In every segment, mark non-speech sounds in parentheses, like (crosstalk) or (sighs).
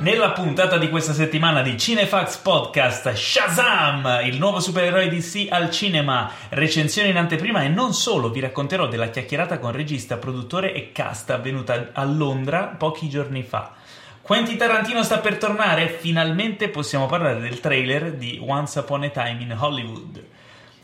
Nella puntata di questa settimana di Cinefax Podcast, Shazam, il nuovo supereroe DC al cinema, recensione in anteprima e non solo, vi racconterò della chiacchierata con regista, produttore e cast avvenuta a Londra pochi giorni fa. Quentin Tarantino sta per tornare? Finalmente possiamo parlare del trailer di Once Upon a Time in Hollywood.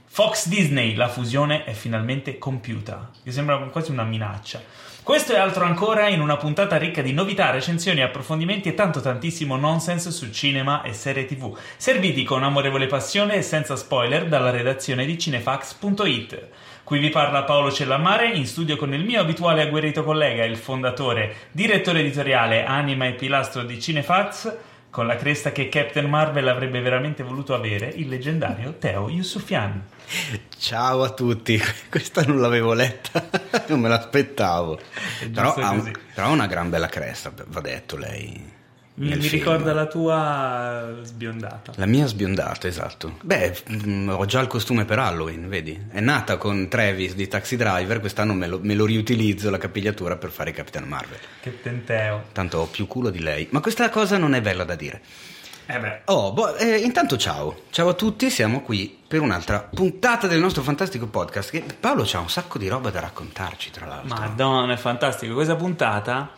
Fox Disney, la fusione è finalmente compiuta, che sembra quasi una minaccia. Questo e altro ancora in una puntata ricca di novità, recensioni, approfondimenti e tanto tantissimo nonsense su cinema e serie tv, serviti con amorevole passione e senza spoiler dalla redazione di cinefax.it. Qui vi parla Paolo Cellammare, in studio con il mio abituale agguerrito collega, il fondatore, direttore editoriale, anima e pilastro di Cinefax, con la cresta che Captain Marvel avrebbe veramente voluto avere, il leggendario Teo Yusufian. Ciao a tutti, (laughs) questa non l'avevo letta, (laughs) non me l'aspettavo. Però ha, però ha, una gran bella cresta, va detto lei. Mi, mi ricorda la tua sbiondata. La mia sbiondata, esatto. Beh, mh, mm, ho già il costume per Halloween, vedi? È nata con Travis di Taxi Driver, quest'anno me lo, me lo riutilizzo la capigliatura per fare Capitan Marvel. Che tenteo. Tanto ho più culo di lei. Ma questa cosa non è bella da dire. Eh beh. Oh, boh, eh, intanto ciao. Ciao a tutti, siamo qui per un'altra puntata del nostro fantastico podcast. Che Paolo c'ha un sacco di roba da raccontarci, tra l'altro. Madonna, è fantastico. Questa puntata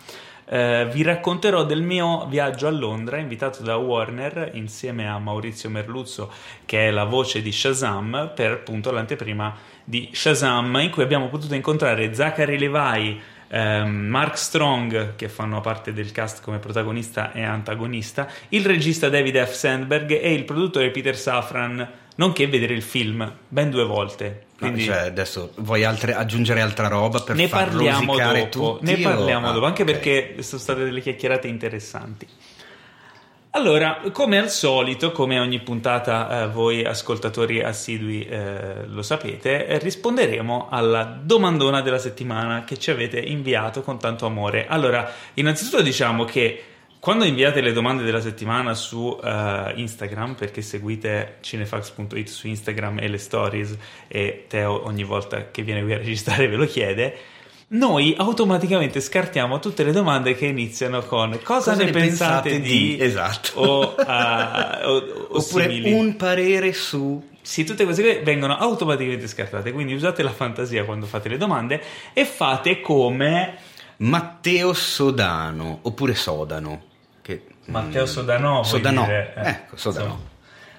eh, vi racconterò del mio viaggio a Londra, invitato da Warner insieme a Maurizio Merluzzo, che è la voce di Shazam, per appunto l'anteprima di Shazam, in cui abbiamo potuto incontrare Zachary Levi ehm, Mark Strong, che fanno parte del cast come protagonista e antagonista, il regista David F. Sandberg e il produttore Peter Safran, nonché vedere il film ben due volte. Quindi... No, cioè, adesso vuoi altre, aggiungere altra roba per ne far parliamo dopo, tutti? Ne parliamo o... dopo, ah, anche okay. perché sono state delle chiacchierate interessanti. Allora, come al solito, come ogni puntata eh, voi ascoltatori assidui eh, lo sapete, eh, risponderemo alla domandona della settimana che ci avete inviato con tanto amore. Allora, innanzitutto diciamo che quando inviate le domande della settimana su uh, Instagram, perché seguite cinefax.it su Instagram e le stories e Teo ogni volta che viene qui a registrare ve lo chiede, noi automaticamente scartiamo tutte le domande che iniziano con cosa, cosa ne, ne, pensate, pensate di, di, esatto. O, uh, o, o oppure simili. un parere su. Sì, tutte queste cose vengono automaticamente scartate quindi usate la fantasia quando fate le domande e fate come Matteo Sodano oppure Sodano che, Matteo Sodano Sodano. dire, eh, ecco Sodano. insomma.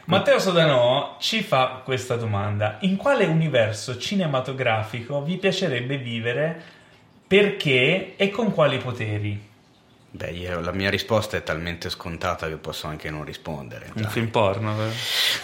Matteo Sodano ci fa questa domanda. In quale universo cinematografico vi piacerebbe vivere? Perché e con quali poteri? Beh, io, la mia risposta è talmente scontata che posso anche non rispondere. Un dai. film porno? Vero?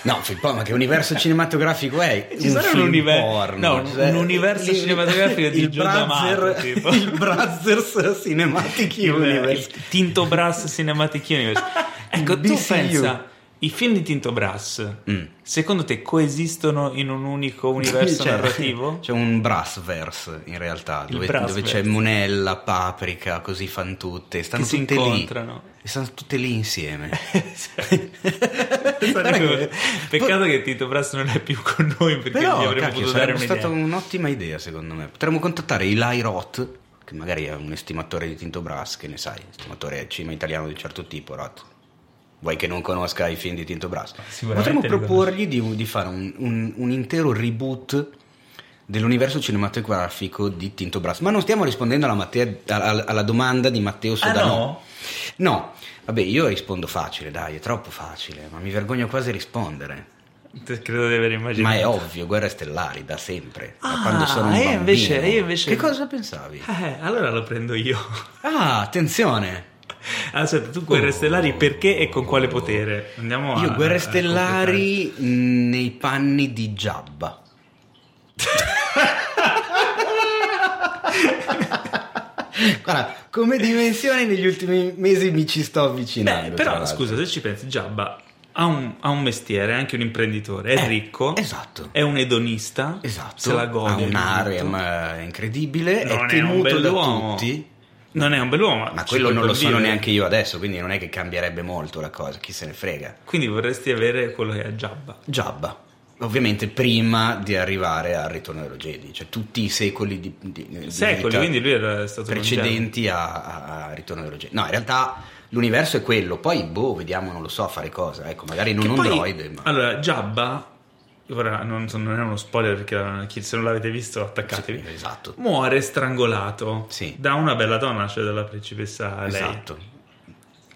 No, un film porno, ma che universo (laughs) cinematografico è? Ci un film un, univer- porno. no, cioè, un universo il, cinematografico di il Gio Brazzer, tipo. Il Brazzers Cinematic Universe. Il, il Tinto Brass Cinematic Universe. (laughs) Ecco, tu pensa... I film di Tinto Brass, mm. secondo te coesistono in un unico universo (laughs) c'è, narrativo? (laughs) C'è un Brassverse in realtà, dove, dove, c'è Munella, Paprika, così fan tutte, stanno che tutte si incontrano. lì. E stanno tutte lì insieme. (laughs) Peccato che Tito Brass non è più con noi perché Però, gli avremmo cacchio, potuto dare un'idea. stata un'idea. un'ottima idea secondo me. Potremmo contattare Eli Roth, che magari è un estimatore di Tinto Brass, che ne sai, estimatore cinema italiano di un certo tipo, Roth vuoi che non conosca i film di Tinto Brass. Potremmo proporgli di, di, fare un, un, un, intero reboot dell'universo cinematografico di Tinto Brass. Ma non stiamo rispondendo alla, Matteo, alla, alla domanda di Matteo Sodano. Ah, no? no, vabbè, io rispondo facile, dai, è troppo facile, ma mi vergogno quasi a rispondere. Credo di aver immaginato. Ma è ovvio, Guerre Stellari, da sempre. Ah, da quando sono un io bambino. invece, invece... Che cosa pensavi? Eh, allora lo prendo io. Ah, attenzione! Aspetta, tu Guerre Stellari perché e con quale potere? Andiamo Io a, Guerre a Stellari nei panni di Jabba. (laughs) Guarda, come dimensioni negli ultimi mesi mi ci sto avvicinando. Beh, però scusa, se ci pensi, Jabba ha un, ha un, mestiere, è anche un imprenditore, è eh, ricco, esatto. è un edonista, esatto. se la gode. Ha un harem incredibile, non è temuto è da uomo. tutti. Non è un bell'uomo, ma quello non lo sono neanche io adesso, quindi non è che cambierebbe molto la cosa, chi se ne frega. Quindi vorresti avere quello che è Jabba. Jabba. Ovviamente prima di arrivare al ritorno dello Jedi, cioè tutti i secoli di, di, secoli, di quindi lui era stato precedenti a, a, Ritorno dello Jedi. No, in realtà l'universo è quello, poi boh, vediamo, non lo so, fare cosa, ecco, magari non Che un poi- droide, ma... Allora, Jabba, ora non, so- non è uno spoiler perché chi- se non l'avete visto attaccatevi, Sì, esatto. muore strangolato Sì. da una bella donna, cioè dalla principessa lei. Esatto.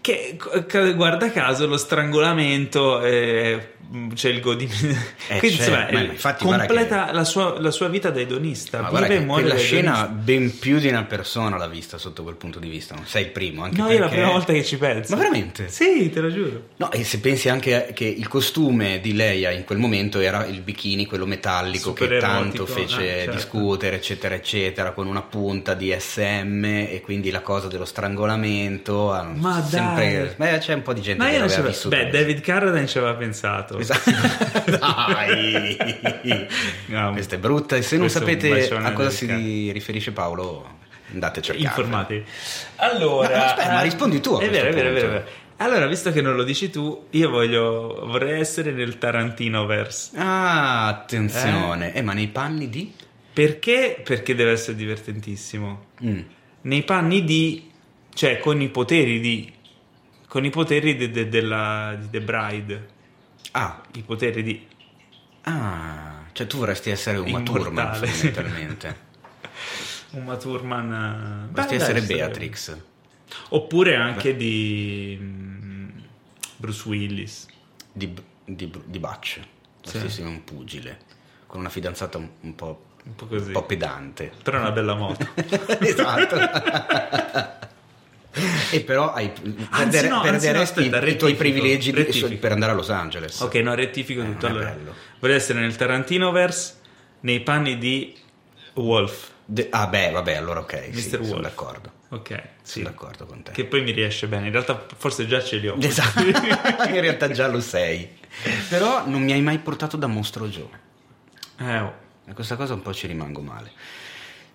Che c- guarda caso lo strangolamento eh, c'è il godimento. Eh, (laughs) Quindi insomma, ma eh, infatti completa la, sua, la sua vita da edonista. Ma Vive e che muore da scena ben più di una persona l'ha vista sotto quel punto di vista, non sei il primo, anche No, perché... io è la prima volta che ci penso. Ma veramente? Sì, te lo giuro. No, e se pensi anche che il costume di Leia in quel momento era il bikini, quello metallico Super che tanto erotico, fece eh, certo. discutere, eccetera, eccetera, con una punta di SM e quindi la cosa dello strangolamento. ah, Ma sempre... Beh, c'è un po' di gente Ma che io non l'aveva ci vissuto. Beh, David Carradine ci aveva pensato. Esatto. (laughs) Dai, No, questa è brutta. E se non sapete a cosa si riferisce Paolo, andate a cercare. Informati. Allora, Ma aspetta, ma eh, rispondi tu a È vero, è vero, è vero, è punto. vero. Allora, visto che non lo dici tu, io voglio vorrei essere nel Tarantino verse. Ah, attenzione. Eh, ma nei panni di? Perché? Perché deve essere divertentissimo. Mm. Nei panni di cioè con i poteri di con i poteri de- de- della di The Bride, Ah, i poteri di Ah, cioè tu vorresti essere Thurman Immortale. fondamentalmente. (laughs) Uma Thurman eh, Vorresti beh, essere Beatrix. Oppure anche di mm, Bruce Willis. Di, di, di Butch. Vorresti essere un pugile. Con una fidanzata un, un po', Un po' così. un po' pedante. Però è una bella moto. (laughs) esatto. (laughs) e però hai, Anzi, perdere- no, no, aspetta, i tuoi rettifico, privilegi di- per andare a Los Angeles. ok, no, rettifico Eh, tutto. Allora, vorrei essere nel Tarantinoverse nei panni di Wolf. De- ah, beh, vabbè, allora ok. Sì, Mr. sono Wolf. d'accordo. Ok, sì. Sono d'accordo con te. Che poi mi riesce bene. In realtà forse già ce li ho. Esatto, (laughs) in realtà già lo sei. Però non mi hai mai portato da Mostro Joe. Eh, oh. E questa cosa un po' ci rimango male.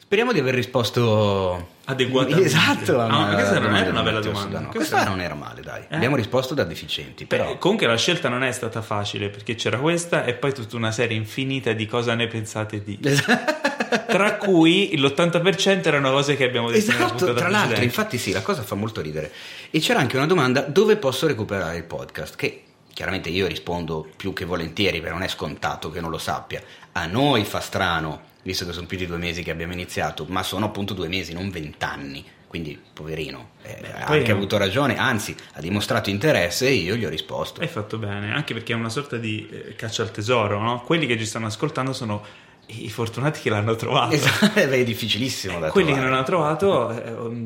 Speriamo di aver risposto Adeguatamente. Esatto. Ah, ma questa non era una bella domanda. Sodano. Questa- Questa non era male, dai. Eh? Abbiamo risposto da deficienti, però Beh, comunque la scelta non è stata facile perché c'era questa e poi tutta una serie infinita di cosa ne pensate di. (laughs) Tra cui l'80% erano cose che abbiamo detto Esatto, tra l'altro, infatti sì, la cosa fa molto ridere. E c'era anche una domanda, dove posso recuperare il podcast? Che chiaramente io rispondo più che volentieri, perché non è scontato che non lo sappia. A noi fa strano, visto che sono più di due mesi che abbiamo iniziato, ma sono appunto due mesi, non vent'anni. Quindi, poverino, eh, ha anche è- avuto ragione, anzi, ha dimostrato interesse e io gli ho risposto. Hai fatto bene, anche perché è una sorta di eh, caccia al tesoro, no? Quelli che ci stanno ascoltando sono i fortunati che l'hanno trovato. (laughs) Esatto, beh, è difficilissimo da Quelli che trovare. non hanno trovato,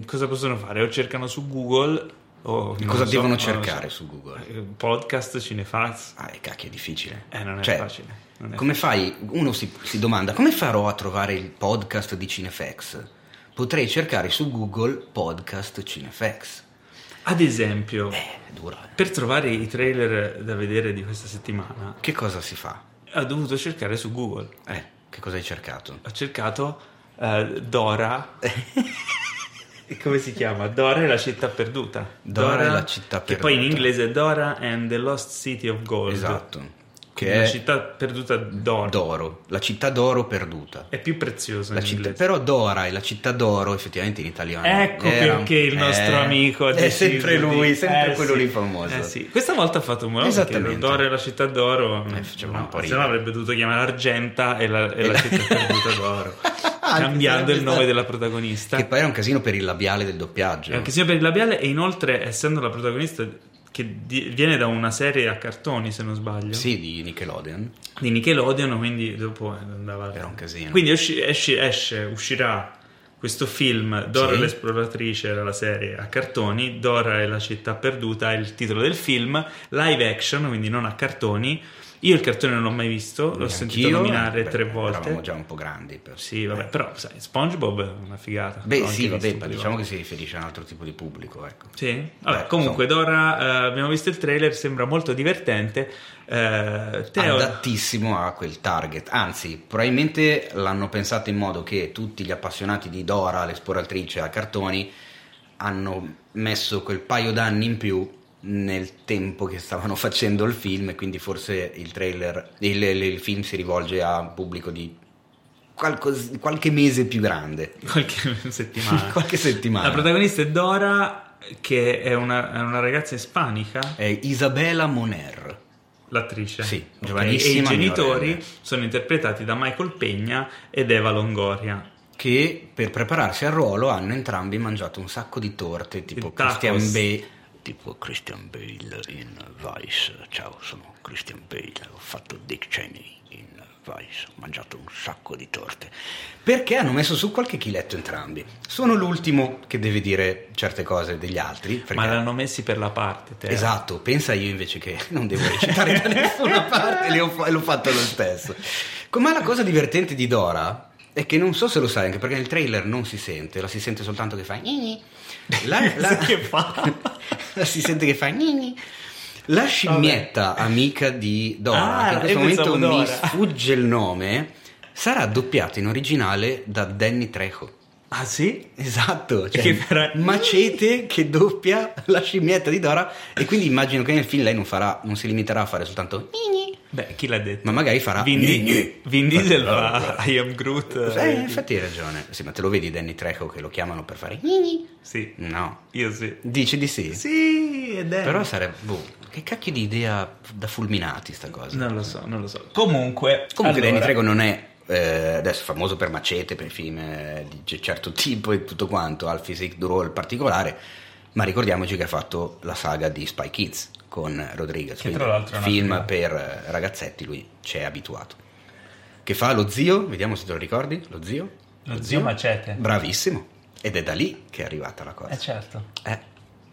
eh, cosa possono fare? O cercano su Google o non Cosa so, devono cercare so. su Google? Eh, Podcast, cinefax. Ah, cacchio, è difficile. Eh, non è Cioè, facile. Come fai? Uno si, si domanda come farò a trovare il podcast di Cinefax? Potrei cercare su Google podcast Cinefax. Ad esempio, Eh, per trovare i trailer da vedere di questa settimana, Che cosa si fa? ho dovuto cercare su Google. Eh, che cosa hai cercato? Ho cercato eh, Dora. (laughs) Come si chiama? Dora e la città perduta. Dora e la città Che poi in perduta. inglese è Dora and the Lost City of Gold. Esatto. Che la è città perduta d'oro. d'oro, la città d'oro perduta. È più preziosa La in città- però Dora e la città d'oro effettivamente in italiano Ecco era- perché il nostro eh, amico è sempre di- lui sempre Eh, quello sì. lì famoso Eh sì. Questa volta ha fatto un modo perché. Dora e la città d'oro Eh, faceva no, un po' se no avrebbe dovuto chiamare Argenta e la, e la città (laughs) perduta d'oro cambiando il nome della protagonista che poi era un casino per il labiale del doppiaggio È un casino per il labiale e inoltre essendo la protagonista che di- viene da una serie a cartoni se non sbaglio sì di Nickelodeon di Nickelodeon quindi dopo andava Era un casino. quindi esci- esci- esce uscirà questo film Dora Sì. l'esploratrice era la serie a cartoni Dora e la città perduta è il titolo del film live action quindi non a cartoni io il cartone non l'ho mai visto l'ho sentito nominare beh, tre Eravamo volte già un po' grandi. Per... sì vabbè però sai SpongeBob è una figata Beh, sì, vabbè, diciamo volte. che si riferisce a un altro tipo di pubblico, ecco. Sì, vabbè, Beh, comunque Dora, eh, abbiamo visto il trailer, sembra molto divertente. Eh, Teo, Adattissimo a quel target. Anzi, probabilmente l'hanno pensato in modo che tutti gli appassionati di Dora, l'esploratrice a cartoni, hanno messo quel paio d'anni in più nel tempo che stavano (laughs) facendo il film e quindi forse il trailer, il, il- il film si rivolge a un pubblico di qualcos- qualche mese più grande. (laughs) qualche settimana. (laughs) qualche settimana. La protagonista è Dora che è una, è una ragazza ispanica? È Isabella Moner. L'attrice? Sì, okay. E i genitori sono interpretati da Michael Pegna ed Eva Longoria. Che per prepararsi al ruolo hanno entrambi mangiato un sacco di torte, tipo Christian Bale. Tipo Christian Bale in Vice. Ciao, sono Christian Bale, ho fatto Dick Cheney in Vice, ho mangiato un sacco di torte. Perché hanno messo su qualche chiletto entrambi. Sono l'ultimo che deve dire certe cose degli altri. Perché... Ma l'hanno messi per la parte. Te. Esatto, pensa io invece che non devo recitare da nessuna parte e l'ho fatto lo stesso. Ma la cosa divertente di Dora è che non so se lo sai anche perché nel trailer non si sente, la si sente soltanto che fa... La, (laughs) la, che (laughs) fa? si sente che fa... La scimmietta Vabbè. amica di Dora, ah, che in questo momento mi sfugge il nome, sarà doppiata in originale da Danny Trejo. Ah sì? Esatto, cioè, che farà... Macete che doppia la scimmietta di Dora e quindi immagino che nel film lei non, farà, non si limiterà a fare soltanto Beh, chi l'ha detto? Ma magari farà Vin, Di- Vin Diesel fa I am Groot. Eh, infatti hai ragione. Sì, ma te lo vedi Danny Trejo che lo chiamano per fare Sì. No. Io sì. Dici di sì? Sì, ed è. Però sarebbe boh, che cacchio di idea da fulminati sta cosa. Non lo so, non lo so. Comunque, Comunque allora... Danny Trejo non è eh, adesso famoso per macete, per film eh, di certo tipo e tutto quanto, al physique du role particolare, ma ricordiamoci che ha fatto la saga di Spy Kids con Rodriguez, che tra l'altro film figa. per ragazzetti, lui ci è abituato. Che fa lo zio, vediamo se te lo ricordi, lo zio? Lo, lo zio Macete. Bravissimo. Ed è da lì che è arrivata la cosa. Eh certo. Eh.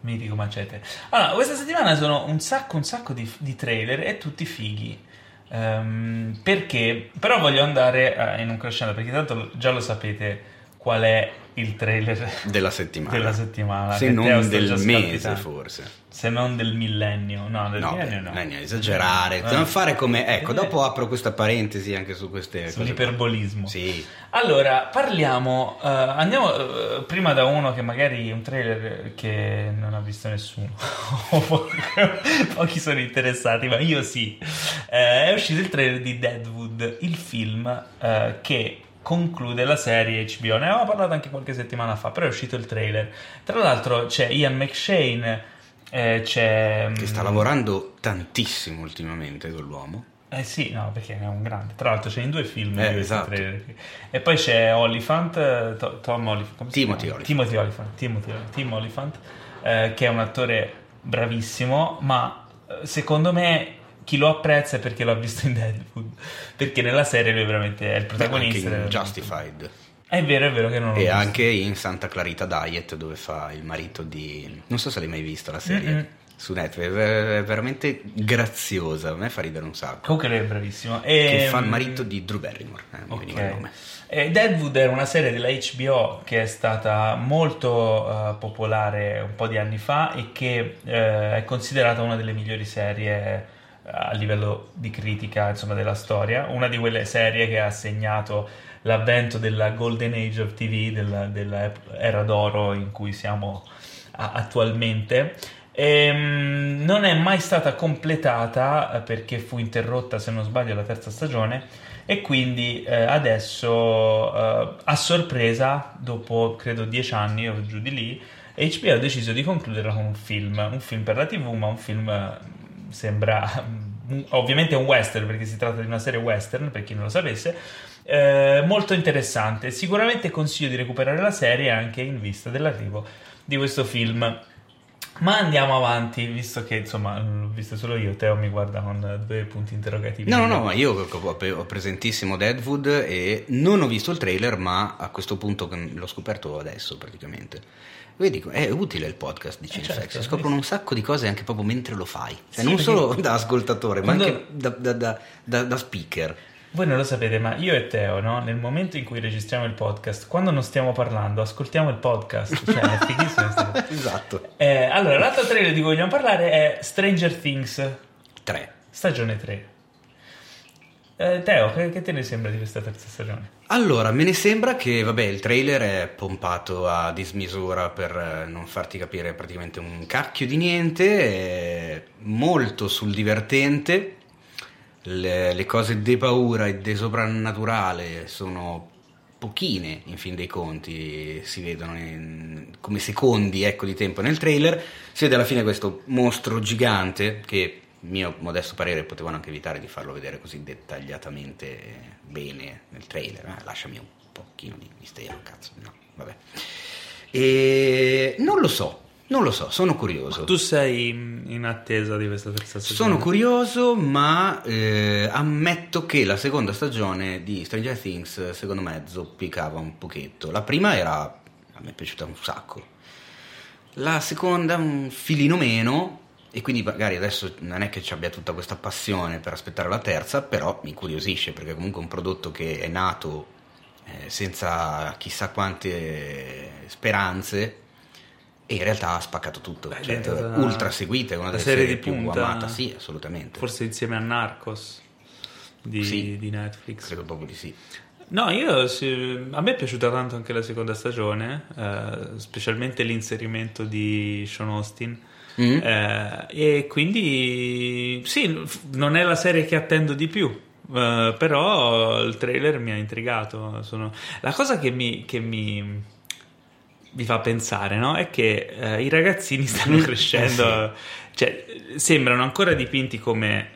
Mitico Macete. Allora, questa settimana sono un sacco, un sacco di, di trailer e tutti fighi. Um, perché? Però voglio andare uh, in un crescendo perché tanto già lo sapete qual è il trailer della settimana. Della settimana Se non del mese, forse. Se non del millennio. No, del no, millennio no. Millennio, esagerare. Eh. Non fare come... Ecco, dopo apro questa parentesi anche su queste Sull'iperbolismo. Sì. Allora, parliamo... Uh, andiamo uh, prima da uno che magari... Un trailer che non ha visto nessuno. (laughs) Pochi sono interessati, ma io sì. Uh, è uscito il trailer di Deadwood, il film che conclude la serie HBO. Ne avevamo parlato anche qualche settimana fa, però è uscito il trailer. Tra l'altro c'è Ian McShane, eh, c'è... Che sta lavorando tantissimo ultimamente con l'uomo. Eh sì, no, perché è un grande. Tra l'altro c'è in due film eh, esatto. E poi c'è Oliphant, to, Tom Oliphant, Timothy Oliphant. Timothy Oliphant, Timothy, Tim Oliphant eh, che è un attore bravissimo, ma secondo me chi lo apprezza è perché l'ha visto in Deadwood. Perché nella serie lui veramente è il protagonista. Beh, anche in Justified. È vero, è vero che non l'ho E anche in Santa Clarita Diet, dove fa il marito di. Non so se l'hai mai vista la serie. Mm-hmm. Su Netflix è veramente graziosa. A me fa ridere un sacco. Comunque lui è bravissimo. E... Che fa Ehm, il marito di Drew Barrymore. Eh, non Ok. okay. il nome. Eh, Deadwood era una serie della HBO che è stata molto eh, popolare un po' di anni fa e che eh, è considerata una delle migliori serie a livello di critica insomma, della storia. Una di quelle serie che ha segnato l'avvento della Golden Age of TV, della, della d'oro in cui siamo a- attualmente. Ehm, non è mai stata completata eh, perché fu interrotta, se non sbaglio, la terza stagione e quindi eh, adesso eh, a sorpresa, dopo credo dieci anni o giù di lì, HBO ha deciso di concluderla con un film, un film per la TV, ma un film sembra (laughs) ovviamente un western perché si tratta di una serie western, per chi non lo sapesse, eh, molto interessante. Sicuramente consiglio di recuperare la serie anche in vista dell'arrivo di questo film. Ma andiamo avanti, visto che insomma l'ho visto solo io, Teo mi guarda con due punti interrogativi. No, no, no, ma io ho presentissimo Deadwood e non ho visto il trailer, ma a questo punto l'ho scoperto adesso praticamente. Vedi, è utile il podcast di Cinefx, certo, si scoprono un sacco di cose anche proprio mentre lo fai, cioè Sì, non solo da ascoltatore, ma anche da, da- da- da- speaker. Voi non lo sapete, ma io e Teo, no? Nel momento in cui registriamo il podcast, quando non stiamo parlando, ascoltiamo il podcast. Cioè, è (laughs) fighissimo. esatto. Eh, allora, l'altro trailer di cui vogliamo parlare è Stranger Things, Tre. stagione 3. Eh, Teo, che, che te ne sembra di questa terza stagione? Allora, me ne sembra che, vabbè, il trailer è pompato a dismisura per eh, non farti capire praticamente un cacchio di niente, molto sul divertente, le, le cose de paura e de soprannaturale sono pochine in fin dei conti si vedono in, come secondi ecco, di tempo nel trailer. Si vede alla fine questo mostro gigante che mio modesto parere potevano anche evitare di farlo vedere così dettagliatamente bene nel trailer eh? lasciami un pochino di mistero cazzo no vabbè e non lo so non lo so, sono curioso. Tu sei in attesa di questa terza stagione? Sono curioso, ma eh, ammetto che la seconda stagione di Stranger Things, secondo me, zoppicava un pochetto. La prima era. a me è piaciuta un sacco. La seconda, un filino meno. E quindi magari adesso non è che ci abbia tutta questa passione per aspettare la terza, però mi incuriosisce perché comunque è un prodotto che è nato eh, senza chissà quante speranze e in realtà ha spaccato tutto, Beh, cioè, una... ultra seguita, è una delle serie, serie più punta, amata, sì, assolutamente. Forse insieme a Narcos di, sì, di Netflix. Credo proprio di sì. No, io sì, a me è piaciuta tanto anche la seconda stagione, eh, specialmente l'inserimento di Sean Austin. Mm. Eh, e quindi sì, non è la serie che attendo di più, eh, però il trailer mi ha intrigato. Sono... La cosa che mi, che mi vi fa pensare, no? È che eh, i ragazzini (laughs) stanno crescendo, eh sì. cioè sembrano ancora dipinti come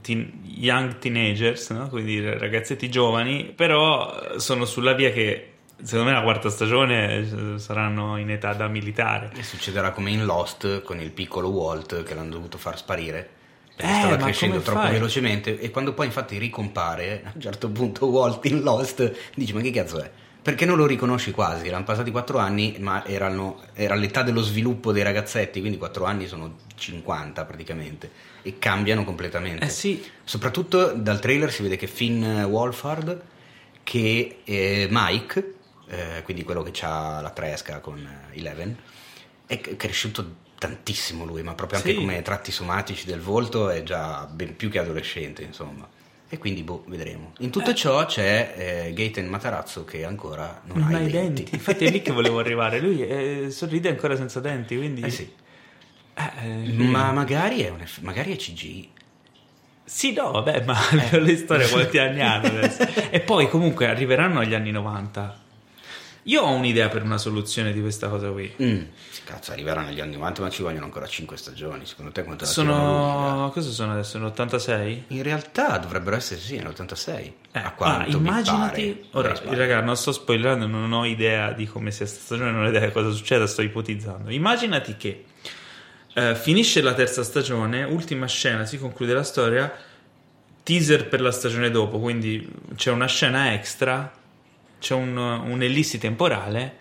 teen, young teenagers, no? quindi ragazzetti giovani, però sono sulla via che secondo me la quarta stagione eh, saranno in età da militare. E succederà come in Lost con il piccolo Walt che l'hanno dovuto far sparire. Perché eh, stava crescendo troppo fai? velocemente e quando poi infatti ricompare a un certo punto Walt in Lost dice ma che cazzo è? Perché non lo riconosci quasi, erano passati 4 anni, ma erano, era l'età dello sviluppo dei ragazzetti, quindi 4 anni sono 50 praticamente, e cambiano completamente. Eh sì. Soprattutto dal trailer si vede che Finn Wolfhard, che è Mike, eh, quindi quello che ha la tresca con Eleven, è cresciuto tantissimo lui, ma proprio anche sì. come tratti somatici del volto è già ben più che adolescente, insomma. E quindi boh, vedremo. In tutto eh. ciò c'è eh, Gaten Matarazzo che ancora non, non ha i denti. denti. Infatti è lì che volevo arrivare. Lui eh, sorride ancora senza denti, quindi... Eh sì. Eh, ma magari è, un, magari è CG. Sì, no, vabbè, ma eh. (laughs) le storie quanti anni (laughs) hanno adesso? e poi comunque arriveranno agli anni 90 io ho un'idea per una soluzione di questa cosa qui. Mm. Cazzo, arriverà negli anni 90, ma ci vogliono ancora 5 stagioni. Secondo te quanto sono... Cosa sono adesso? Nell'86? In realtà dovrebbero essere sì, nell'86. Eh, a quanto ah, immaginati. Ora, raga, non sto spoilerando, non ho idea di come sia questa stagione, non ho idea di cosa succeda, sto ipotizzando. Immaginati che eh, finisce la terza stagione, ultima scena, si conclude la storia, teaser per la stagione dopo, quindi c'è una scena extra c'è un, un'ellissi temporale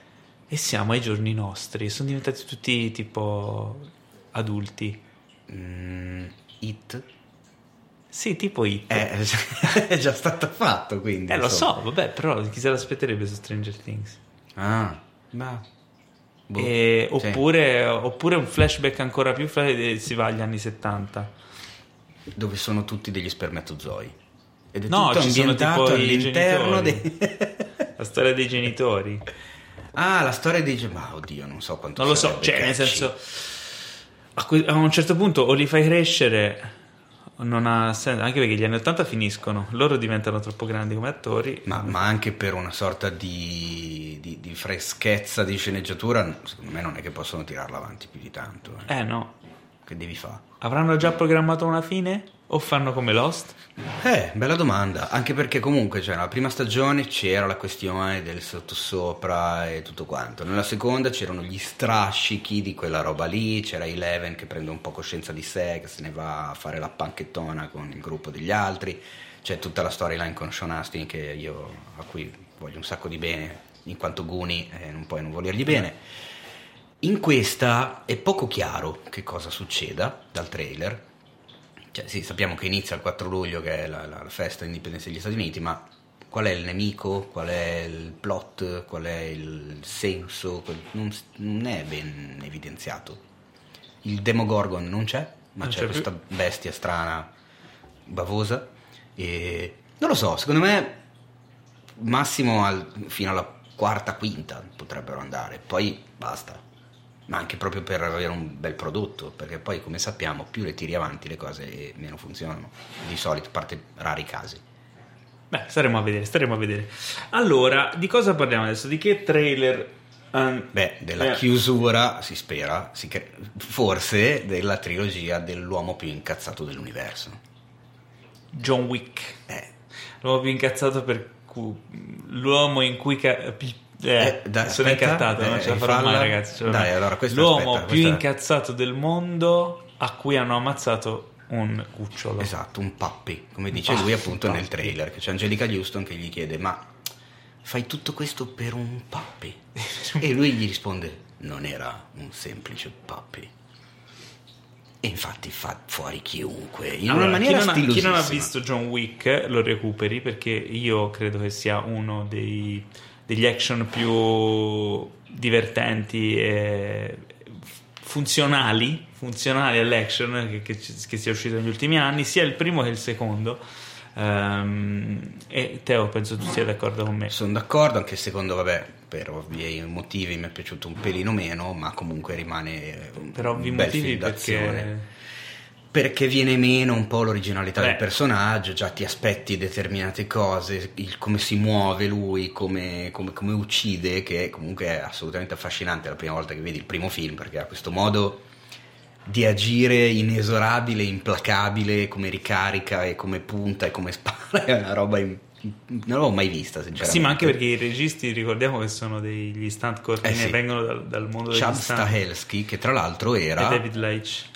e siamo ai giorni nostri. Sono diventati tutti tipo adulti. Mm, it? Sì, tipo It. Eh, (laughs) è già stato fatto, quindi. Eh, lo so, vabbè, però chi se l'aspetterebbe su Stranger Things? Ah, ma... Boh, e, oppure, sì. oppure, un flashback ancora più flash, si va agli anni 70. Dove sono tutti degli spermatozoi. Ed è no, tutto ambientato all'interno dei... (laughs) la storia dei genitori. (laughs) Ah, la storia dei genitori. Ma oddio, non so quanto Non lo so, cioè, nel senso. A, que- a, un certo punto o li fai crescere. Non ha senso, anche perché gli anni 80 finiscono, loro diventano troppo grandi come attori. Ma, ma anche per una sorta di, di, di, freschezza di sceneggiatura, secondo me non è che possono tirarla avanti più di tanto. Eh, eh no. Che devi fare? Avranno già programmato una fine? O fanno come Lost? Eh, bella domanda, anche perché comunque cioè, nella prima stagione c'era la questione del sottosopra e tutto quanto, nella seconda c'erano gli strascichi di quella roba lì, c'era Eleven che prende un po' coscienza di sé, che se ne va a fare la panchettona con il gruppo degli altri, c'è tutta la storyline con Sean Astin che io, a cui voglio un sacco di bene, in quanto Guni e non puoi non volergli bene. In questa è poco chiaro che cosa succeda dal trailer, cioè, sì, sappiamo che inizia il 4 luglio, che è la, la, la festa d'indipendenza degli Stati Uniti, ma qual è il nemico, qual è il plot, qual è il senso, non, non è ben evidenziato. Il Demogorgon non c'è, ma non c'è, c'è questa bestia strana, bavosa. E non lo so, secondo me massimo al, fino alla quarta, quinta potrebbero andare, poi basta ma anche proprio per avere un bel prodotto, perché poi come sappiamo più le tiri avanti le cose meno funzionano, di solito, a parte rari casi. Beh, staremo a vedere, staremo a vedere. Allora, di cosa parliamo adesso? Di che trailer? Um, Beh, della eh. chiusura, si spera, si cre- forse della trilogia dell'uomo più incazzato dell'universo. John Wick. Eh. L'uomo più incazzato per cui... L'uomo in cui... Ca- eh, eh, dai, sono aspetta, eh, non ce la farò mai, ragazzi. Dai, allora, L'uomo aspetta, più incazzato del mondo a cui hanno ammazzato un cucciolo. Esatto, un puppy, come dice lui appunto nel trailer, che c'è Angelica Houston che gli chiede ma fai tutto questo per un puppy? (laughs) e lui gli risponde non era un semplice puppy. E infatti fa fuori chiunque in allora, una maniera chi non, ha, chi non ha visto John Wick lo recuperi perché io credo che sia uno dei, degli action più divertenti e funzionali, funzionali all'action che, che, che, sia uscito negli ultimi anni, sia il primo che il secondo. Um, e Teo, penso tu sia d'accordo con me. Sono d'accordo, anche il secondo, vabbè, per ovvi motivi mi è piaciuto un pelino meno, ma comunque rimane per ovvi motivi perché perché viene meno un po' l'originalità Beh. del personaggio, già ti aspetti determinate cose, il, come si muove lui, come, come, come, uccide, che comunque è assolutamente affascinante la prima volta che vedi il primo film, perché ha questo modo di agire inesorabile, implacabile, come ricarica e come punta e come (laughs) spara, è una roba in, non l'avevo mai vista, sinceramente. Sì, ma anche perché i registi ricordiamo che sono degli stunt coordinator, eh sì. vengono dal, dal mondo Chad degli stunt. Stahelski, che tra l'altro era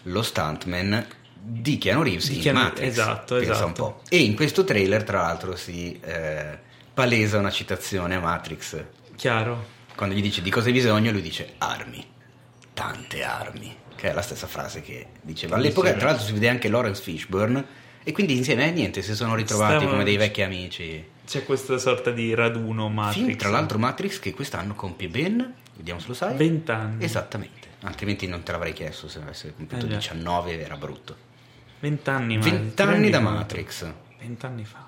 lo stuntman di Keanu Reeves di Keanu, in Matrix. Esatto, esatto. E in questo trailer, tra l'altro, si eh, palesa una citazione a Matrix. Chiaro. Quando gli dice di cosa hai bisogno, lui dice armi, tante armi, che è la stessa frase che diceva. All'epoca, tra l'altro, si vede anche Lawrence Fishburne. E quindi insieme eh, niente, si sono ritrovati Stiamo... come dei vecchi amici. C'è questa sorta di raduno Matrix. Film, tra l'altro, Matrix che quest'anno compie ben, vediamo se lo sai. 20 anni. Esattamente, altrimenti non te l'avrei chiesto se avesse compiuto eh 19 era brutto. Vent'anni, Vent'anni da Matrix. Vent'anni fa.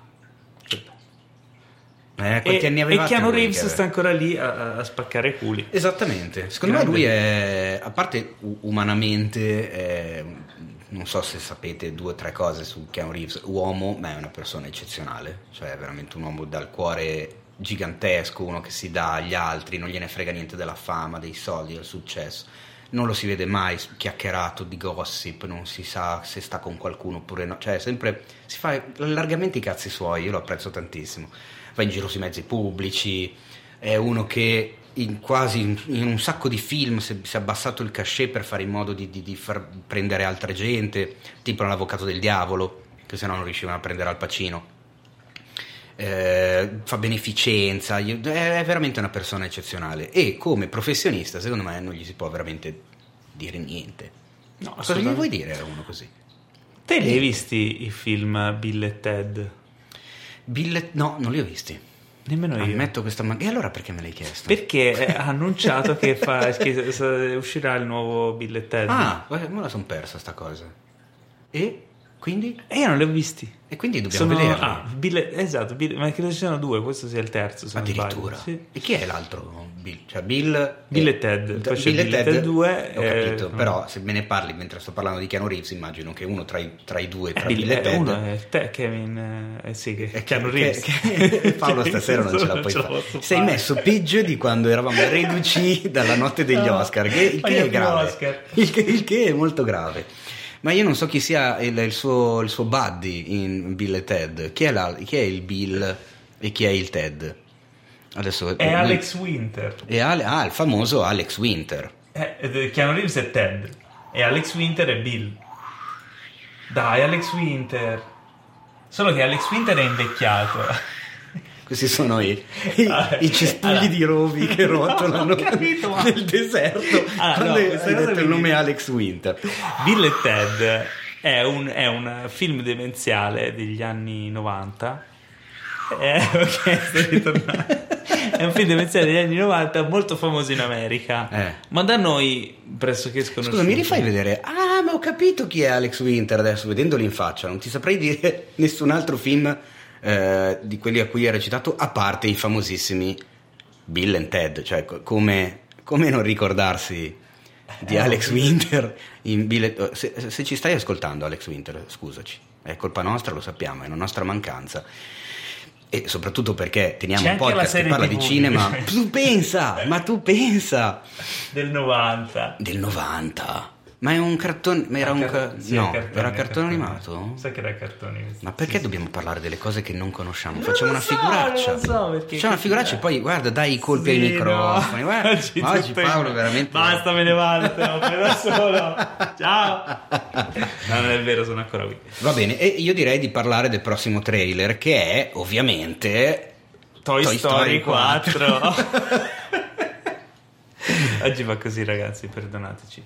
Eh, quanti e, anni? E Keanu Reeves sta ancora lì a, a spaccare culi. Esattamente. Secondo Grande. me lui è, a parte umanamente, è, non so se sapete due o tre cose su Keanu Reeves, uomo, ma è una persona eccezionale, cioè è veramente un uomo dal cuore gigantesco, uno che si dà agli altri, non gliene frega niente della fama, dei soldi, del successo non lo si vede mai chiacchierato di gossip, non si sa se sta con qualcuno oppure no, cioè sempre si fa largamente i cazzi suoi, io lo apprezzo tantissimo. Va in giro sui mezzi pubblici, è uno che in quasi in, un sacco di film si, si, è abbassato il cachet per fare in modo di, di, di far prendere altra gente, tipo l'avvocato del diavolo, che se no non riuscivano a prendere al pacino. Eh, fa beneficenza, è veramente una persona eccezionale e come professionista secondo me non gli si può veramente dire niente. No, Cosa gli vuoi dire a uno così? Te li hai visti i film Bill e Ted? Bill e... No, non li ho visti. Nemmeno io. Ammetto questa man- E allora perché me l'hai chiesto? Perché (laughs) ha annunciato che, fa, che uscirà il nuovo Bill e Ted. Ah, me la sono persa sta cosa. E? Quindi? E io non li ho visti. E quindi dobbiamo Sono, vederli. Ah, Bill, esatto, Bill, ma credo ci siano due, questo sia il terzo. Addirittura. Sì. E chi è l'altro? Bill, cioè Bill, Bill e Ted. Poi Bill, Bill e Ted 2. Ho eh, capito, però se me ne parli mentre sto parlando di Keanu Reeves, immagino che uno tra i, tra i due, tra eh, Bill, e Ted. Uno è te, Kevin. Eh, sì, che è Keanu Reeves. Che, che, (laughs) Paolo (laughs) stasera non ce la puoi fare. Sei messo peggio di quando eravamo (laughs) reduci dalla notte degli Oscar, che, il che è grave. Il il che è molto grave. Ma io non so chi sia il, il, suo, il suo, buddy in Bill e Ted. Chi è, la, chi è, il Bill e chi è il Ted? Adesso, è lui, Alex Winter. È Ale, ah, il famoso Alex Winter. Eh, Keanu Reeves è Ted. E Alex Winter è Bill. Dai, Alex Winter. Solo che Alex Winter è invecchiato. Questi sono i, (laughs) i, ah, i cespugli allora. di rovi che (laughs) rotolano capito, nel deserto. (laughs) Allora, Quando no, hai detto il nome Alex Winter. Bill e Ted è un, è un film demenziale degli anni 90. Eh, ok, sto ritornando. è un film demenziale degli anni 90 molto famoso in America, eh. ma da noi pressoché sconosciuto. Scusa, mi rifai vedere? Ah, ma ho capito chi è Alex Winter adesso, vedendolo in faccia. Non ti saprei dire nessun altro film eh, di quelli a cui ha recitato, a parte i famosissimi Bill and Ted, cioè come, come non ricordarsi di Alex Winter in Bill oh, se, se, ci stai ascoltando Alex Winter, scusaci, è colpa nostra, lo sappiamo, è una nostra mancanza. e soprattutto perché teniamo un podcast che parla TV. di cinema. tu pensa, ma tu pensa. Del 90. Del 90. Ma è un cartone. Ma era un. Car- sì, no, cartone, era cartone, animato? Sai che era cartone. Ma perché sì, dobbiamo sì. parlare delle cose che non conosciamo? Non Facciamo una so, figuraccia. Non so perché. Facciamo una figuraccia e poi guarda, dai i colpi ai microfoni. No. Guarda, (laughs) oggi, oggi Paolo veramente. Basta, me ne vado, da solo. (laughs) Ciao. No, non è vero, sono ancora qui. Va bene, e io direi di parlare del prossimo trailer che è ovviamente. Toy, Toy Story, Story 4. 4. (laughs) oggi va così, ragazzi, perdonateci.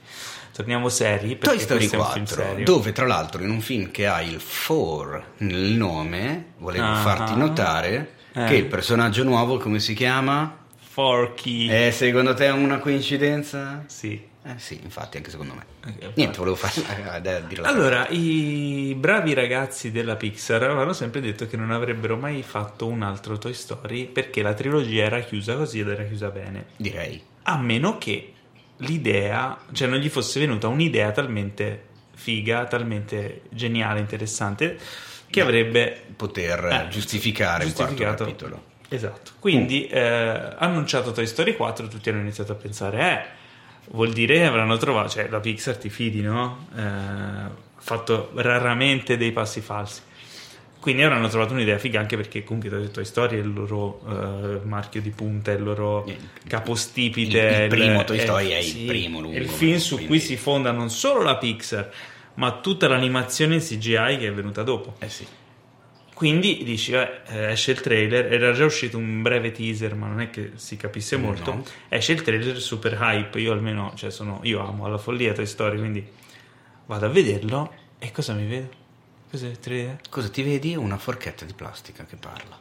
Torniamo seri. Toy Story 4, dove tra l'altro in un film che ha il 4 nel nome, volevo uh-huh. farti notare eh. che il personaggio nuovo, come si chiama? Forky. Eh, secondo te è una coincidenza? Sì. Eh sì, infatti, anche secondo me. Okay, Niente, volevo fare eh, Allora, i bravi ragazzi della Pixar avevano sempre detto che non avrebbero mai fatto un altro Toy Story perché la trilogia era chiusa così ed era chiusa bene. Direi. A meno che l'idea, cioè non gli fosse venuta un'idea talmente figa, talmente geniale, interessante, che avrebbe poter eh, giustificare un quarto capitolo. Esatto. Quindi, mm. eh, annunciato Toy Story 4, tutti hanno iniziato a pensare, eh, vuol dire che avranno trovato, cioè la Pixar ti fidi, no? Eh, ha fatto raramente dei passi falsi. Quindi avranno trovato un'idea figa anche perché comunque Toy Story storia è il loro uh, marchio di punta, è il loro capostipite. Il, il primo Toy Story è, è il primo lungo. È il film su quindi... cui si fonda non solo la Pixar, ma tutta l'animazione in CGI che è venuta dopo. Eh sì. Quindi dici, eh, esce il trailer, era già uscito un breve teaser, ma non è che si capisse molto. No. Esce il trailer super hype, io almeno, cioè sono, io amo alla follia Toy Story, quindi vado a vederlo e cosa mi vedo? Cos'è il trailer? Cosa ti vedi? Una forchetta di plastica che parla.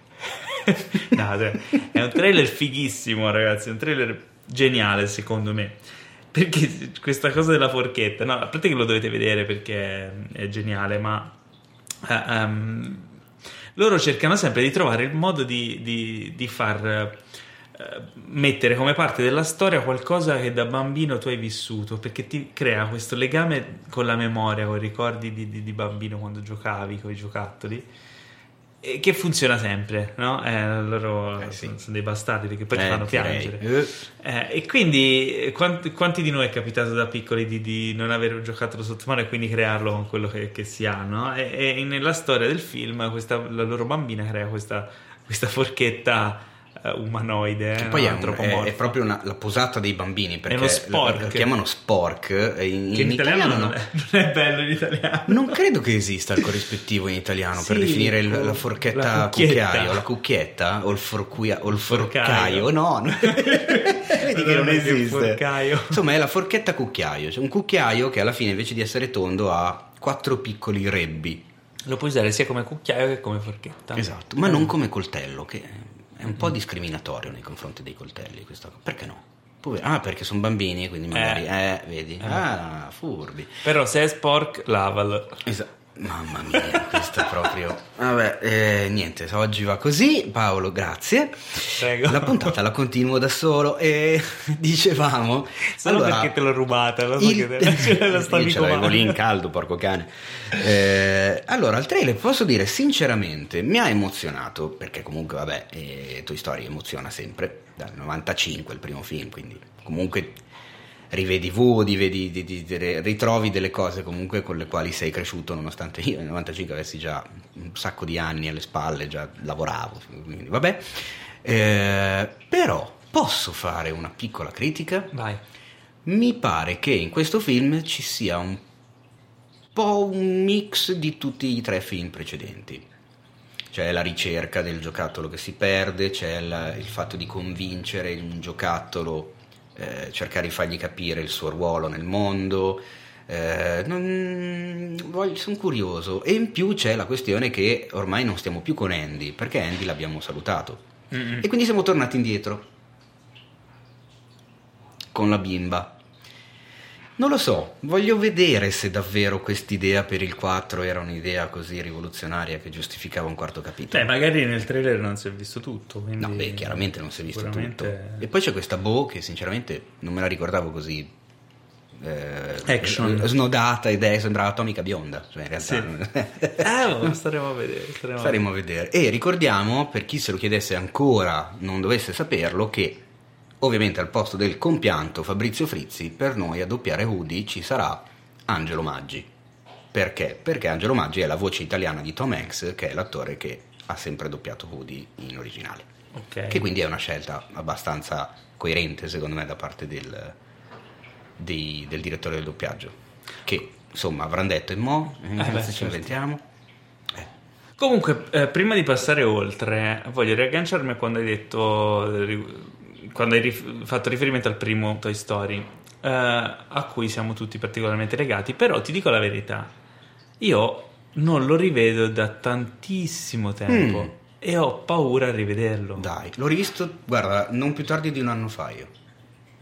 (laughs) no, cioè, è un trailer fighissimo, ragazzi. È un trailer geniale, secondo me. Perché questa cosa della forchetta, no, a parte che lo dovete vedere perché è geniale, ma uh, um, loro cercano sempre di trovare il modo di, di, di far eh, mettere come parte della storia qualcosa che da bambino tu hai vissuto perché ti crea questo legame con la memoria, con i ricordi di, di, di bambino quando giocavi con i giocattoli e che funziona sempre, no? Eh, loro eh, sì. sono, dei bastardi perché poi eh, ti fanno piangere. Eh. eh, e quindi quanti, quanti, di noi è capitato da piccoli di, di non aver giocato sotto mano e quindi crearlo con quello che, che si ha, no? E, e, nella storia del film questa, la loro bambina crea questa, questa forchetta uh, umanoide. Che poi è, un, è, è, proprio una, la posata dei bambini perché lo, spork. lo chiamano spork. In, in, in italiano, italiano non, è, non, è, bello in italiano. Non credo che esista il corrispettivo in italiano sì, per definire il, la forchetta la cucchiaio, la cucchietta o il, forcuia, o il forcaio. No, no. (laughs) vedi che non esiste. Insomma, è la forchetta cucchiaio. Cioè un cucchiaio che alla fine invece di essere tondo ha quattro piccoli rebbi. Lo puoi usare sia come cucchiaio che come forchetta. Esatto, ma non come coltello, che è un po' discriminatorio nei confronti dei coltelli questa cosa. Perché no? Ah, perché sono bambini, quindi magari, eh, eh vedi, eh. ah, furbi. Però se è spork, lavalo. Esatto. Mamma mia, questo è proprio. Vabbè, eh, niente, oggi va così. Paolo, grazie. Prego. La puntata la continuo da solo e (laughs) dicevamo. Solo allora, perché te l'ho rubata, lo so il... che te la (laughs) stavi Ce l'avevo lì in caldo, porco cane. Eh, allora, il trailer, posso dire sinceramente, mi ha emozionato perché comunque, vabbè, eh, Toy Story emoziona sempre. Dal 95 il primo film, quindi comunque rivedi Woody, vedi, di, di, di, ritrovi delle cose comunque con le quali sei cresciuto, nonostante io nel 95 avessi già un sacco di anni alle spalle, già lavoravo, quindi vabbè. Eh, però posso fare una piccola critica? Vai. Mi pare che in questo film ci sia un po' un mix di tutti i tre film precedenti. C'è la ricerca del giocattolo che si perde, c'è il, il fatto di convincere un giocattolo eh, cercare di fargli capire il suo ruolo nel mondo. Eh, sono curioso. E in più c'è la questione che ormai non stiamo più con Andy, perché Andy l'abbiamo salutato. Mm-hmm. E quindi siamo tornati indietro con la bimba. Non lo so, voglio vedere se davvero quest'idea per il 4 era un'idea così rivoluzionaria che giustificava un quarto capitolo. Beh, magari nel trailer non si è visto tutto. Quindi... No, beh, chiaramente non si è visto tutto. E poi c'è questa Bo che sinceramente non me la ricordavo così eh, Action. snodata ed è sembrava atomica bionda. Cioè in realtà sì. (laughs) eh, staremo a vedere. Staremo, staremo a vedere. E ricordiamo, per chi se lo chiedesse ancora, non dovesse saperlo, che ovviamente al posto del compianto Fabrizio Frizzi, per noi a doppiare Woody ci sarà Angelo Maggi. Perché? Perché Angelo Maggi è la voce italiana di Tom Hanks, che è l'attore che ha sempre doppiato Woody in originale. Okay. Che quindi è una scelta abbastanza coerente, secondo me, da parte del, di, del direttore del doppiaggio. Che insomma avranno detto: e mo? Eh, beh, ci certo. inventiamo. Eh. Comunque, eh, prima di passare oltre, voglio riagganciarmi a quando hai detto. Quando hai rif- fatto riferimento al primo Toy Story, eh, a cui siamo tutti particolarmente legati, però ti dico la verità, io non lo rivedo da tantissimo tempo. Mm e ho paura a rivederlo. Dai, l'ho rivisto, guarda, non più tardi di un anno fa io.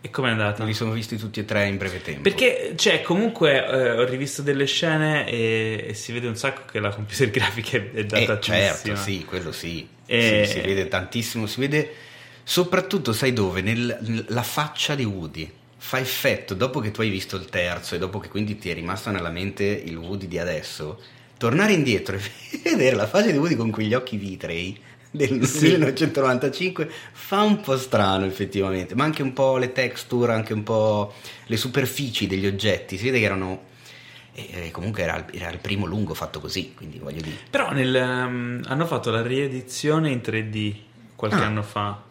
E com'è andata? Li sono visti tutti e tre in breve tempo. Perché, cioè, comunque eh, ho rivisto delle scene e, e, si vede un sacco che la computer (laughs) grafica è datata eh, certo, sì, quello sì. E... sì. Si vede tantissimo, si vede soprattutto, sai dove? Nel, nella faccia di Woody. Fa effetto, dopo che tu hai visto il terzo e dopo che quindi ti è rimasto nella mente il Woody di adesso, tornare indietro (laughs) e vedere la faccia di Woody con quegli occhi vitrei del sì. 1995 fa un po' strano effettivamente, ma anche un po' le texture, anche un po' le superfici degli oggetti, si vede che erano... E comunque era, era, il primo lungo fatto così, quindi voglio dire. Però nel, um, hanno fatto la riedizione in 3D qualche ah. anno fa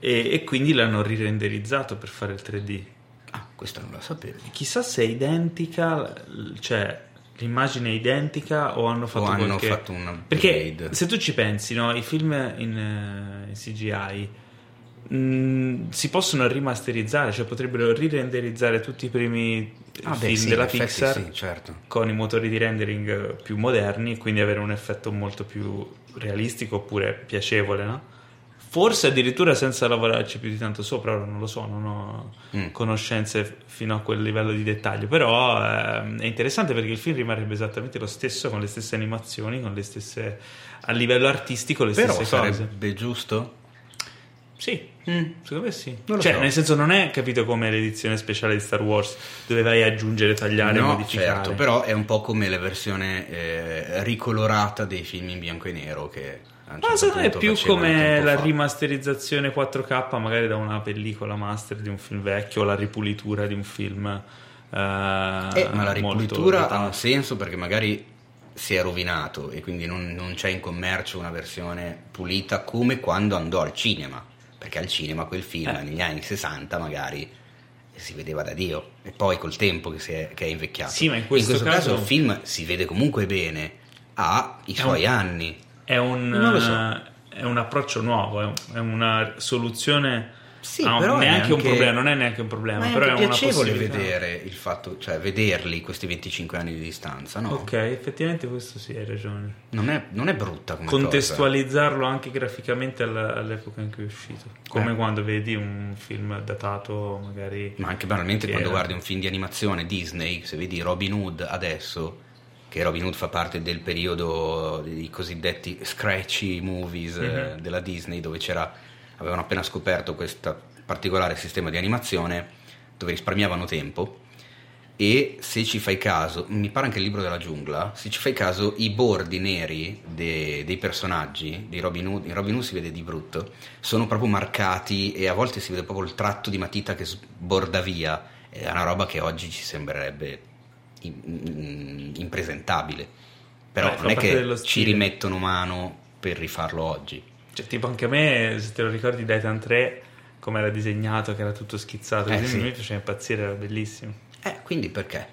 e, e, quindi l'hanno rirenderizzato per fare il 3D. Ah, questo non lo sapevo. Chissà se è identica, cioè l'immagine è identica o hanno fatto, o hanno qualche... fatto un perché se tu ci pensi no, i film in, uh, in CGI mh, mm, si possono rimasterizzare cioè potrebbero rirenderizzare tutti i primi ah, film beh, sì, della Pixar sì, certo. con i motori di rendering più moderni quindi avere un effetto molto più realistico oppure piacevole no? Forse addirittura senza lavorarci più di tanto sopra, ora non lo so, non ho mm. conoscenze fino a quel livello di dettaglio, però eh, è interessante perché il film rimarrebbe esattamente lo stesso, con le stesse animazioni, con le stesse, a livello artistico le però stesse cose. sarebbe giusto? Sì, mm. secondo me sì. cioè, so. nel senso, non è capito come l'edizione speciale di Star Wars, dove vai a aggiungere, tagliare, no, modificare. Certo, però è un po' come la versione eh, ricolorata dei film in bianco e nero che ma certo secondo me è più come la fa. rimasterizzazione 4K, magari da una pellicola master di un film vecchio, o la ripulitura di un film. Eh, eh, ma la ripulitura ha un senso perché magari si è rovinato e quindi non, non, c'è in commercio una versione pulita come quando andò al cinema. Perché al cinema quel film eh. negli anni 60 magari si vedeva da Dio e poi col tempo che, è, che è invecchiato. Sì, ma in questo, in questo caso... caso il film si vede comunque bene, ha i suoi un... anni è un, so. è un approccio nuovo, è una soluzione. Sì, no, però neanche anche, un problema, non è neanche un problema, ma è però è piacevole vedere il fatto, cioè vederli questi 25 anni di distanza, no? Ok, effettivamente questo sì, hai ragione. Non è, non è brutta come Contestualizzarlo cosa. anche graficamente all'epoca in cui è uscito, come eh. quando vedi un film datato magari... Ma anche banalmente quando guardi un film di animazione Disney, se vedi Robin Hood adesso che Robin Hood fa parte del periodo dei cosiddetti scratchy movies mm-hmm. della Disney dove avevano appena scoperto questo particolare sistema di animazione dove risparmiavano tempo e se ci fai caso, mi pare anche il libro della giungla, se ci fai caso i bordi neri de, dei personaggi di Robin Hood, in Robin Hood si vede di brutto, sono proprio marcati e a volte si vede proprio il tratto di matita che sborda via, è una roba che oggi ci sembrerebbe impresentabile. Però Beh, non è che ci rimettono mano per rifarlo oggi. Cioè, tipo anche a me, se te lo ricordi, Titan 3, come era disegnato, che era tutto schizzato, eh, sì. mi faceva impazzire, era bellissimo. Eh, quindi perché?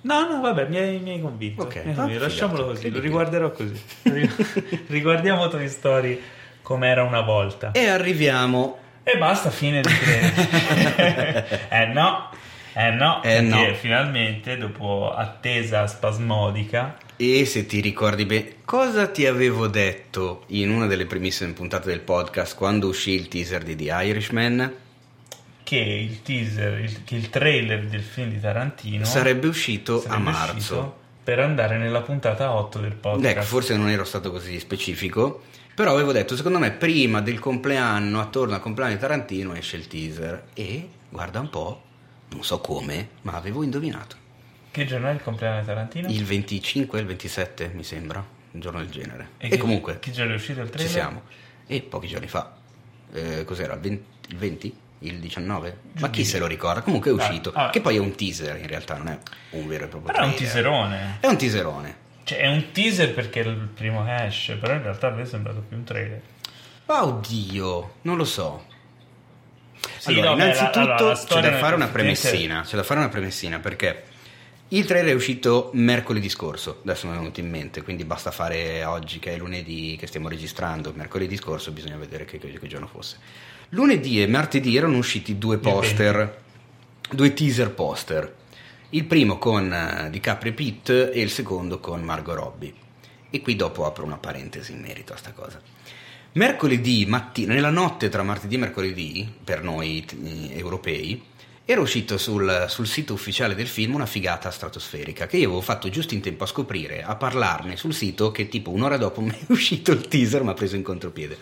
No, no, vabbè, mi hai, mi hai convinto. Ok, mi hai convinto. lasciamolo così, lo riguarderò così. (laughs) Riguardiamo Toy Story come era una volta. E arriviamo. E basta, fine di (laughs) eh no, eh no, eh no. finalmente dopo attesa spasmodica. E se ti ricordi bene, cosa ti avevo detto in una delle primissime puntate del podcast quando uscì il teaser di The Irishman? Che il teaser, il, che il trailer del film di Tarantino sarebbe uscito sarebbe a marzo. Uscito per andare nella puntata 8 del podcast. Ecco, forse non ero stato così specifico. Però avevo detto, secondo me, prima del compleanno, attorno al compleanno di Tarantino, esce il teaser. E guarda un po', non so come, ma avevo indovinato. Che giorno è il compleanno di Tarantino? Il 25 e il 27, mi sembra, un giorno del genere. E, E, che, comunque Che giorno è uscito il trailer? ci siamo. E pochi giorni fa, eh, cos'era? Il 20? Il 20? Il 19? Ma chi se lo ricorda? Comunque è uscito. Ah, ah. Che poi è un teaser, in realtà non è un vero e proprio Però è un trailer. teaserone. È un teaserone. Cioè, è un teaser perché è il primo esce, però in realtà a me è sembrato più un trailer. Ma oddio, non lo so. Sì, allora, no, beh, la- innanzitutto allora, la c'è da fare una premessina, c'è da fare una premessina perché il trailer è uscito mercoledì scorso, adesso mi è venuto in mente, quindi basta fare oggi che è lunedì che stiamo registrando, mercoledì scorso bisogna vedere che, che- che giorno fosse. Lunedì e martedì erano usciti due poster, due teaser poster, il primo con eh, DiCaprio e Pitt e il secondo con Margot Robbie. E qui dopo apro una parentesi in merito a sta cosa. Mercoledì mattina, nella notte tra martedì e mercoledì, per noi eh, europei, era uscito sul, sul sito ufficiale del film una figata stratosferica che io avevo fatto giusto in tempo a scoprire, a parlarne sul sito che tipo un'ora dopo (laughs) mi è uscito il teaser, mi ha preso in contropiede.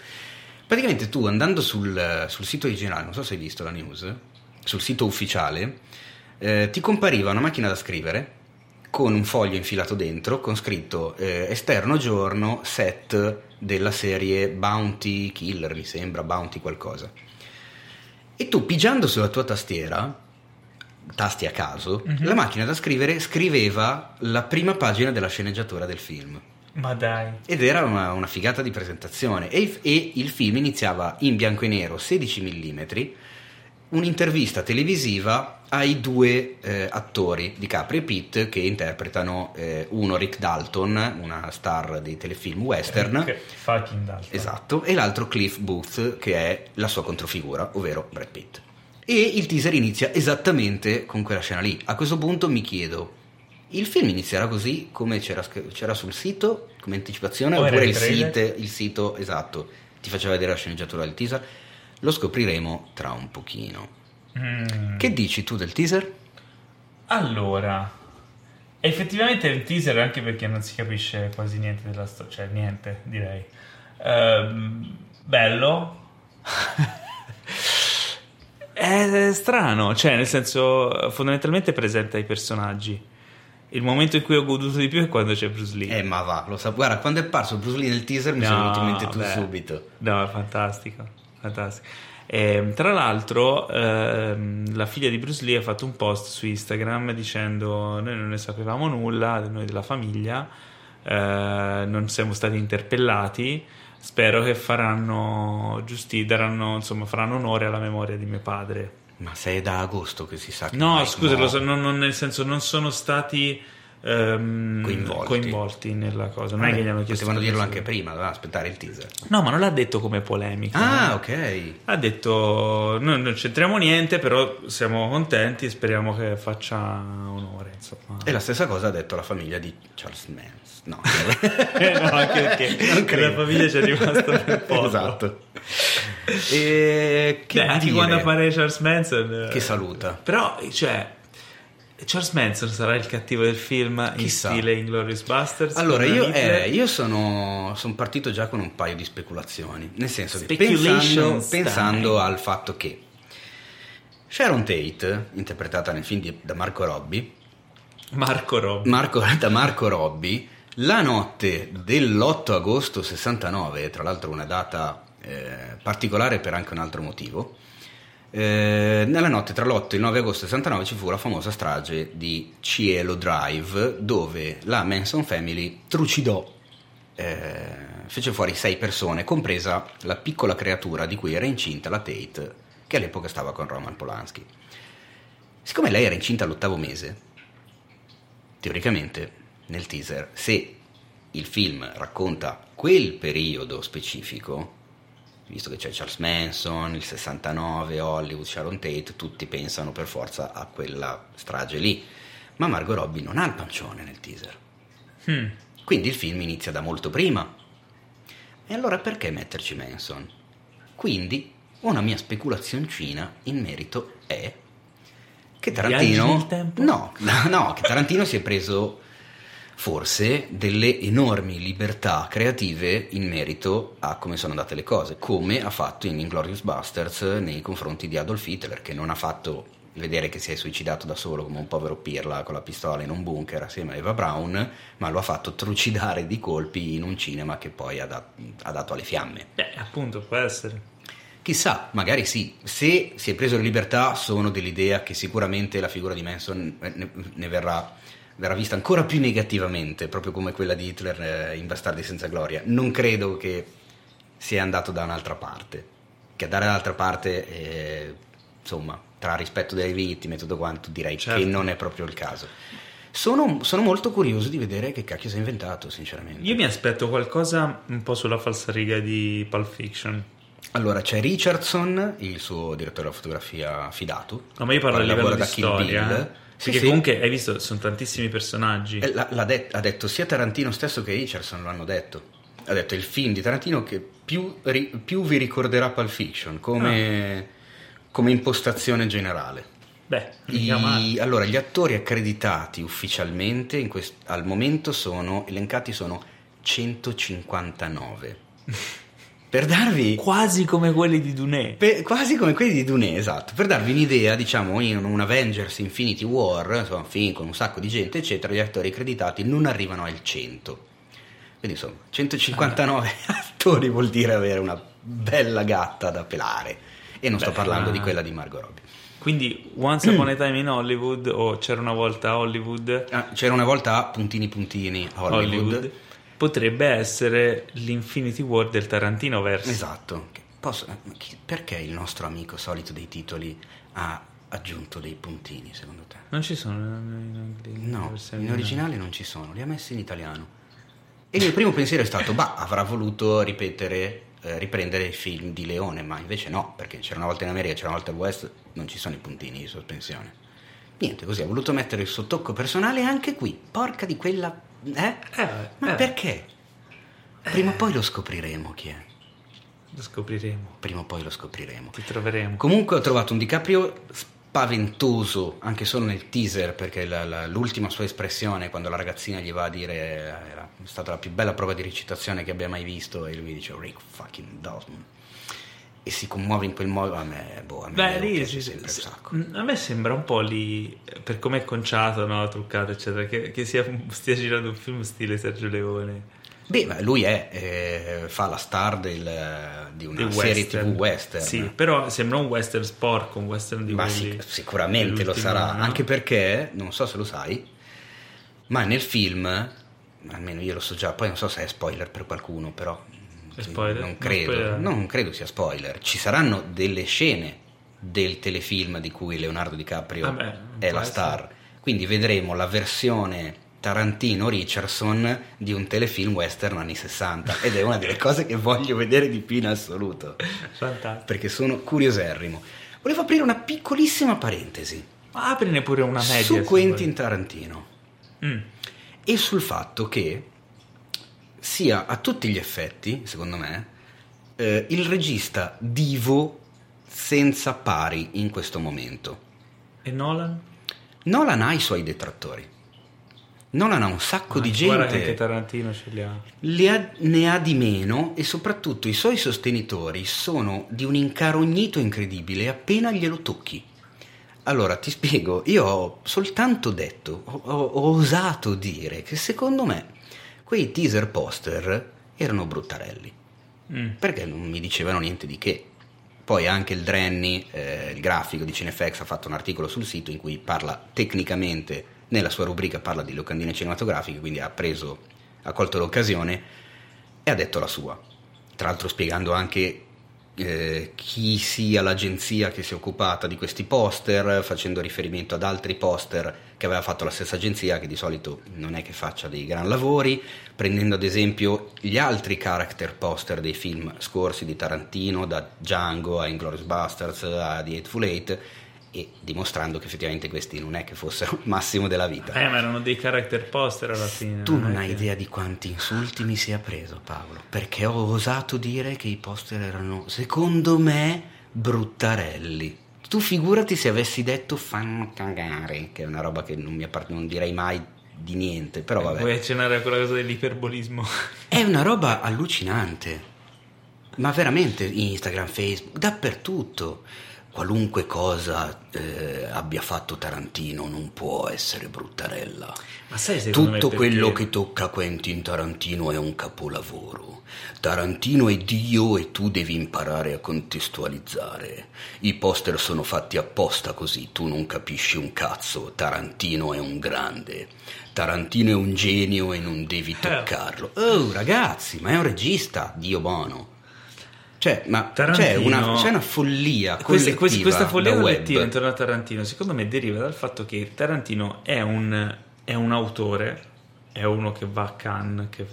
Praticamente tu andando sul, sul sito originale, non so se hai visto la news, sul sito ufficiale, eh, ti compariva una macchina da scrivere con un foglio infilato dentro con scritto eh, esterno giorno set della serie Bounty Killer, mi sembra, Bounty qualcosa. E tu pigiando sulla tua tastiera, tasti a caso, la macchina da scrivere scriveva la prima pagina della sceneggiatura del film. Ma dai. Ed era una, una figata di presentazione. E, e il film iniziava in bianco e nero, 16 mm, un'intervista televisiva ai due eh, attori di Capri e Pitt che interpretano eh, uno Rick Dalton, una star dei telefilm western. Fucking Dalton. Esatto, e l'altro Cliff Booth, che è la sua controfigura, ovvero Brad Pitt. E il teaser inizia esattamente con quella scena lì. A questo punto mi chiedo, il film inizierà così come c'era, c'era sul sito, come anticipazione, O oppure il sito, il sito, esatto, ti faceva vedere la sceneggiatura del teaser? Lo scopriremo tra un pochino. Mm. Che dici tu del teaser? Allora, effettivamente è un teaser anche perché non si capisce quasi niente della storia, cioè niente direi. Ehm, bello. (laughs) è strano, cioè nel senso fondamentalmente presenta i personaggi. Il momento in cui ho goduto di più è quando c'è Bruce Lee. Eh, ma va, lo sa. Guarda, quando è apparso Bruce Lee nel teaser mi No, sono venuto in mente tu beh. subito. No, è fantastico, fantastico. Ehm, tra l'altro, ehm, la figlia di Bruce Lee ha fatto un post su Instagram dicendo: Noi non ne sapevamo nulla, noi della famiglia, eh, non siamo stati interpellati. Spero che faranno giusti, daranno, insomma, faranno onore alla memoria di mio padre. Ma se è da agosto che si sa che No, scusa, lo so, non, non- nel senso, non sono stati ehm, Coinvolti. coinvolti nella cosa. Non è Vabbè, che gli hanno chiesto. Potevano dirlo anche prima, doveva aspettare il teaser. No, ma non l'ha detto come polemica. Ah, ok. Ha detto: Noi non c'entriamo niente, però siamo contenti e speriamo che faccia onore. Insomma, E la stessa cosa ha detto la famiglia di Charles Mans. No, Eh, (laughs) no, anche perché (laughs) Non credo. la famiglia ci è rimasta per (laughs) poco. esatto. E che Beh, anche quando appare Charles Manson, eh, Che saluta. Però, cioè, Charles Manson sarà il cattivo del film in Chissà. stile Inglorious Basterds. Allora, io, eh, io sono, sono partito già con un paio di speculazioni. Nel senso che pensando, pensando al fatto che Sharon Tate, interpretata nel film di- da Marco Robbi, Marco Robbi. Marco, (laughs) da Marco Robbi, la notte dell'8 agosto 69, tra l'altro una data eh, particolare per anche un altro motivo, eh, nella notte tra l'8 e il 9 agosto 69 ci fu la famosa strage di Cielo Drive, dove la Manson Family trucidò, eh, fece fuori sei persone, compresa la piccola creatura di cui era incinta la Tate, che all'epoca stava con Roman Polanski. Siccome lei era incinta all'ottavo mese, teoricamente nel teaser, se il film racconta quel periodo specifico, visto che c'è Charles Manson, il 69, Hollywood, Sharon Tate, tutti pensano per forza a quella strage lì. Ma Margot Robbie non ha il pancione nel teaser. Hmm. Quindi il film inizia da molto prima. E allora perché metterci Manson? Quindi una mia speculazioncina in merito è che Tarantino tempo? no, (laughs) no, che Tarantino si è preso forse delle enormi libertà creative in merito a come sono andate le cose, come ha fatto in Inglorious Basterds nei confronti di Adolf Hitler, che non ha fatto vedere che si è suicidato da solo come un povero pirla con la pistola in un bunker assieme a Eva Brown, ma lo ha fatto trucidare di colpi in un cinema che poi ha, dat- ha dato alle fiamme. Beh, appunto, può essere. Chissà, magari sì. Se si è preso le libertà, sono dell'idea che sicuramente la figura di Manson ne, ne verrà, verrà, vista ancora più negativamente, proprio come quella di Hitler eh, in Bastardi senza gloria. Non credo che sia andato da un'altra parte. Che andare dall'altra parte, eh, insomma, tra rispetto delle vittime e tutto quanto, direi certo. che non è proprio il caso. Sono, sono, molto curioso di vedere che cacchio si è inventato, sinceramente. Io mi aspetto qualcosa un po' sulla falsariga di Pulp Fiction allora c'è Richardson, il suo direttore della fotografia fidato. No, ma io parlo a livello di storia. Bill. Sì, Perché sì. comunque hai visto, sono tantissimi personaggi. Eh, l'ha, l'ha det- ha detto sia Tarantino stesso che Richardson lo hanno detto. Ha detto il film di Tarantino che più, ri- più vi ricorderà Pulp Fiction come, ah. come impostazione generale. Beh, I, allora, gli attori accreditati ufficialmente quest- al momento sono elencati sono 159. (laughs) Per darvi... Quasi come quelli di Duné. Per, quasi come quelli di Duné, esatto. Per darvi un'idea, diciamo, in un Avengers Infinity War, insomma, film con un sacco di gente, eccetera, gli attori accreditati non arrivano al 100. Quindi insomma, 159 ah. (laughs) attori vuol dire avere una bella gatta da pelare. E non Beh, sto parlando ma... di quella di Margot Robbie. Quindi Once Upon a Time in Hollywood o C'era una volta a Hollywood? Ah, c'era una volta a puntini puntini Hollywood. Hollywood potrebbe essere l'Infinity War del Tarantino verso. Esatto. Posso, perché il nostro amico solito dei titoli ha aggiunto dei puntini, secondo te? Non ci sono in, No, in originale non ci sono, li ha messi in italiano. E il mio primo pensiero è stato, bah, avrà voluto ripetere, eh, riprendere il film di Leone, ma invece no, perché c'era una volta in America, c'era una volta al West, non ci sono i puntini di sospensione. Niente, così ha voluto mettere il suo tocco personale anche qui. Porca di quella eh? eh Ma eh. perché? Prima o poi lo scopriremo chi è. Lo scopriremo. Prima o poi lo scopriremo. Ti troveremo. Comunque ho trovato un DiCaprio spaventoso, anche solo nel teaser, perché la, la, l'ultima sua espressione quando la ragazzina gli va a dire era stata la più bella prova di recitazione che abbia mai visto e lui dice Rick fucking Dawson e si commuove in quel modo a me, boh, a me, Beh, lì, sì, sì, a me sembra un po' lì per come è conciato, no, truccato eccetera che, che sia, stia girando un film stile Sergio Leone Beh, lui è, eh, fa la star del, di una serie western. tv western. Sì, però sembra un western sporco, un western di Ma sic- sicuramente lo sarà, no? anche perché, non so se lo sai, ma nel film, almeno io lo so già, poi non so se è spoiler per qualcuno, però Spoiler? Non credo, non, non credo sia spoiler. Ci saranno delle scene del telefilm di cui Leonardo DiCaprio Vabbè, è la star. Essere. Quindi vedremo la versione Tarantino-Richardson di un telefilm western anni 60 ed è una delle cose che voglio vedere di più in assoluto. Fantastico. Perché sono curioserrimo. Volevo aprire una piccolissima parentesi. Aprine pure una media. Su Quentin Tarantino. Mm. E sul fatto che sia a tutti gli effetti, secondo me, eh, il regista divo senza pari in questo momento. E Nolan? Nolan ha i suoi detrattori. Nolan ha un sacco Ma di gente. Guarda che anche Tarantino ce li ha. li ha. Ne ha di meno e soprattutto i suoi sostenitori sono di un incarognito incredibile appena glielo tocchi. Allora ti spiego, io ho soltanto detto, ho, ho, ho osato dire che secondo me quei teaser poster erano bruttarelli. Mm. Perché non mi dicevano niente di che. Poi anche il Drenny, eh, il grafico di Cinefx, ha fatto un articolo sul sito in cui parla tecnicamente, nella sua rubrica parla di locandine cinematografiche, quindi ha preso, ha colto l'occasione e ha detto la sua. Tra l'altro spiegando anche eh, chi sia l'agenzia che si è occupata di questi poster, facendo riferimento ad altri poster che aveva fatto la stessa agenzia, che di solito non è che faccia dei gran lavori, prendendo ad esempio gli altri character poster dei film scorsi di Tarantino, da Django a Inglourious Basterds a The Eightful Eight, e dimostrando che effettivamente questi non è che fossero il massimo della vita. Eh, ma erano dei character poster alla fine. Tu non, non hai che... idea di quanti insulti mi sia preso, Paolo, perché ho osato dire che i poster erano, secondo me, bruttarelli. Tu figurati se avessi detto fanno cagare, che è una roba che non, mi appart- non direi mai di niente, però vabbè. Vuoi accennare a quella cosa dell'iperbolismo? È una roba allucinante. Ma veramente Instagram, Facebook, dappertutto qualunque cosa eh, abbia fatto Tarantino non può essere bruttarella. Ma sai, Tutto quello che tocca Quentin Tarantino è un capolavoro. Tarantino è Dio e tu devi imparare a contestualizzare. I poster sono fatti apposta così, tu non capisci un cazzo. Tarantino è un grande. Tarantino è un genio e non devi eh. toccarlo. Oh, ragazzi, ma è un regista, Dio buono. Cioè, ma c'è una, c'è una, follia questa, questa follia collettiva intorno a Tarantino secondo me deriva dal fatto che Tarantino è un, è un autore è uno che va a Cannes che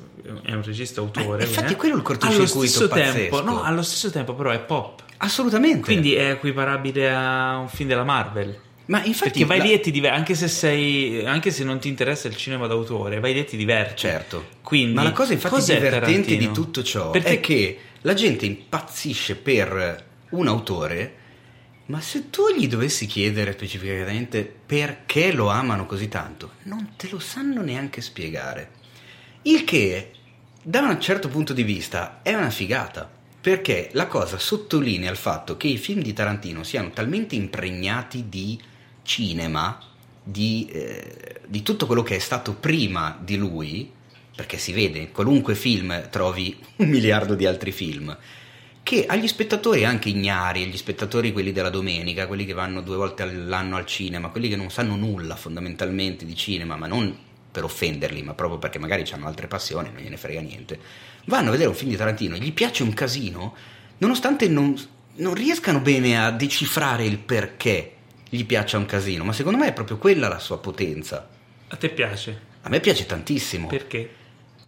è un regista autore eh, infatti quello è il cortocircuito allo stesso tempo no, allo stesso tempo però è pop assolutamente quindi è equiparabile a un film della Marvel ma infatti perché vai la... lì e ti diverti, anche se sei anche se non ti interessa il cinema d'autore, vai lì e ti diverti. Certo. Quindi, ma la cosa infatti divertente Tarantino? di tutto ciò perché... è che la gente impazzisce per un autore, ma se tu gli dovessi chiedere specificamente perché lo amano così tanto, non te lo sanno neanche spiegare. Il che, da un certo punto di vista, è una figata, perché la cosa sottolinea il fatto che i film di Tarantino siano talmente impregnati di cinema, di, eh, di tutto quello che è stato prima di lui, perché si vede, in qualunque film trovi un miliardo di altri film, che agli spettatori anche ignari, agli spettatori quelli della domenica, quelli che vanno due volte all'anno al cinema, quelli che non sanno nulla fondamentalmente di cinema, ma non per offenderli, ma proprio perché magari hanno altre passioni, non gliene frega niente, vanno a vedere un film di Tarantino, gli piace un casino, nonostante non, non riescano bene a decifrare il perché gli piaccia un casino, ma secondo me è proprio quella la sua potenza. A te piace? A me piace tantissimo. Perché?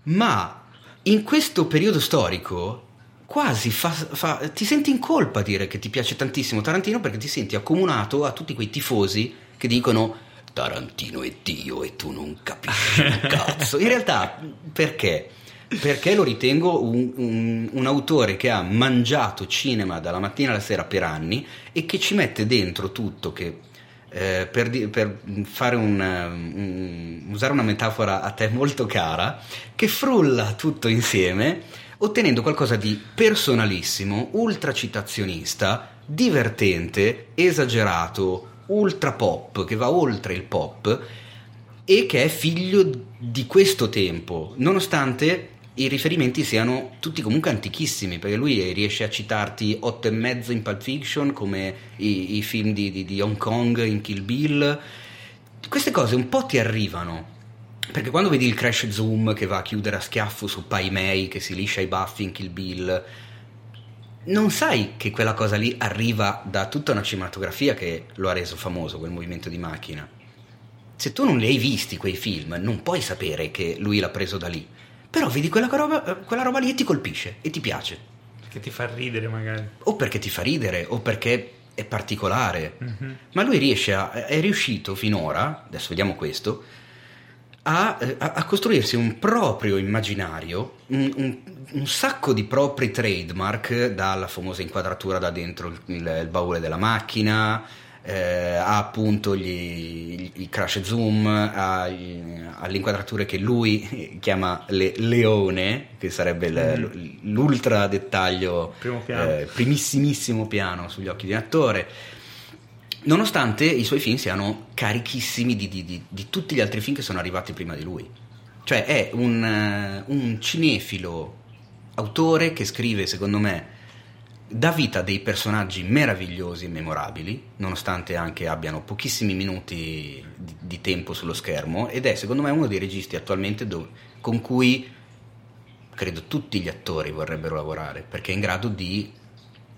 Ma in questo periodo storico quasi fa, fa, ti senti in colpa a dire che ti piace tantissimo Tarantino perché ti senti accomunato a tutti quei tifosi che dicono Tarantino è Dio e tu non capisci un (laughs) cazzo. In realtà perché? Perché lo ritengo un, un, un, autore che ha mangiato cinema dalla mattina alla sera per anni e che ci mette dentro tutto, che eh, per, di, per un, un, usare una metafora a te molto cara, che frulla tutto insieme, ottenendo qualcosa di personalissimo, ultra citazionista, divertente, esagerato, ultra pop, che va oltre il pop e che è figlio di questo tempo, nonostante i riferimenti siano tutti comunque antichissimi, perché lui riesce a citarti otto e mezzo in Pulp Fiction, come i, i film di, di, di, Hong Kong in Kill Bill. Queste cose un po' ti arrivano. Perché quando vedi il crash zoom che va a chiudere a schiaffo su Pai Mei, che si liscia i baffi in Kill Bill, non sai che quella cosa lì arriva da tutta una cinematografia che lo ha reso famoso, quel movimento di macchina. Se tu non li hai visti quei film, non puoi sapere che lui l'ha preso da lì. Però vedi quella roba, quella roba lì e ti colpisce e ti piace. Perché ti fa ridere magari. O perché ti fa ridere, o perché è particolare. Mm-hmm. Ma lui riesce a, è riuscito finora, adesso vediamo questo, a, a, a costruirsi un proprio immaginario, un, un, un, sacco di propri trademark, dalla famosa inquadratura da dentro il, il, il baule della macchina, eh, ha appunto gli, i crash zoom, ha, le inquadrature che lui (laughs) chiama le leone, che sarebbe mm. l'ultra dettaglio, eh, primissimissimo piano sugli occhi di un attore. Nonostante i suoi film siano carichissimi di, di, di, di, tutti gli altri film che sono arrivati prima di lui. Cioè è un, un cinefilo autore che scrive, secondo me, dà vita a dei personaggi meravigliosi e memorabili, nonostante anche abbiano pochissimi minuti di, di tempo sullo schermo, ed è secondo me uno dei registi attualmente dove, con cui credo tutti gli attori vorrebbero lavorare, perché è in grado di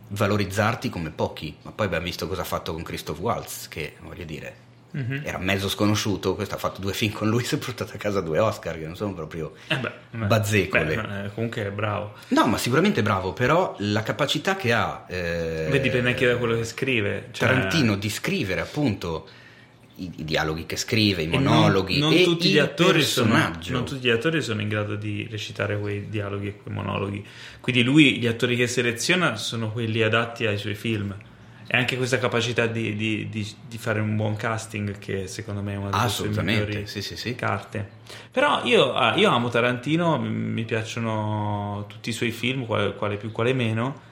valorizzarti come pochi. Ma poi abbiamo visto cosa ha fatto con Christoph Waltz, che voglio dire Mm-hmm. Era mezzo sconosciuto, questo ha fatto due film con lui, (laughs) si è portato a casa due Oscar, che non sono proprio eh beh, bazzecole. Beh, comunque è bravo. No, ma sicuramente è bravo, però la capacita che ha... Eh, beh, dipende anche da quello che scrive. Cioè... Tarantino di scrivere appunto i, i, dialoghi che scrive, i monologhi non, non tutti gli attori sono, non tutti gli attori sono in grado di recitare quei dialoghi e quei monologhi. Quindi lui, gli attori che seleziona sono quelli adatti ai suoi film e anche questa capacità di, di, di, di, fare un buon casting che secondo me è una delle sue migliori sì, sì, sì. carte però io, ah, io, amo Tarantino mi piacciono tutti i suoi film quale, quale più quale meno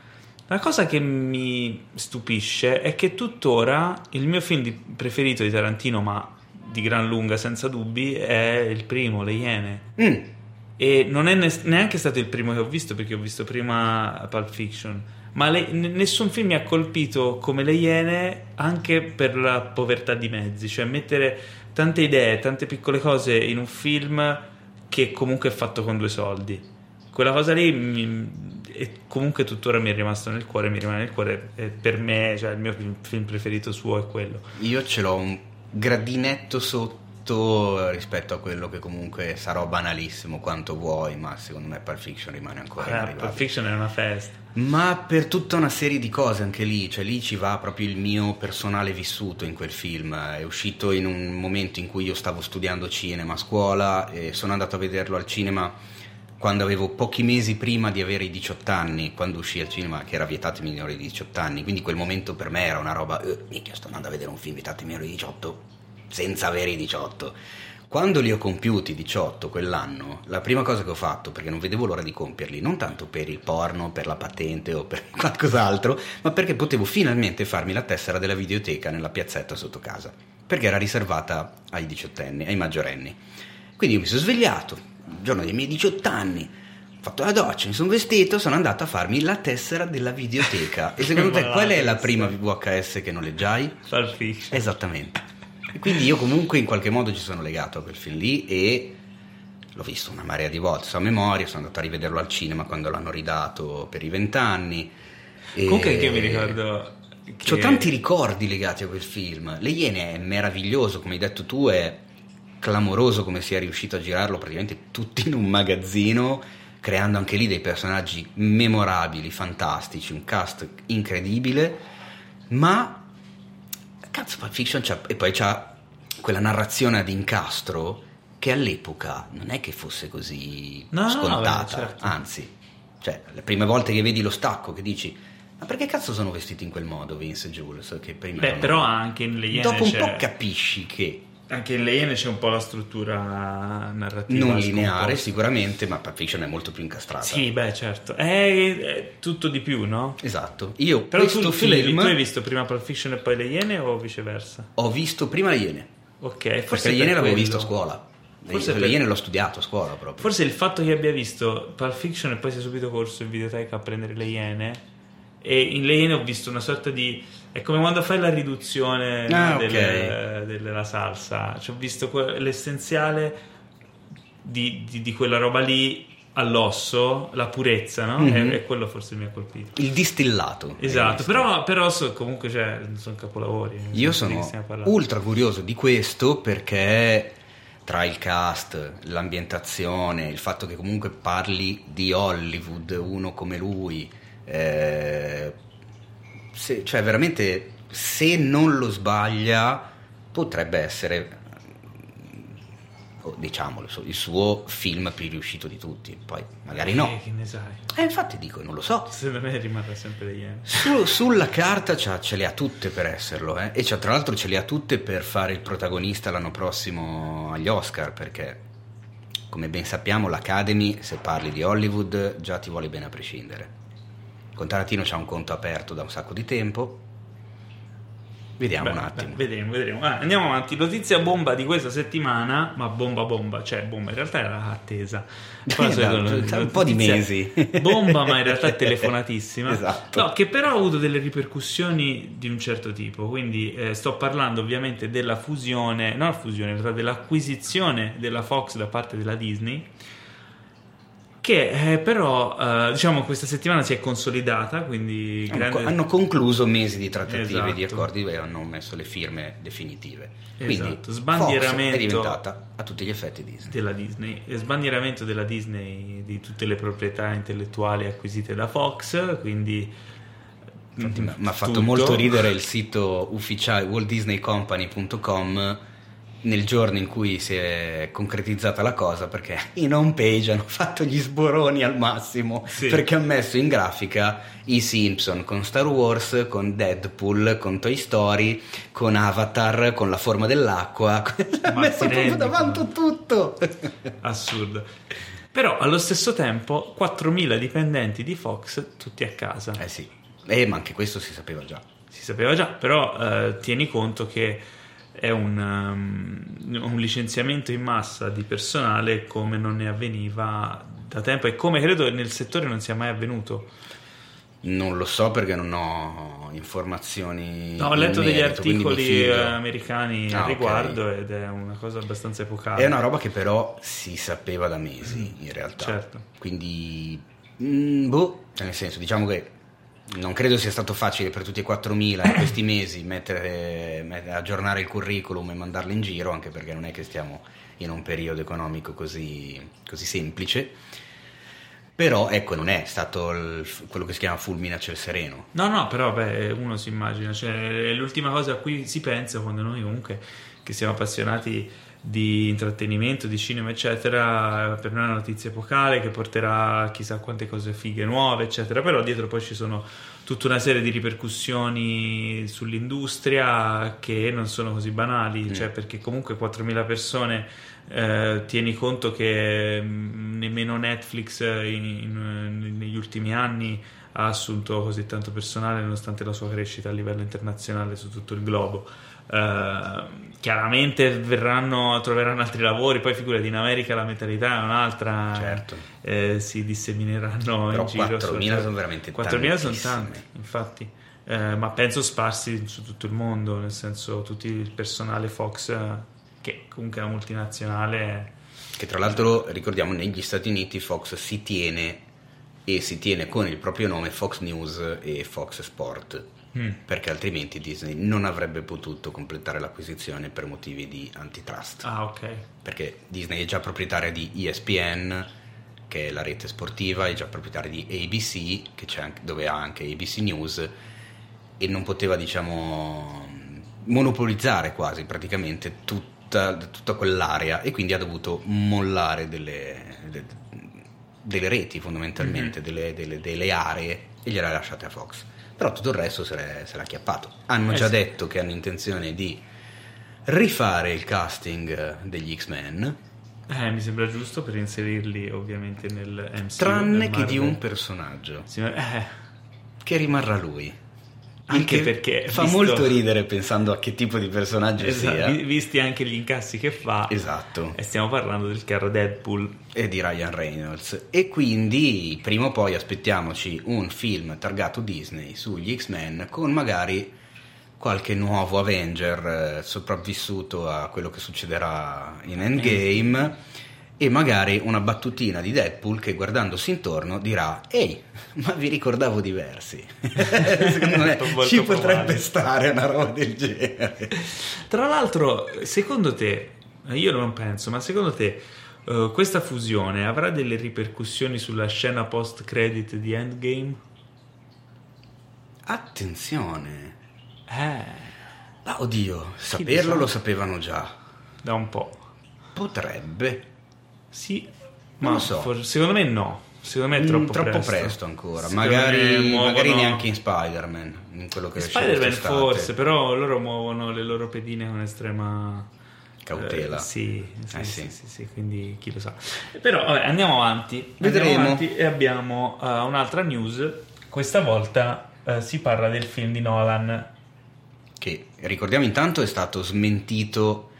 La cosa che mi stupisce è che tuttora il mio film preferito di Tarantino, ma di gran lunga senza dubbi, è il primo, Le Iene. Mm. E non è neanche stato il primo che ho visto perché ho visto prima Pulp Fiction. Ma le, nessun film mi ha colpito come Le Iene anche per la povertà di mezzi, cioè mettere tante idee, tante piccole cose in un film che comunque è fatto con due soldi. Quella cosa lì mi, comunque tuttora mi è rimasto nel cuore, mi rimane nel cuore. Per me, cioè, il mio film preferito suo è quello. Io ce l'ho un gradinetto sotto rispetto a quello che comunque sarò banalissimo quanto vuoi, ma secondo me Pulp Fiction rimane ancora. Eh, Pulp Fiction è una festa. Ma per tutta una serie di cose anche lì, cioè lì ci va proprio il mio personale vissuto in quel film. È uscito in un momento in cui io stavo studiando cinema a scuola e sono andato a vederlo al cinema quando avevo pochi mesi prima di avere i 18 anni, quando uscì al cinema che era vietato ai minori di 18 anni, quindi quel momento per me era una roba, eh, minchia sto andando a vedere un film vietato ai minori di 18 senza avere i 18. Quando li ho compiuti 18 quell'anno, la prima cosa che ho fatto, perché non vedevo l'ora di compierli, non tanto per il porno, per la patente o per (laughs) qualcos'altro, ma perché potevo finalmente farmi la tessera della videoteca nella piazzetta sotto casa, perché era riservata ai diciottenni, ai maggiorenni. Quindi io mi sono svegliato, il giorno dei miei 18 anni, ho fatto la doccia, mi sono vestito, sono andato a farmi la tessera della videoteca. E secondo (laughs) te qual è la prima VHS che noleggiai? Farfish. Esattamente. Quindi io comunque in qualche modo ci sono legato a quel film lì e l'ho visto una marea di volte, so a memoria, sono andato a rivederlo al cinema quando l'hanno ridato per i vent'anni. Comunque io mi ricordo... Che... Ho tanti ricordi legati a quel film. Le Iene è meraviglioso, come hai detto tu, è clamoroso come sia riuscito a girarlo praticamente tutto in un magazzino, creando anche lì dei personaggi memorabili, fantastici, un cast incredibile, ma cazzo, Pulp Fiction c'ha, e poi c'ha quella narrazione ad incastro che all'epoca non è che fosse così no, scontata, no, certo. anzi, cioè, le prime volte che vedi lo stacco che dici ma perché cazzo sono vestiti in quel modo Vince e Jules? Che prima Beh, però anche in le Iene Dopo un c'è... po' capisci che anche in Lane c'è un po' la struttura narrativa. Non lineare sicuramente, ma Pulp Fiction è molto più incastrata. Sì, beh, certo. È, è tutto di più, no? Esatto. Io Però questo tu, film... tu hai visto prima Pulp Fiction e poi Le Iene o viceversa? Ho visto prima Le Iene. Ok, forse Perché Le Iene l'avevo visto a scuola. Forse Le per... Iene l'ho studiato a scuola proprio. Forse il fatto che abbia visto Pulp Fiction e poi sia subito corso in videoteca a prendere Le Iene e in Le Iene ho visto una sorta di è come quando fai la riduzione ah, del, okay. della salsa. Cioè, ho visto que- l'essenziale di, di, di, quella roba lì all'osso, la purezza, no? Mm-hmm. E, quello forse mi ha colpito. Il distillato. Esatto, però, però so, comunque cioè, sono capolavori. Io sono ultra curioso di questo perché tra il cast, l'ambientazione, il fatto che comunque parli di Hollywood, uno come lui, eh, se, cioè veramente se non lo sbaglia potrebbe essere oh, diciamolo il suo film più riuscito di tutti. Poi magari no. Eh, che ne sai. Eh infatti dico non lo so. Secondo me rimarrà sempre degli anni Su, sulla carta ce le ha tutte per esserlo eh? e tra l'altro ce le ha tutte per fare il protagonista l'anno prossimo agli Oscar perché come ben sappiamo l'Academy se parli di Hollywood già ti vuole bene a prescindere con Tarantino c'ha un conto aperto da un sacco di tempo. Vediamo beh, un attimo. Beh, vedremo, vedremo. Ah, andiamo avanti. Notizia bomba di questa settimana, ma bomba bomba, cioè bomba, in realtà era attesa. (laughs) Poi esatto, un po' di mesi. (laughs) Bomba, ma in realtà è telefonatissima. esatto. No, che però ha avuto delle ripercussioni di un certo tipo. Quindi eh, sto parlando ovviamente della fusione, non la fusione, in realtà dell'acquisizione della Fox da parte della Disney che eh, però eh, diciamo questa settimana si è consolidata quindi grande... hanno concluso mesi di trattative esatto. di accordi e hanno messo le firme definitive quindi esatto. sbandieramento è diventata a tutti gli effetti Disney della Disney sbandieramento della Disney di tutte le proprietà intellettuali acquisite da Fox quindi mi ha fatto molto ridere (laughs) il sito ufficiale waltdisneycompany.com nel giorno in cui si è concretizzata la cosa perché in home page hanno fatto gli sboroni al massimo sì. perché hanno messo in grafica i Simpson con Star Wars, con Deadpool, con Toy Story, con Avatar, con la forma dell'acqua. (laughs) hanno messo proprio davanti tutto. Assurdo. Però allo stesso tempo 4.000 dipendenti di Fox tutti a casa. Eh sì. Eh, ma anche questo si sapeva già. Si sapeva già, però eh, tieni conto che è un, um, un, licenziamento in massa di personale come non ne avveniva da tempo e come credo nel settore non sia mai avvenuto. Non lo so perché non ho informazioni. No, ho letto degli merito, articoli americani ah, al riguardo okay. ed è una cosa abbastanza epocale. È una roba che però si sapeva da mesi in realtà. Certo. Quindi, mh, mm, boh, nel senso, diciamo che non credo sia stato facile per tutti e 4.000 in questi mesi mettere, aggiornare il curriculum e mandarlo in giro, anche perché non è che stiamo in un periodo economico così, così semplice. Però ecco, non è stato il, quello che si chiama fulmine a ciel sereno. No, no, però beh, uno si immagina, cioè, è l'ultima cosa a cui si pensa quando noi comunque che siamo appassionati di intrattenimento, di cinema, eccetera, per noi è una notizia epocale che porterà chissà quante cose fighe nuove, eccetera, però dietro poi ci sono tutta una serie di ripercussioni sull'industria che non sono così banali, mm. cioè perché comunque 4.000 persone eh, tieni conto che mm, nemmeno Netflix in, in, negli ultimi anni ha assunto così tanto personale nonostante la sua crescita a livello internazionale su tutto il globo. Uh, chiaramente verranno, troveranno altri lavori, poi figurati in America la mentalità è un'altra, certo. eh, si dissemineranno Però in giro. 4.000 sono veramente 4.000 sono tanti, infatti, eh, ma penso sparsi su tutto il mondo, nel senso tutti il personale Fox, che comunque è una multinazionale. Che tra l'altro ricordiamo negli Stati Uniti Fox si tiene e si tiene con il proprio nome Fox News e Fox Sport mm. perché altrimenti Disney non avrebbe potuto completare l'acquisizione per motivi di antitrust. Ah, ok. Perché Disney è già proprietaria di ESPN, che è la rete sportiva, è già proprietaria di ABC, anche, dove ha anche ABC News, e non poteva, diciamo, monopolizzare quasi praticamente tutta, tutta quell'area e quindi ha dovuto mollare delle, delle, delle reti fondamentalmente, mm-hmm. delle, delle, delle aree e gliele ha lasciate a Fox però tutto il resto se l'è, se l'ha acchiappato. Hanno eh già sì. detto che hanno intenzione di rifare il casting degli X-Men. Eh, mi sembra giusto per inserirli ovviamente nel MCU. Tranne che di un personaggio. Sì, eh. Che rimarrà lui. Anche perché fa visto... molto ridere pensando a che tipo di personaggio esatto, sia. Visti anche gli incassi che fa. Esatto. E stiamo parlando del caro Deadpool. E di Ryan Reynolds. E quindi prima o poi aspettiamoci un film targato Disney sugli X-Men con magari qualche nuovo Avenger eh, sopravvissuto a quello che succederà in Endgame e magari una battutina di Deadpool che guardandosi intorno dirà ehi (laughs) ma vi ricordavo diversi. (laughs) Secondo me ci potrebbe stare una roba del genere. Tra l'altro secondo te io non penso ma secondo te uh, questa fusione avrà delle ripercussioni sulla scena post credit di Endgame? attenzione. Eh. Ah, oddio saperlo lo sapevano già. Da un po' potrebbe sì, ma non so. For- secondo me no. Secondo me è troppo, mm, troppo presto. presto ancora. Magari, muovono... magari, neanche in Spider-Man. In quello che Spider-Man forse, però loro muovono le loro pedine con estrema cautela. Eh, sì, sì, eh, sì. sì, sì, quindi chi lo sa. Però vabbè, andiamo avanti. Vedremo. Andiamo avanti e abbiamo uh, un'altra news. Questa volta uh, si parla del film di Nolan. Che ricordiamo intanto è stato smentito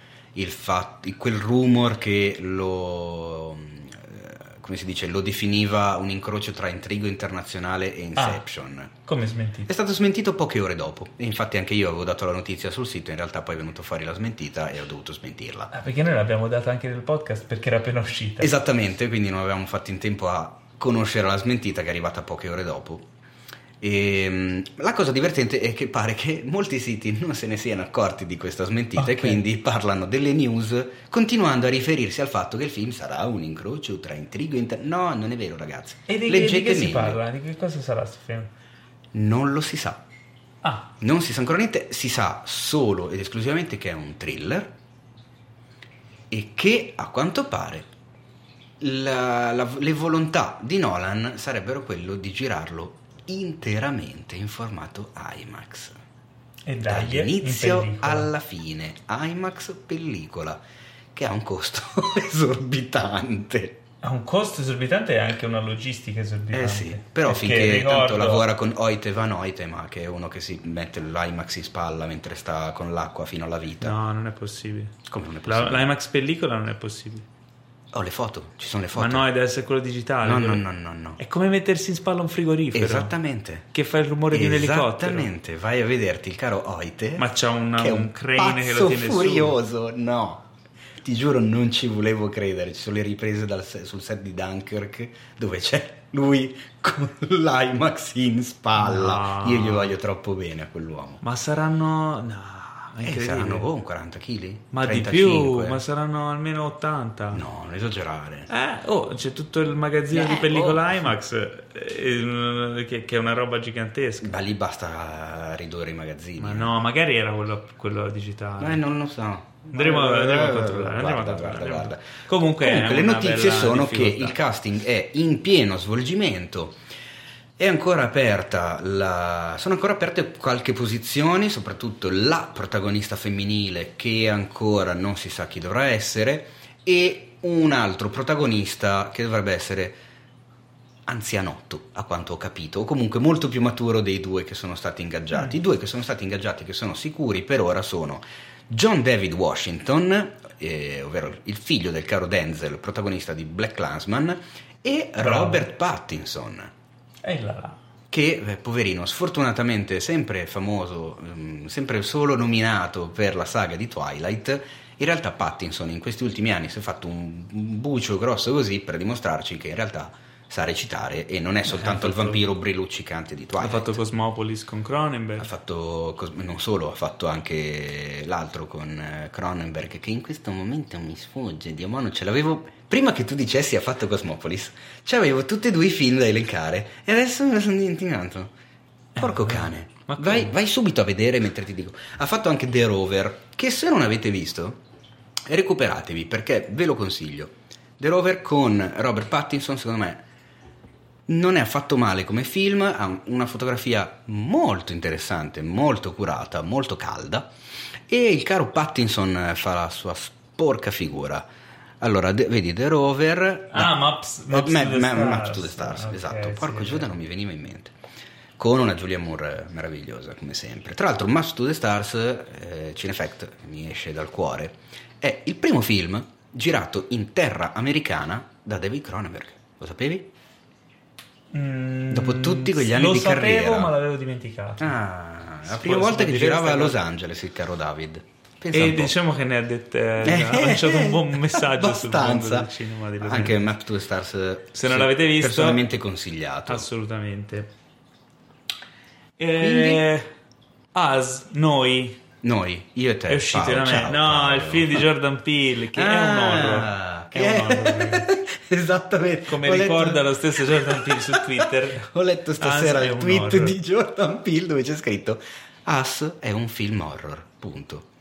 fatto, quel rumor che lo, eh, come si dice, lo definiva un incrocio tra Intrigo Internazionale e Inception. Ah, come smentito? È stato smentito poche ore dopo. E infatti anche io avevo dato la notizia sul sito, in realtà poi è venuto fuori la smentita e ho dovuto smentirla. Ah, perché noi l'abbiamo data anche nel podcast perché era appena uscita. Esattamente, quindi non avevamo fatto in tempo a conoscere la smentita che è arrivata poche ore dopo. E, ehm, la cosa divertente è che pare che molti siti non se ne siano accorti di questa smentita okay. e quindi parlano delle news continuando a riferirsi al fatto che il film sarà un incrocio tra intrigo e inter... No, non è vero ragazzi. E di, Leggete di che si parla? Di che cosa sarà questo film? Non lo si sa. Ah. Non si sa ancora niente, si sa solo ed esclusivamente che è un thriller e che a quanto pare la, la, le volontà di Nolan sarebbero quello di girarlo interamente in formato IMAX. E dai, dall'inizio alla fine, IMAX pellicola, che ha un costo (laughs) esorbitante. Ha un costo esorbitante e anche una logistica esorbitante. Eh sì, però Perché finché ricordo... tanto lavora con Oite Van Oitema, che è uno che si mette l'IMAX in spalla mentre sta con l'acqua fino alla vita. No, non è possibile. Come non è possibile? La, L'IMAX pellicola non è possibile. Ho oh, le foto, ci sono le foto. Ma no, deve essere quello digitale. No, no, no, no, no. È come mettersi in spalla un frigorifero. Esattamente. Che fa il rumore di un elicottero. Esattamente, vai a vederti il caro Oite. Ma c'ha una, che un, un crane che lo tiene furioso, su. no. Ti giuro, non ci volevo credere. Ci sono le riprese dal, sul set di Dunkirk dove c'è lui con l'IMAX in spalla. No. Io gli voglio troppo bene a quell'uomo. Ma saranno. No. Eh, saranno oh, 40 kg? Ma 35. di più, ma saranno almeno 80. No, non esagerare. Eh, oh, c'è tutto il magazzino eh, di pellicola oh. IMAX eh, che, che, è una roba gigantesca. Ma lì basta ridurre i magazzini. Ma no, magari era quello, quello digitale. Eh, non lo so. Andremo, andremo, a controllare. Andremo guarda, a controllare. Guarda, guarda. Comunque, Comunque le notizie sono che il casting è in pieno svolgimento è ancora aperta la... sono ancora aperte qualche posizioni, soprattutto la protagonista femminile che ancora non si sa chi dovrà essere e un altro protagonista che dovrebbe essere anzianotto, a quanto ho capito, o comunque molto più maturo dei due che sono stati ingaggiati. Mm. I due che sono stati ingaggiati, che sono sicuri per ora, sono John David Washington, eh, ovvero il figlio del caro Denzel, protagonista di Black Clansman, e Robert Pattinson e là là. Che, eh, poverino, sfortunatamente sempre famoso, um, sempre solo nominato per la saga di Twilight, in realtà Pattinson in questi ultimi anni si è fatto un bucio grosso così per dimostrarci che in realtà sa recitare e non è soltanto il vampiro brilluccicante di Twilight. Ha fatto Cosmopolis con Cronenberg. Ha fatto, non solo, ha fatto anche l'altro con eh, Cronenberg che in questo momento mi sfugge, Dio mio, non ce l'avevo... Prima che tu dicessi ha fatto Cosmopolis, c'avevo tutti e due i film da elencare e adesso me lo sono dimenticato. Porco eh, cane. Vai, vai, subito a vedere mentre ti dico. Ha fatto anche The Rover, che se non avete visto, recuperatevi perché ve lo consiglio. The Rover con Robert Pattinson, secondo me, non è affatto male come film, ha una fotografia molto interessante, molto curata, molto calda e il caro Pattinson fa la sua sporca figura. Allora, de- vedi The Rover. Ah, da, Maps, Maps, ma, to, ma, Maps to the Stars. Okay, esatto. Porco sì, Giuda, non mi veniva in mente. Con una Julia Moore meravigliosa, come sempre. Tra l'altro, Maps to the Stars, eh, Cinefact, mi esce dal cuore, è il primo film girato in terra americana da David Cronenberg. Lo sapevi? Mm, Dopo tutti quegli anni di sapevo, carriera. Lo sapevo, ma l'avevo dimenticato. Ah, la prima volta che girava a Los Angeles il caro David. Pensa e diciamo che ne ha, dette, (laughs) ha lanciato un buon messaggio sul mondo del cinema Anche Map to the Stars se non l'avete visto personalmente consigliato. assolutamente. Eh, As, noi. Noi, io e te è uscito Paolo, da me ciao, no, Paolo. il film di Jordan Peele che ah, è un horror che è? un horror. (laughs) Esattamente. Come ho ricorda letto... lo stesso Jordan Peele su Twitter. (laughs) Ho letto stasera il tweet di Jordan Peele dove c'è scritto As è un film horror punto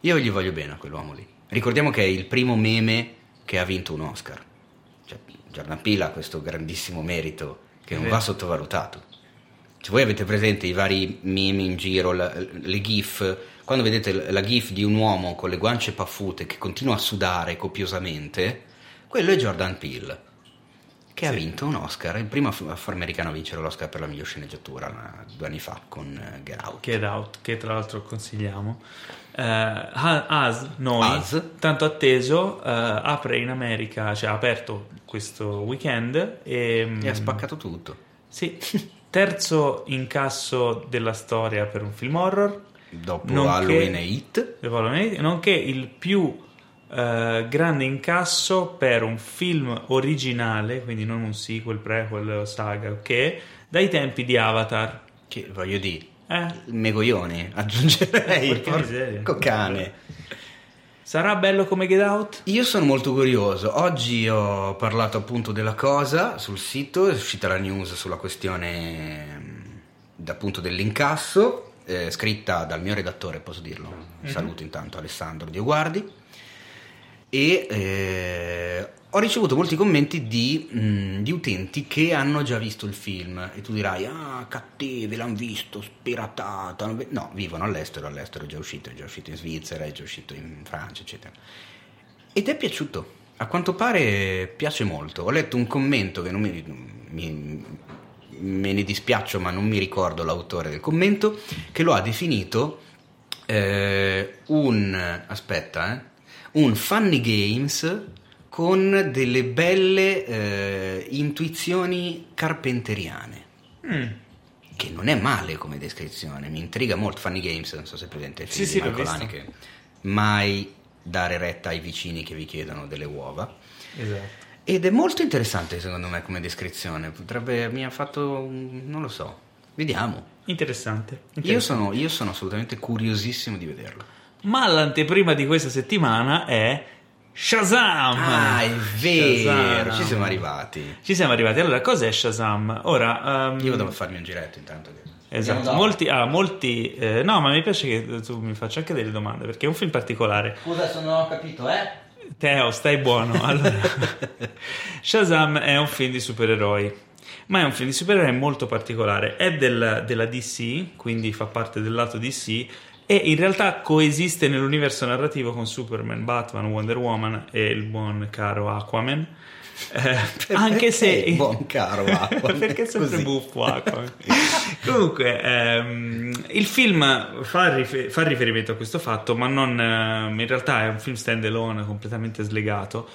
io gli voglio bene a quell'uomo lì. Ricordiamo che è il primo meme che ha vinto un Oscar. Cioè, Jordan Peele ha questo grandissimo merito che non va sottovalutato. Se voi avete presente i vari meme in giro, la, le gif, quando vedete la gif di un uomo con le guance paffute che continua a sudare copiosamente, quello è Jordan Peele che sì. ha vinto un Oscar, il primo afroamericano a vincere l'Oscar per la miglior sceneggiatura due anni fa con eh, Get Out. Get Out, che tra l'altro consigliamo. Uh, As, noi, As. tanto atteso, uh, apre in America, cioè ha aperto questo weekend e, mm, e ha spaccato tutto. Sì, terzo incasso della storia per un film horror. Dopo Halloween e Hit. Nonché il più Uh, grande incasso per un film originale, quindi non un sequel, prequel, saga, ok? Dai tempi di Avatar. Che voglio dire, eh? megoglioni, aggiungerei, porco cane. Sarà bello come Get Out? Io sono molto curioso. Oggi ho parlato appunto della cosa sul sito, è uscita la news sulla questione appunto dell'incasso, eh, scritta dal mio redattore, posso dirlo. Mm-hmm. Saluto intanto Alessandro Dioguardi e eh, ho ricevuto molti commenti di, mh, di, utenti che hanno già visto il film e tu dirai ah cattivi l'hanno visto spiratato no vivono all'estero all'estero è già uscito è già uscito in Svizzera è già uscito in Francia eccetera. Ed è piaciuto? A quanto pare piace molto. Ho letto un commento che non mi, mi, me ne dispiaccio, ma non mi ricordo l'autore del commento, che lo ha definito eh, un aspetta, eh, un funny games con delle belle eh, intuizioni carpenteriane. Mm. Che non è male come descrizione, mi intriga molto. Funny Games, non so se è presente il film sì, di sì, che mai dare retta ai vicini che vi chiedono delle uova. Esatto. Ed è molto interessante secondo me come descrizione, potrebbe, mi ha fatto, non lo so, vediamo. Interessante. interessante. Io, sono, io sono assolutamente curiosissimo di vederlo. Ma l'anteprima di questa settimana è Shazam! Ah, è vero, Shazam. ci siamo arrivati. Ci siamo arrivati. Allora, cos'è Shazam? Ora, um... Io devo farmi un giretto intanto. Esatto, molti, ah, molti eh, no, ma mi piace che tu mi faccia anche delle domande perché è un film particolare. Scusa se non ho capito, eh? Teo, stai buono. (laughs) Allora, Shazam è un film di supereroi, ma è un film di supereroi molto particolare. È del, della DC, quindi fa parte del lato DC, e in realtà coesiste nell'universo narrativo con Superman, Batman, Wonder Woman e il buon caro Aquaman. Eh, (laughs) anche se buon caro (laughs) Aquaman? perché è sempre Così. buffo Aquaman. (laughs) Comunque ehm, il film fa, rifer- fa, riferimento a questo fatto ma non ehm, in realtà è un film stand alone completamente slegato.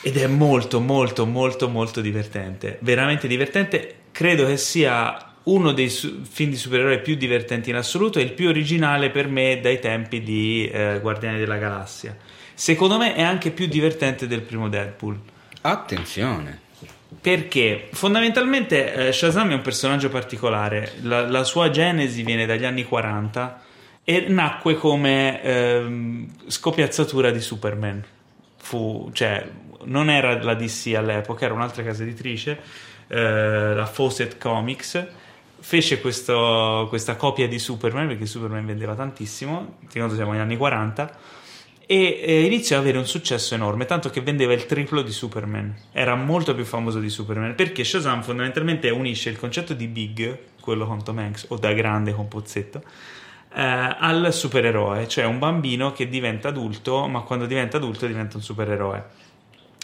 Ed è molto molto molto molto divertente. Veramente divertente. Credo che sia uno dei su- film di supereroi più divertenti in assoluto e il più originale per me dai tempi di eh, Guardiani della Galassia. Secondo me è anche più divertente del primo Deadpool. Attenzione. Perché? Fondamentalmente eh, Shazam è un personaggio particolare, la, la, sua genesi viene dagli anni 40 e nacque come eh, scopiazzatura di Superman. Fu, cioè, non era la DC all'epoca, era un'altra casa editrice, eh, la Fawcett Comics, fece questo, questa copia di Superman perché Superman vendeva tantissimo, secondo siamo negli anni 40 e eh, iniziò ad avere un successo enorme, tanto che vendeva il triplo di Superman. Era molto più famoso di Superman perché Shazam fondamentalmente unisce il concetto di Big, quello con Tom Hanks o da grande con Pozzetto, eh, al supereroe, cioè un bambino che diventa adulto, ma quando diventa adulto diventa un supereroe.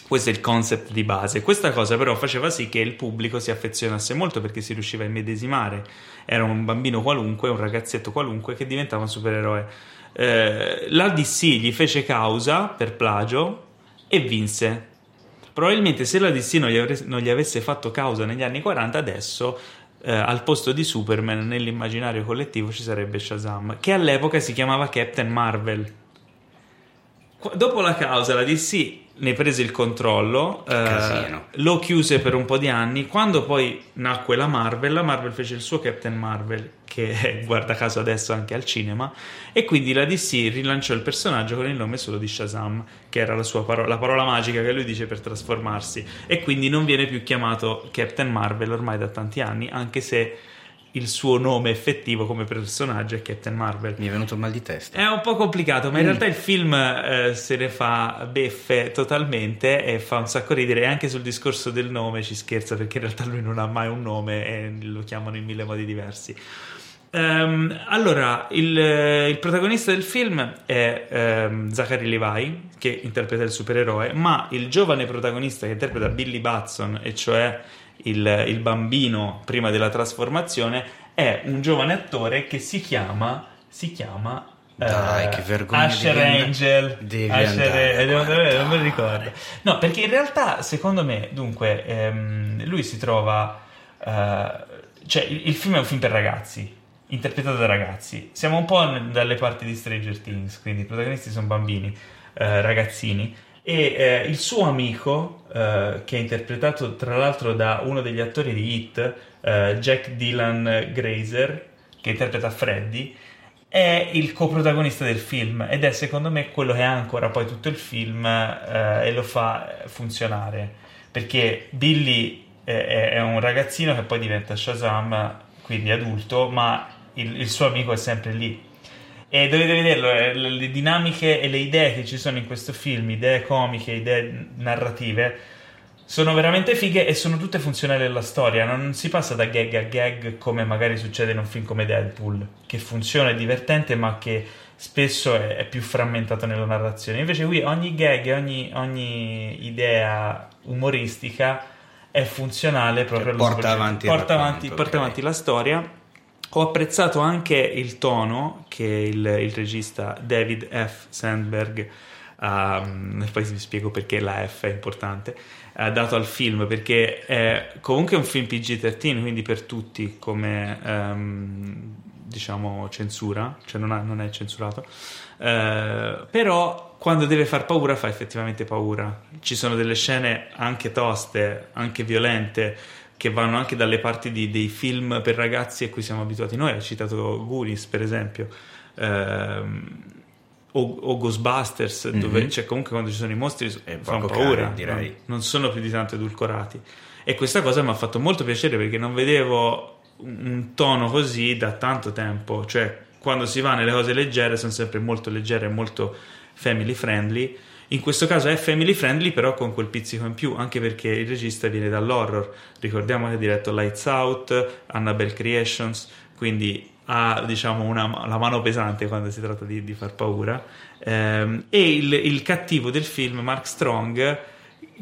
Questo è il concept di base. Questa cosa però faceva sì che il pubblico si affezionasse molto perché si riusciva a immedesimare. Era un bambino qualunque, un ragazzetto qualunque che diventava un supereroe eh, la DC gli fece causa per plagio e vinse. Probabilmente se la DC non gli, avre- non gli avesse fatto causa negli anni 40, adesso eh, al posto di Superman nell'immaginario collettivo ci sarebbe Shazam, che all'epoca si chiamava Captain Marvel. Dopo la causa, la DC ne prese il controllo, eh, lo chiuse per un po' di anni. Quando poi nacque la Marvel, la Marvel fece il suo Captain Marvel, che (laughs) è, guarda caso adesso anche al cinema, e quindi la DC rilanciò il personaggio con il nome solo di Shazam, che era la, sua parola, la parola magica che lui dice per trasformarsi, e quindi non viene più chiamato Captain Marvel ormai da tanti anni, anche se il suo nome effettivo come personaggio è Captain Marvel. Mi è venuto mal di testa. È un po' complicato, ma in mm. realtà il film eh, se ne fa beffe totalmente e fa un sacco ridere. E anche sul discorso del nome ci scherza perché in realtà lui non ha mai un nome e lo chiamano in mille modi diversi. Um, allora, il, il, protagonista del film è um, Zachary Levi, che interpreta il supereroe, ma il giovane protagonista che interpreta Billy Batson, e cioè il, il bambino prima della trasformazione, è un giovane attore che si chiama, si chiama dai, uh, che vergogna. Asher devi Angel. Devi Asher andare, non me lo ricordo. No, perché in realtà, secondo me, dunque, ehm, lui si trova. Uh, cioè, il, il, film è un film per ragazzi, interpretato da ragazzi. Siamo un po' dalle parti di Stranger Things, quindi i protagonisti sono bambini, uh, ragazzini e eh, il suo amico, eh, che è interpretato tra l'altro da uno degli attori di Hit, eh, Jack Dylan Grazer, che interpreta Freddy, è il coprotagonista del film ed è secondo me quello che ancora poi tutto il film eh, e lo fa funzionare. Perché Billy è un ragazzino che poi diventa Shazam, quindi adulto, ma il, il suo amico è sempre lì e dovete vederlo, eh, le dinamiche e le idee che ci sono in questo film, idee comiche, idee narrative, sono veramente fighe e sono tutte funzionali alla storia. Non si passa da gag a gag come magari succede in un film come Deadpool, che funziona, è divertente, ma che spesso è, è, più frammentato nella narrazione. Invece qui ogni gag, ogni, ogni idea umoristica è funzionale proprio cioè, porta, avanti, porta, avanti, okay. porta avanti la storia. Ho apprezzato anche il tono che il, il regista David F. Sandberg um, poi vi spiego perché la F è importante, ha dato al film, perché è comunque un film PG-13, quindi per tutti come um, diciamo censura, cioè non, ha, non è censurato, uh, però quando deve far paura fa effettivamente paura. Ci sono delle scene anche toste, anche violente, che vanno anche dalle parti di, dei film per ragazzi a cui siamo abituati noi. Hai citato Goonies, per esempio. Uh, o, o Ghostbusters, mm-hmm. dove c'è comunque quando ci sono i mostri eh, fanno paura, cari, direi. No? non sono più di tanto edulcorati. E questa cosa mi ha fatto molto piacere perché non vedevo un tono così da tanto tempo, cioè quando si va nelle cose leggere sono sempre molto leggere e molto family friendly. In questo caso è family friendly, però con quel pizzico in più, anche perché il regista viene dall'horror. Ricordiamo che ha diretto Lights Out, Annabelle Creations, quindi ha diciamo, una, la mano pesante quando si tratta di, di far paura. Ehm, e il, il, cattivo del film, Mark Strong,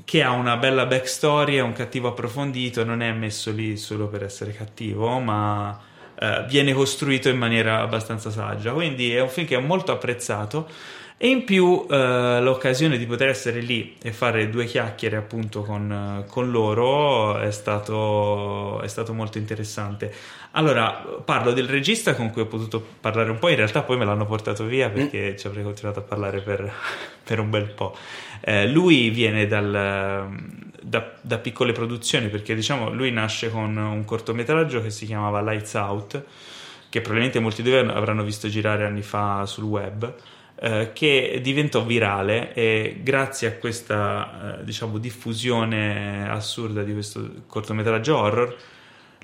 che ha una bella backstory, è un cattivo approfondito, non è messo lì solo per essere cattivo, ma eh, viene costruito in maniera abbastanza saggia. Quindi è un film che è molto apprezzato. E in più eh, l'occasione di poter essere lì e fare due chiacchiere appunto con, con loro è stato, è stato molto interessante. Allora, parlo del regista con cui ho potuto parlare un po', in realtà poi me l'hanno portato via perché mm. ci avrei continuato a parlare per, (laughs) per un bel po'. Eh, lui viene dal, da, da, piccole produzioni perché diciamo lui nasce con un cortometraggio che si chiamava Lights Out, che probabilmente molti di voi avranno visto girare anni fa sul web. Eh, che diventò virale e grazie a questa eh, diciamo diffusione assurda di questo cortometraggio horror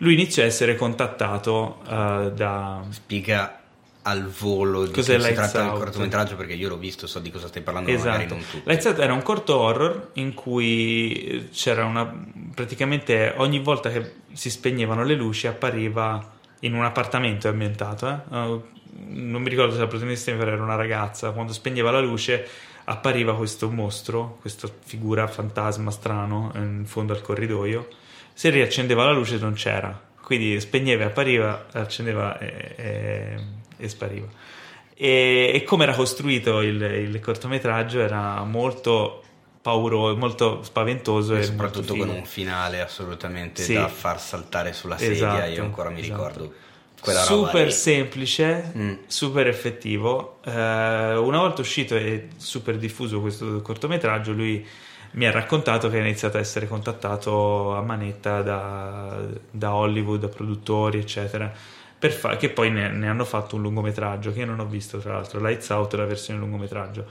lui iniziò a essere contattato uh, da... Spiega al volo di Cos'è si tratta del cortometraggio perché io l'ho visto, so di cosa stai parlando, esatto. magari non tu. Lights Out era un corto horror in cui c'era una... praticamente ogni volta che si spegnevano le luci appariva in un appartamento ambientato, eh? Non mi ricordo se la protagonista era una ragazza, quando spegneva la luce appariva questo mostro, questa figura fantasma strano in fondo al corridoio se riaccendeva la luce non c'era, quindi spegneva, appariva, accendeva e, e, e spariva. E, e, come era costruito il, il cortometraggio era molto pauroso, molto spaventoso. E, soprattutto con un finale assolutamente sì. da far saltare sulla sedia, esatto, io ancora mi esatto. ricordo. Super semplice, mm. super effettivo. Uh, una volta uscito e super diffuso questo cortometraggio, lui mi ha raccontato che ha iniziato a essere contattato a manetta da, da Hollywood, da produttori, eccetera, fa- che poi ne, ne, hanno fatto un lungometraggio che io non ho visto, tra l'altro, Lights Out, la versione lungometraggio.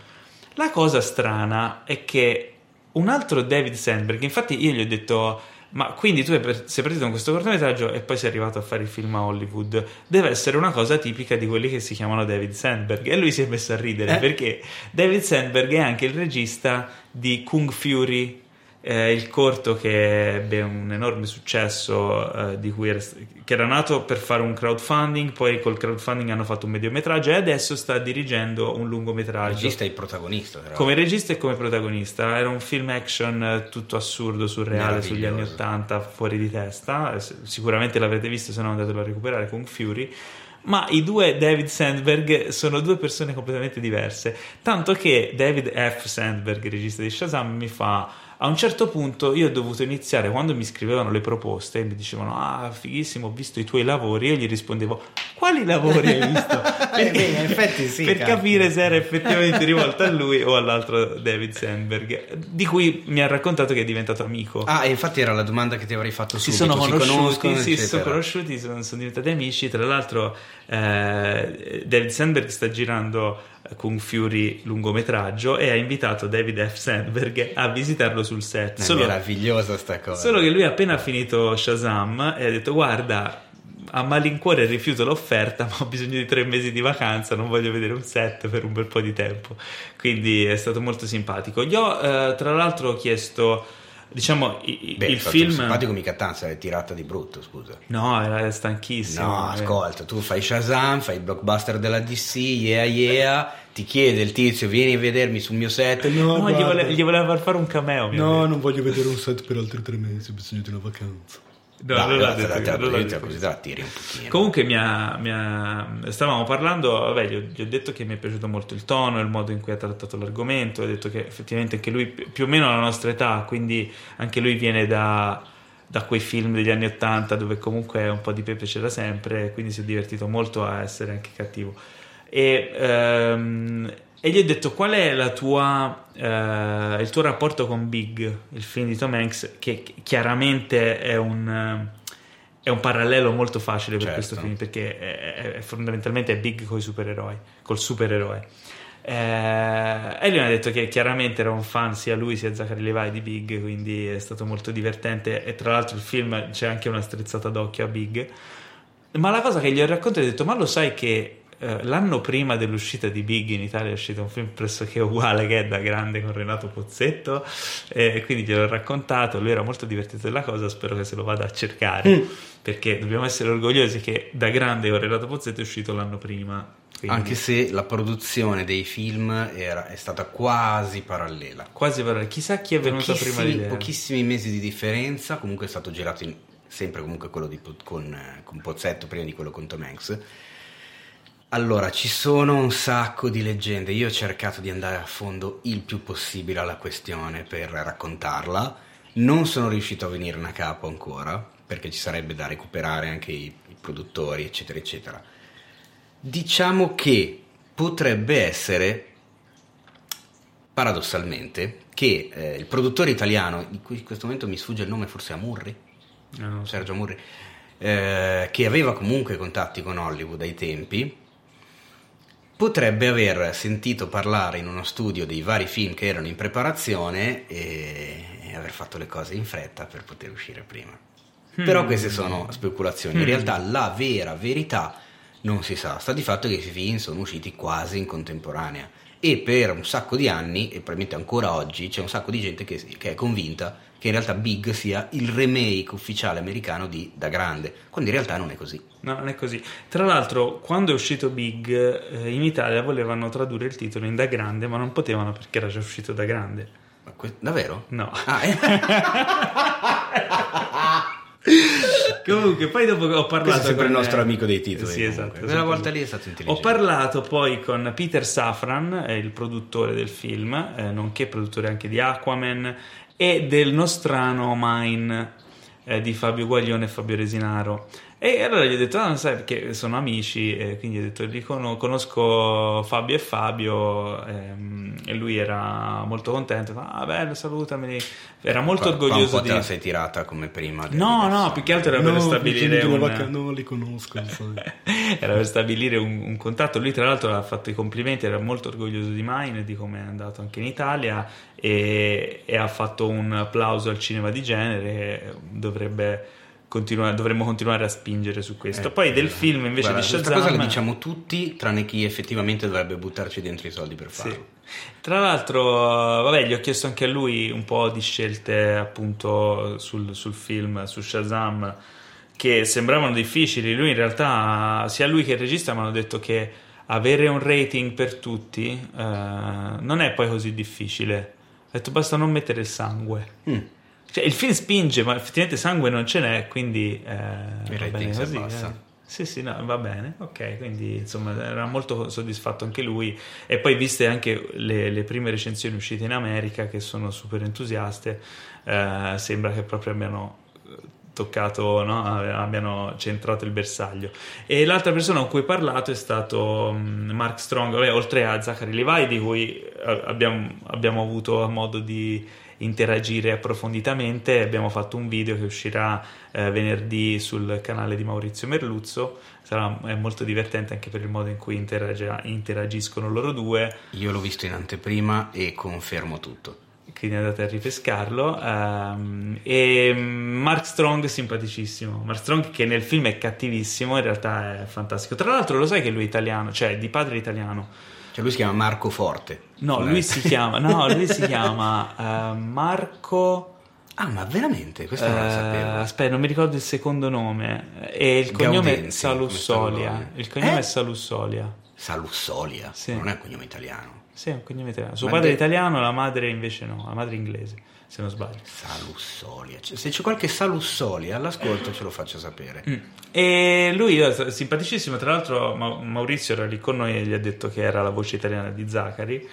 La cosa strana è che un altro David Sandberg, infatti io gli ho detto ma quindi tu sei partito con questo cortometraggio e poi sei arrivato a fare il film a Hollywood. Deve essere una cosa tipica di quelli che si chiamano David Sandberg. E lui si è messo a ridere eh? perché David Sandberg è anche il regista di Kung Fury eh, il corto che ebbe un enorme successo, eh, era, che era nato per fare un crowdfunding, poi col crowdfunding hanno fatto un mediometraggio e adesso sta dirigendo un lungometraggio. Regista e protagonista. Però. Come regista e come protagonista. Era un film action eh, tutto assurdo, surreale, sugli anni 80, fuori di testa. Sicuramente l'avrete visto se no andatelo a recuperare, con Fury ma i due David Sandberg sono due persone completamente diverse. Tanto che David F. Sandberg, regista di Shazam, mi fa a un certo punto io ho dovuto iniziare, quando mi scrivevano le proposte e mi dicevano ah fighissimo, ho visto i tuoi lavori, io gli rispondevo quali lavori hai visto? (laughs) Perché, eh, in effetti sì, per cazzo. capire se era effettivamente rivolto a lui o all'altro David Sandberg, di cui mi ha raccontato che è diventato amico. Ah, infatti era la domanda che ti avrei fatto si subito. Sono conosciuti, si, si sono conosciuti, sono, sono diventati amici, tra l'altro eh, David Sandberg sta girando Kung Fury lungometraggio e ha invitato David F. Sandberg a visitarlo sul set. È solo, meravigliosa sta cosa. Solo che lui ha appena finito Shazam e ha detto guarda a malincuore rifiuto l'offerta (laughs) ma ho bisogno di tre mesi di vacanza non voglio vedere un set per un bel po' di tempo quindi è stato molto simpatico ho eh, tra l'altro chiesto diciamo i, Beh, il film simpatico mica tanto è tirata di brutto scusa. No era stanchissimo no eh. ascolta tu fai Shazam fai il blockbuster della DC yeah yeah ti chiede il tizio vieni a vedermi sul mio set. No, no gli, vole, gli, voleva far fare un cameo no non voglio vedere un set per altri tre mesi ho bisogno di una vacanza No, no, non l'ha detto, non l'ha detto. la tiri un pochino. Comunque mi ha, mi ha, stavamo parlando, vabbè, gli ho, gli ho, detto che mi è piaciuto molto il tono, il modo in cui ha trattato l'argomento, ho detto che effettivamente anche lui più o meno alla nostra età, quindi anche lui viene da, da quei film degli anni Ottanta dove comunque un po' di pepe c'era sempre, quindi si è divertito molto a essere anche cattivo. E, ehm, e gli ho detto qual è la tua, eh, il tuo rapporto con Big, il film di Tom Hanks, che chiaramente è un, è un parallelo molto facile per certo. questo film, perché è, è, fondamentalmente è Big con i supereroi, col supereroe. Eh, e lui mi ha detto che chiaramente era un fan sia lui sia Zachary Levi di Big, quindi è stato molto divertente. E tra l'altro il film c'è anche una strizzata d'occhio a Big. Ma la cosa che gli ho raccontato è detto: Ma lo sai che eh, l'anno prima dell'uscita di Big in Italia è uscito un film pressoché uguale che è da grande con Renato Pozzetto. E quindi gliel'ho raccontato lui era molto divertito della cosa spero che se lo vada a cercare mm. perché dobbiamo essere orgogliosi che da grande con Renato Pozzetto è uscito l'anno prima quindi... anche se la produzione dei film era, è stata quasi parallela. Quasi parallela. Chissà chi è venuto prima di pochissimi mesi di differenza comunque è stato girato in, sempre comunque quello di, con, con Pozzetto prima di quello con Tom Hanks allora, ci sono un sacco di leggende. Io ho cercato di andare a fondo il più possibile alla questione per raccontarla. Non sono riuscito a venirne a capo ancora, perché ci sarebbe da recuperare anche i, i produttori, eccetera, eccetera. Diciamo che potrebbe essere, paradossalmente, che eh, il produttore italiano, di cui in questo momento mi sfugge il nome, forse Amurri, no. Sergio Amurri, eh, che aveva comunque contatti con Hollywood ai tempi, potrebbe aver sentito parlare in uno studio dei vari film che erano in preparazione e, e aver fatto le cose in fretta per poter uscire prima. Hmm. Però queste sono speculazioni, in hmm. realtà la vera verità non si sa, sta di fatto che i film sono usciti quasi in contemporanea e per un sacco di anni, e probabilmente ancora oggi, c'è un sacco di gente che, che è convinta che in realtà Big sia il remake ufficiale americano di Da Grande, quando in realtà non è così. No, non è così. Tra l'altro, quando è uscito Big, eh, in Italia volevano tradurre il titolo in Da Grande, ma non potevano perché era già uscito Da Grande. Ma que- davvero? No. Ah, eh. (laughs) Comunque, poi dopo ho parlato. Questo è sempre con... il nostro amico dei titoli. Sì, esatto. Quella volta lì è stato intelligente. Ho parlato poi con Peter Safran, il produttore del film, eh, nonché produttore anche di Aquaman e del Nostrano Mine eh, di Fabio Guaglione e Fabio Resinaro. E allora gli ho detto, ah, non sai perché sono amici, e quindi ho detto, li conosco Fabio e Fabio, ehm, e lui era molto contento, ah bello, salutami, era molto qua, orgoglioso qua di... te la sei tirata come prima. No, no, più che altro era no, per stabilire un... Vaca... Non li conosco, (laughs) era per stabilire un, un, contatto, lui tra l'altro ha fatto i complimenti, era molto orgoglioso di Mine, di come è andato anche in Italia, e, e ha fatto un applauso al cinema di genere, dovrebbe continua- dovremmo continuare a spingere su questo. Eh, Poi del film invece guarda, di Shazam... Questa cosa la diciamo tutti, tranne chi effettivamente dovrebbe buttarci dentro i soldi per farlo. Sì. Tra l'altro, vabbè, gli ho chiesto anche a lui un po' di scelte appunto sul, sul film, su Shazam, che sembravano difficili. Lui in realtà, sia lui che il regista mi hanno detto che avere un rating per tutti eh, non è poi così difficile. Ha detto basta non mettere il sangue. Mm. Cioè, il film spinge, ma effettivamente sangue non ce n'è, quindi eh, va bene così. Eh. Sì, sì, no, va bene, ok, quindi insomma era molto soddisfatto anche lui e poi viste anche le, le prime recensioni uscite in America che sono super entusiaste, eh, sembra che proprio abbiano toccato, no? abbiano centrato il bersaglio. E l'altra persona con cui ho parlato è stato mm, Mark Strong, vabbè, oltre a Zachary Levi, di cui eh, abbiamo, abbiamo avuto modo di interagire approfonditamente. Abbiamo fatto un video che uscirà eh, venerdì sul canale di Maurizio Merluzzo. Sarà, è molto divertente anche per il modo in cui interagiscono loro due. Io l'ho visto in anteprima e confermo tutto quindi andate a ripescarlo. Um, e Mark Strong, simpaticissimo. Mark Strong, che nel film è cattivissimo, in realtà è fantastico. Tra l'altro, lo sai che lui è italiano, cioè di padre italiano. Cioè lui si chiama Marco Forte. No, lui si (laughs) chiama, no, lui si chiama uh, Marco... Ah, ma veramente? Questo non lo sapevo. Uh, aspetta, non mi ricordo il secondo nome. E il cognome Gaudenzi, è Salussolia. Il cognome eh? è Salussolia. Salussolia? Sì. Non è un cognome italiano. Sì, è un cognome italiano. Suo ma padre è italiano, la madre invece no, la madre inglese, se non sbaglio. Salussolia. Se c'è qualche Salussolia all'ascolto ce lo faccio sapere. Mm. E lui è simpaticissimo, tra l'altro Maurizio era lì con noi e gli ha detto che era la voce italiana di Zachary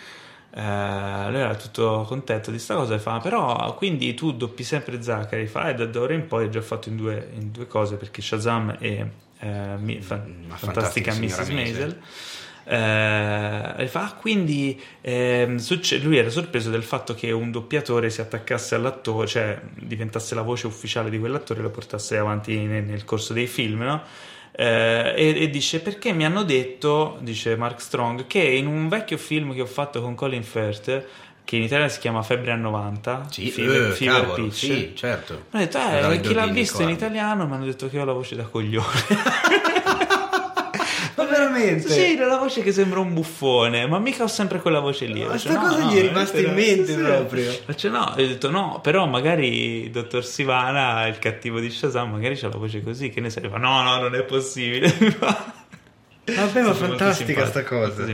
eh, lui era tutto contento di sta cosa e fa però quindi tu doppi sempre Zachary fa e da ora in poi hai già fatto in due, in due cose perché Shazam e eh, mi, fa, fantastica Mrs. Maisel eh, fa, ah, quindi eh, succe- lui era sorpreso del fatto che un doppiatore si attaccasse all'attore, cioè diventasse la voce ufficiale di quell'attore e lo portasse avanti nel, nel corso dei film, no? Eh, e, e, dice perché mi hanno detto, dice Mark Strong, che in un vecchio film che ho fatto con Colin Firth che in Italia si chiama Febbre a 90 sì, Fever, uh, Fever cavolo, Pitch sì, certo. mi hanno detto eh, chi l'ha visto in italiano mi hanno detto che ho la voce da coglione (laughs) veramente? Sì, la voce che sembra un buffone, ma mica ho sempre quella voce lì. Ma questa cosa no, gli è rimasta in mente proprio. Faccio no, ho detto no, però magari il dottor Sivana, il cattivo di Shazam, magari c'ha la voce così, che ne sai? Fa, no, no, non è possibile. (laughs) Vabbè, ma fantastica sta cosa.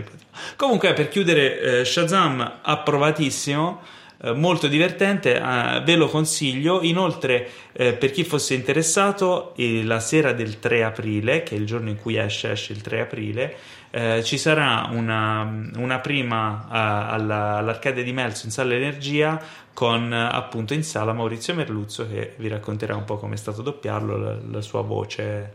Comunque, per chiudere, eh, Shazam approvatissimo eh, molto divertente, eh, ve lo consiglio. Inoltre, eh, per chi fosse interessato, la sera del 3 aprile, che è il giorno in cui esce, esce il 3 aprile, eh, ci sarà una, una prima alla, all'Arcade di Melzo in Sala Energia con appunto in sala Maurizio Merluzzo che vi racconterà un po' come è stato doppiarlo, la, la sua voce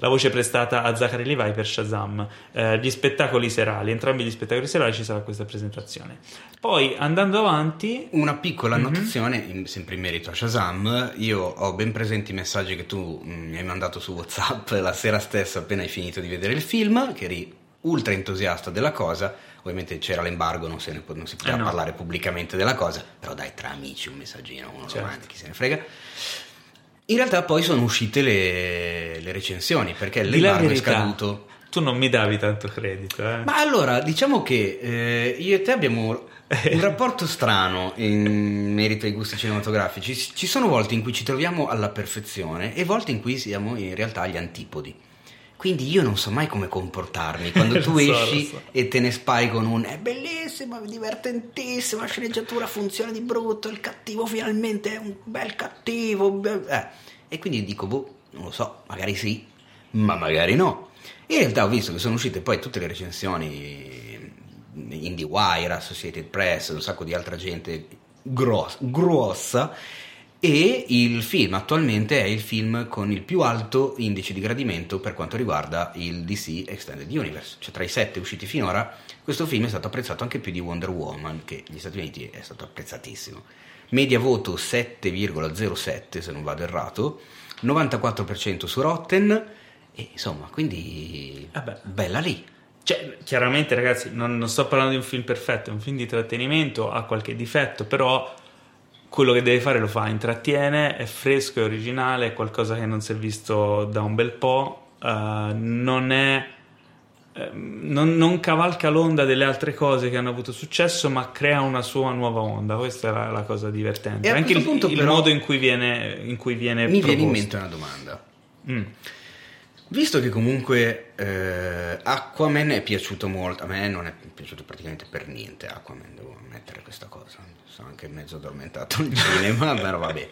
la voce prestata a Zachary Levi per Shazam. Eh, gli spettacoli serali, entrambi gli spettacoli serali ci sarà questa presentazione. Poi andando avanti, una piccola mm-hmm. annotazione, sempre in merito a Shazam. Io ho ben presenti i messaggi che tu mm, mi hai mandato su WhatsApp (laughs) la sera stessa appena hai finito di vedere il film, che eri ultra entusiasta della cosa. Ovviamente c'era l'embargo, non, ne, non si poteva eh no. parlare pubblicamente della cosa, però dai, tra amici un messaggino, uno certo. davanti, chi se ne frega. In realtà poi sono uscite le, le recensioni perché l'embargo è scaduto. Tu non mi davi tanto credito. Eh? Ma allora, diciamo che eh, io e te abbiamo (laughs) un rapporto strano in merito ai gusti cinematografici. Ci sono volte in cui ci troviamo alla perfezione e volte in cui siamo in realtà agli antipodi. Quindi io non so mai come comportarmi (laughs) quando tu so, esci so. e te ne spai con un è bellissimo, è divertentissimo, la sceneggiatura funziona di brutto, il cattivo finalmente è un bel cattivo. Eh. E quindi dico, boh, non lo so, magari sì, ma magari no. In realtà ho visto che sono uscite poi tutte le recensioni IndieWire, Associated Press, un sacco di altra gente grossa, grossa e il film attualmente è il film con il più alto indice di gradimento per quanto riguarda il DC Extended Universe, cioè tra i sette usciti finora questo film è stato apprezzato anche più di Wonder Woman che negli Stati Uniti è stato apprezzatissimo. Media voto 7,07 se non vado errato, 94% su Rotten e insomma quindi. Eh bella lì. Cioè, chiaramente ragazzi non, non sto parlando di un film perfetto, è un film di trattenimento, ha qualche difetto, però quello che deve fare lo fa, intrattiene, è fresco, è originale, è qualcosa che non si è visto da un bel po', uh, non è... Eh, non, non, cavalca l'onda delle altre cose che hanno avuto successo, ma crea una sua nuova onda. Questa è la, la cosa divertente. E Anche il, punto, il però, modo in cui viene, in cui viene Mi proposto. viene in mente una domanda. Mm. Visto che comunque eh, Aquaman è piaciuto molto, a me non è piaciuto praticamente per niente Aquaman, devo ammettere questa cosa sono anche mezzo addormentato in cinema, (laughs) però vabbè.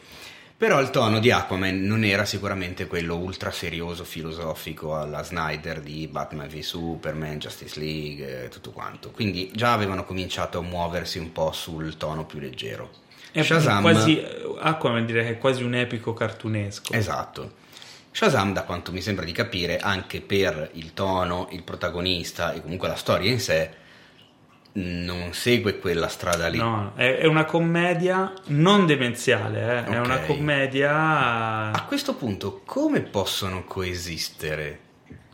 Però il tono di Aquaman non era sicuramente quello ultra serioso, filosofico alla Snyder di Batman v Superman, Justice League, e tutto quanto. Quindi già avevano cominciato a muoversi un po' sul tono più leggero. È Shazam... quasi, Aquaman direi che è quasi un epico cartunesco. Esatto. Shazam, da quanto mi sembra di capire, anche per il tono, il protagonista e comunque la storia in sé, non segue quella strada lì. No, è, una commedia non demenziale, eh? okay. è una commedia... A questo punto come possono coesistere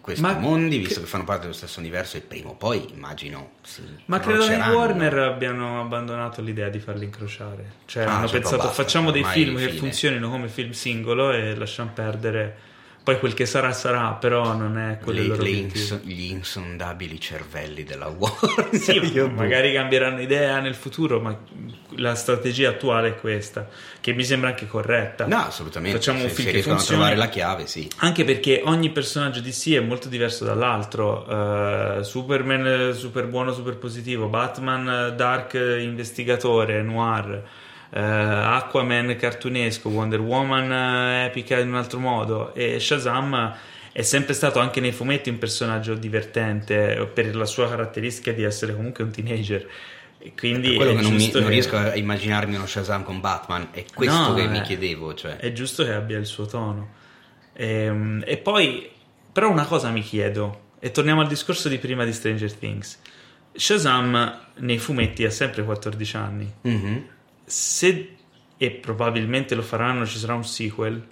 questi Ma mondi, visto che... che fanno parte dello stesso universo e prima o poi immagino si Ma credo che Warner abbiano abbandonato l'idea di farli incrociare. Cioè ah, hanno cioè pensato facciamo dei film che funzionino come film singolo e lasciamo perdere Poi quel che sarà sarà, però non è quello le, loro le ins- Gli insondabili cervelli della Warner. sì, (laughs) magari cambieranno idea nel futuro, ma la strategia attuale è questa, che mi sembra anche corretta. No, assolutamente. Facciamo se, un film se che funzioni. a trovare la chiave, sì. Anche perché ogni personaggio di DC è molto diverso dall'altro. Uh, Superman super buono, super positivo, Batman dark investigatore, noir. Uh, Aquaman cartunesco, Wonder Woman uh, epica in un altro modo e Shazam è sempre stato anche nei fumetti un personaggio divertente per la sua caratteristica di essere comunque un teenager. Quindi è quello che non, mi, non, riesco a immaginarmi uno Shazam con Batman, è questo no, che è, mi chiedevo. Cioè. È giusto che abbia il suo tono. E, e poi, però, una cosa mi chiedo, e torniamo al discorso di prima di Stranger Things. Shazam nei fumetti ha sempre 14 anni. Mm-hmm se e probabilmente lo faranno, ci sarà un sequel,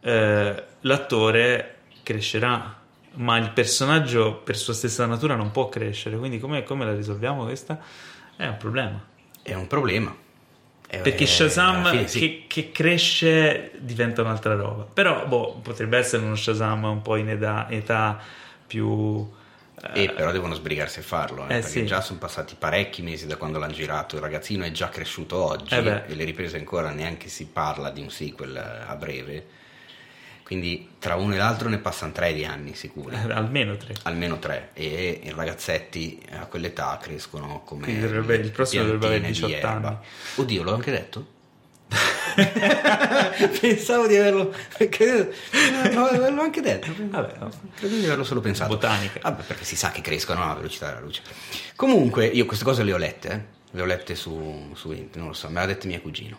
eh, l'attore crescerà, ma il personaggio per sua stessa natura non può crescere. Quindi, come, come la risolviamo questa? È un problema. È un problema. È, Perché Shazam fine, sì. che, che, cresce diventa un'altra roba. Però, boh, potrebbe essere uno Shazam un po' in età, età più e eh, però devono sbrigarsi a farlo, eh, eh, perché sì. già sono passati parecchi mesi da quando l'hanno girato, il ragazzino è già cresciuto oggi eh e le riprese ancora neanche si parla di un sequel a breve. Quindi tra uno e l'altro ne passano tre di anni sicuri. Eh, almeno tre. Almeno tre. E i ragazzetti a quell'età crescono come... Dovrebbe, il prossimo dovrebbe avere 18 anni. Oddio, l'ho anche detto? (laughs) Pensavo di averlo. Credo, no, l'ho anche detto. Vabbè, no. Credo di averlo solo pensato. Botanica. Vabbè, perché si sa che crescono alla velocità della luce. Comunque, io queste cose le ho lette, eh. le ho lette su, su internet, non lo so, me l'ha detto mio cugino.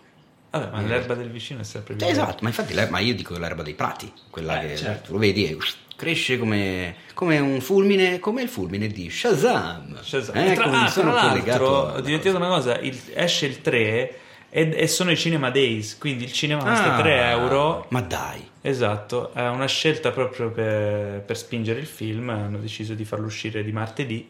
Vabbè, ma eh. l'erba del vicino è sempre più. Eh, esatto, ma infatti ma io dico l'erba dei prati, quella eh, che certo. lo vedi e cresce come, come, un fulmine, come il fulmine di Shazam. Shazam. Eh, tra, ah, tra l'altro, ho dimenticato una cosa, il, esce il 3 e, e, sono i Cinema Days, quindi il cinema costa ah, 3 euro. Ma dai! Esatto, è una scelta proprio per, per, spingere il film, hanno deciso di farlo uscire di martedì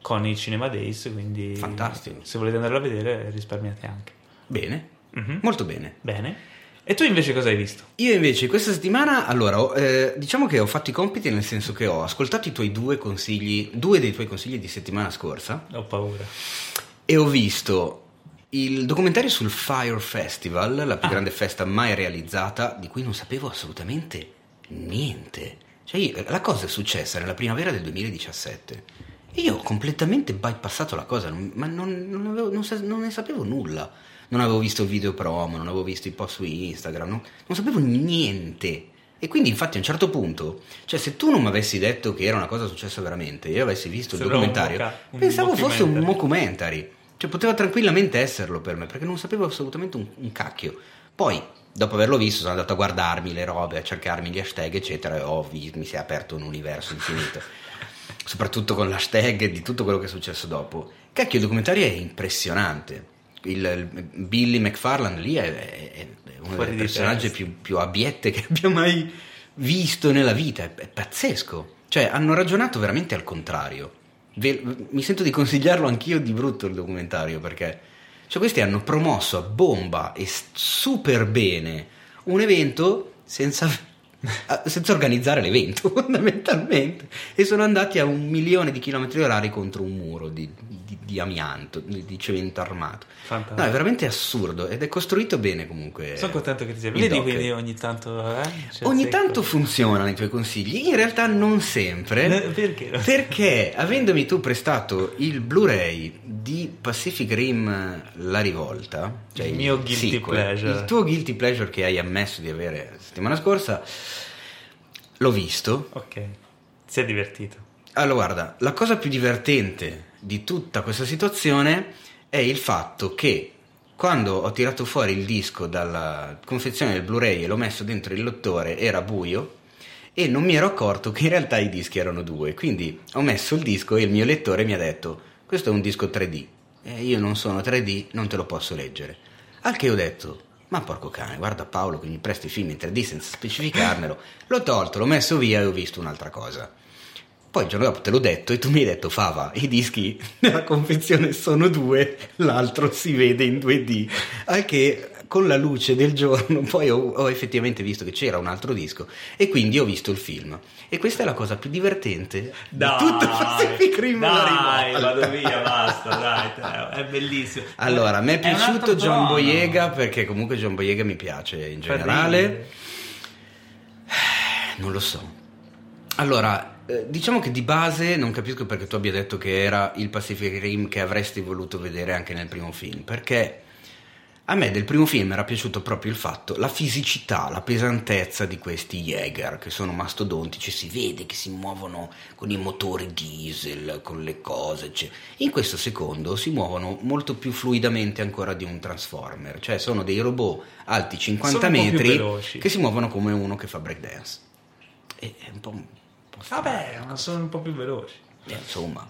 con i Cinema Days, quindi Fantastico. se volete andarlo a vedere risparmiate anche. Bene, mm-hmm. molto bene. Bene. E tu invece cosa hai visto? Io invece questa settimana, allora, eh, diciamo che ho fatto i compiti nel senso che ho ascoltato i tuoi due consigli, due dei tuoi consigli di settimana scorsa. Ho paura. E ho visto il documentario sul Fire Festival, la più ah. grande festa mai realizzata, di cui non sapevo assolutamente niente. Cioè, io, la cosa è successa nella primavera del 2017 e io ho completamente bypassato la cosa, ma non, non, avevo, non, ne sapevo nulla. Non avevo visto il video promo, non avevo visto i post su Instagram, non, sapevo niente. E quindi, infatti, a un certo punto, cioè, se tu non mi avessi detto che era una cosa successa veramente io avessi visto il documentario, moca, un pensavo fosse un mockumentary. Cioè, poteva tranquillamente esserlo per me, perché non sapevo assolutamente un, un, cacchio. Poi, dopo averlo visto, sono andato a guardarmi le robe, a cercarmi gli hashtag, eccetera, e oh, mi si è aperto un universo infinito. (laughs) Soprattutto con l'hashtag e di tutto quello che è successo dopo. Cacchio, il documentario è impressionante. Il, il Billy McFarland lì è, è, è uno Fuori dei personaggi più, più, abiette che abbia mai visto nella vita. È, è pazzesco. Cioè, hanno ragionato veramente al contrario mi sento di consigliarlo anch'io di brutto il documentario perché cioè questi hanno promosso a bomba e super bene un evento senza, senza organizzare l'evento (laughs) fondamentalmente e sono andati a un milione di chilometri orari contro un muro di, di, amianto, di, cemento armato. Fantastico. No, è veramente assurdo ed è costruito bene comunque. Sono contento che ti sia Vedi quindi ogni tanto... Eh, ogni tanto funzionano i tuoi consigli, in realtà non sempre. Perché? Perché avendomi tu prestato il Blu-ray di Pacific Rim La Rivolta, cioè il mio guilty sequel, pleasure. Il tuo guilty pleasure che hai ammesso di avere la settimana scorsa, l'ho visto. Ok, si è divertito. Allora guarda, la cosa più divertente di tutta questa situazione è il fatto che quando ho tirato fuori il disco dalla confezione del Blu-ray e l'ho messo dentro il lettore era buio e non mi ero accorto che in realtà i dischi erano due. Quindi ho messo il disco e il mio lettore mi ha detto: Questo è un disco 3D. E io non sono 3D, non te lo posso leggere. Al che ho detto: Ma porco cane, guarda Paolo che mi presti i film in 3D senza specificarmelo. L'ho tolto, l'ho messo via e ho visto un'altra cosa. Poi il giorno dopo te l'ho detto e tu mi hai detto Fava, i dischi (laughs) nella confezione sono due, l'altro si vede in 2D. Al che con la luce del giorno (laughs) poi ho, ho, effettivamente visto che c'era un altro disco e quindi ho visto il film. E questa è la cosa più divertente dai, di tutto Pacific Rim. Dai, vado via, (laughs) basta, dai, è bellissimo. Allora, a me è piaciuto è John Boyega perché comunque John Boyega mi piace in generale. (sighs) Non lo so. Allora, eh, diciamo che di base non capisco perché tu abbia detto che era il Pacific Rim che avresti voluto vedere anche nel primo film, perché a me del primo film era piaciuto proprio il fatto, la fisicità, la pesantezza di questi Jäger che sono mastodontici, si vede che si muovono con i motori diesel, con le cose, cioè. in questo secondo si muovono molto più fluidamente ancora di un Transformer, cioè sono dei robot alti 50 metri che si muovono come uno che fa breakdance. È un po'... Vabbè, ma sono un po' più veloci. Eh, insomma,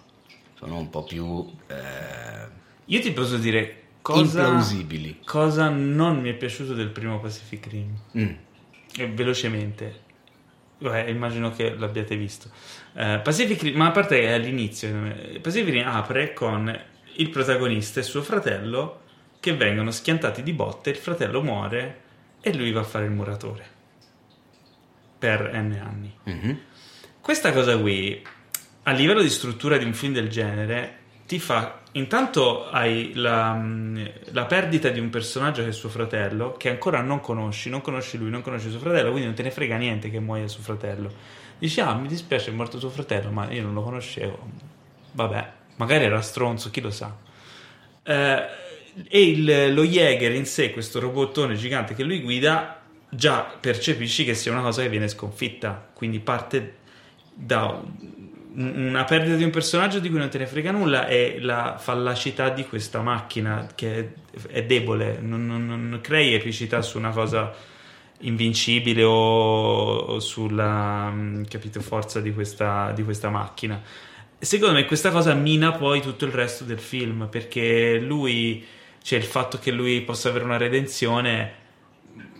sono un po' più... Eh... Io ti posso dire cosa, implausibili. Cosa non mi è piaciuto del primo Pacific Rim? Mm. E velocemente, Beh, immagino che l'abbiate visto. Uh, Pacific Rim, ma a parte che all'inizio, Pacific Rim apre con il protagonista e suo fratello che vengono schiantati di botte, il fratello muore e lui va a fare il muratore per n anni. Mm-hmm. Questa cosa qui, a livello di struttura di un film del genere, ti fa intanto hai la, mm, la, perdita di un personaggio che è suo fratello che ancora non conosci, non conosci lui, non conosci suo fratello, quindi non te ne frega niente che muoia suo fratello. Dici, ah, mi dispiace, è morto suo fratello, ma io non lo conoscevo. Vabbè, magari era stronzo, chi lo sa. Eh, e il, lo Jäger in sé, questo robottone gigante che lui guida, già percepisci che sia una cosa che viene sconfitta, quindi parte da una perdita di un personaggio di cui non te ne frega nulla e la fallacità di questa macchina che è debole, non, non, non crei epicità su una cosa invincibile o, o sulla mm, capito, forza di questa, di questa macchina. Secondo me questa cosa mina poi tutto il resto del film perché lui, cioè il fatto che lui possa avere una redenzione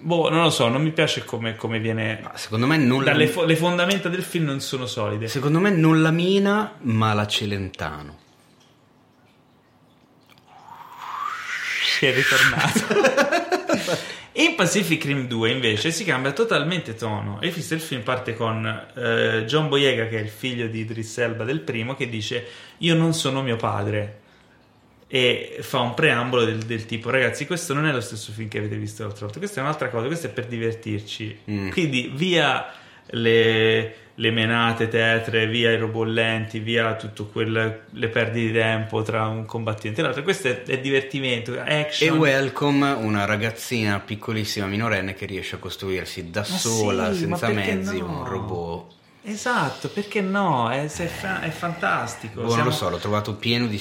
Boh, non lo so, non mi piace come, come viene. Ma secondo me non la... fo- le fondamenta del film non sono solide. Secondo me non la Mina, ma la Celentano. È ritornato. (laughs) In Pacific Rim 2 invece si cambia totalmente tono e il film parte con eh, John Boyega che è il figlio di Idris Elba del primo che dice io non sono mio padre e fa un preambolo del, del, tipo ragazzi questo non è lo stesso film che avete visto l'altra volta questa è un'altra cosa questo è per divertirci mm. quindi via le, le, menate tetre via i robollenti via tutte le perdite di tempo tra un combattente e l'altro questo è, è divertimento action. e welcome una ragazzina piccolissima minorenne che riesce a costruirsi da ma sola sì, senza mezzi no? un robot Esatto, perché no? È, è, è fantastico. Boh, Siamo... non lo so, l'ho trovato pieno di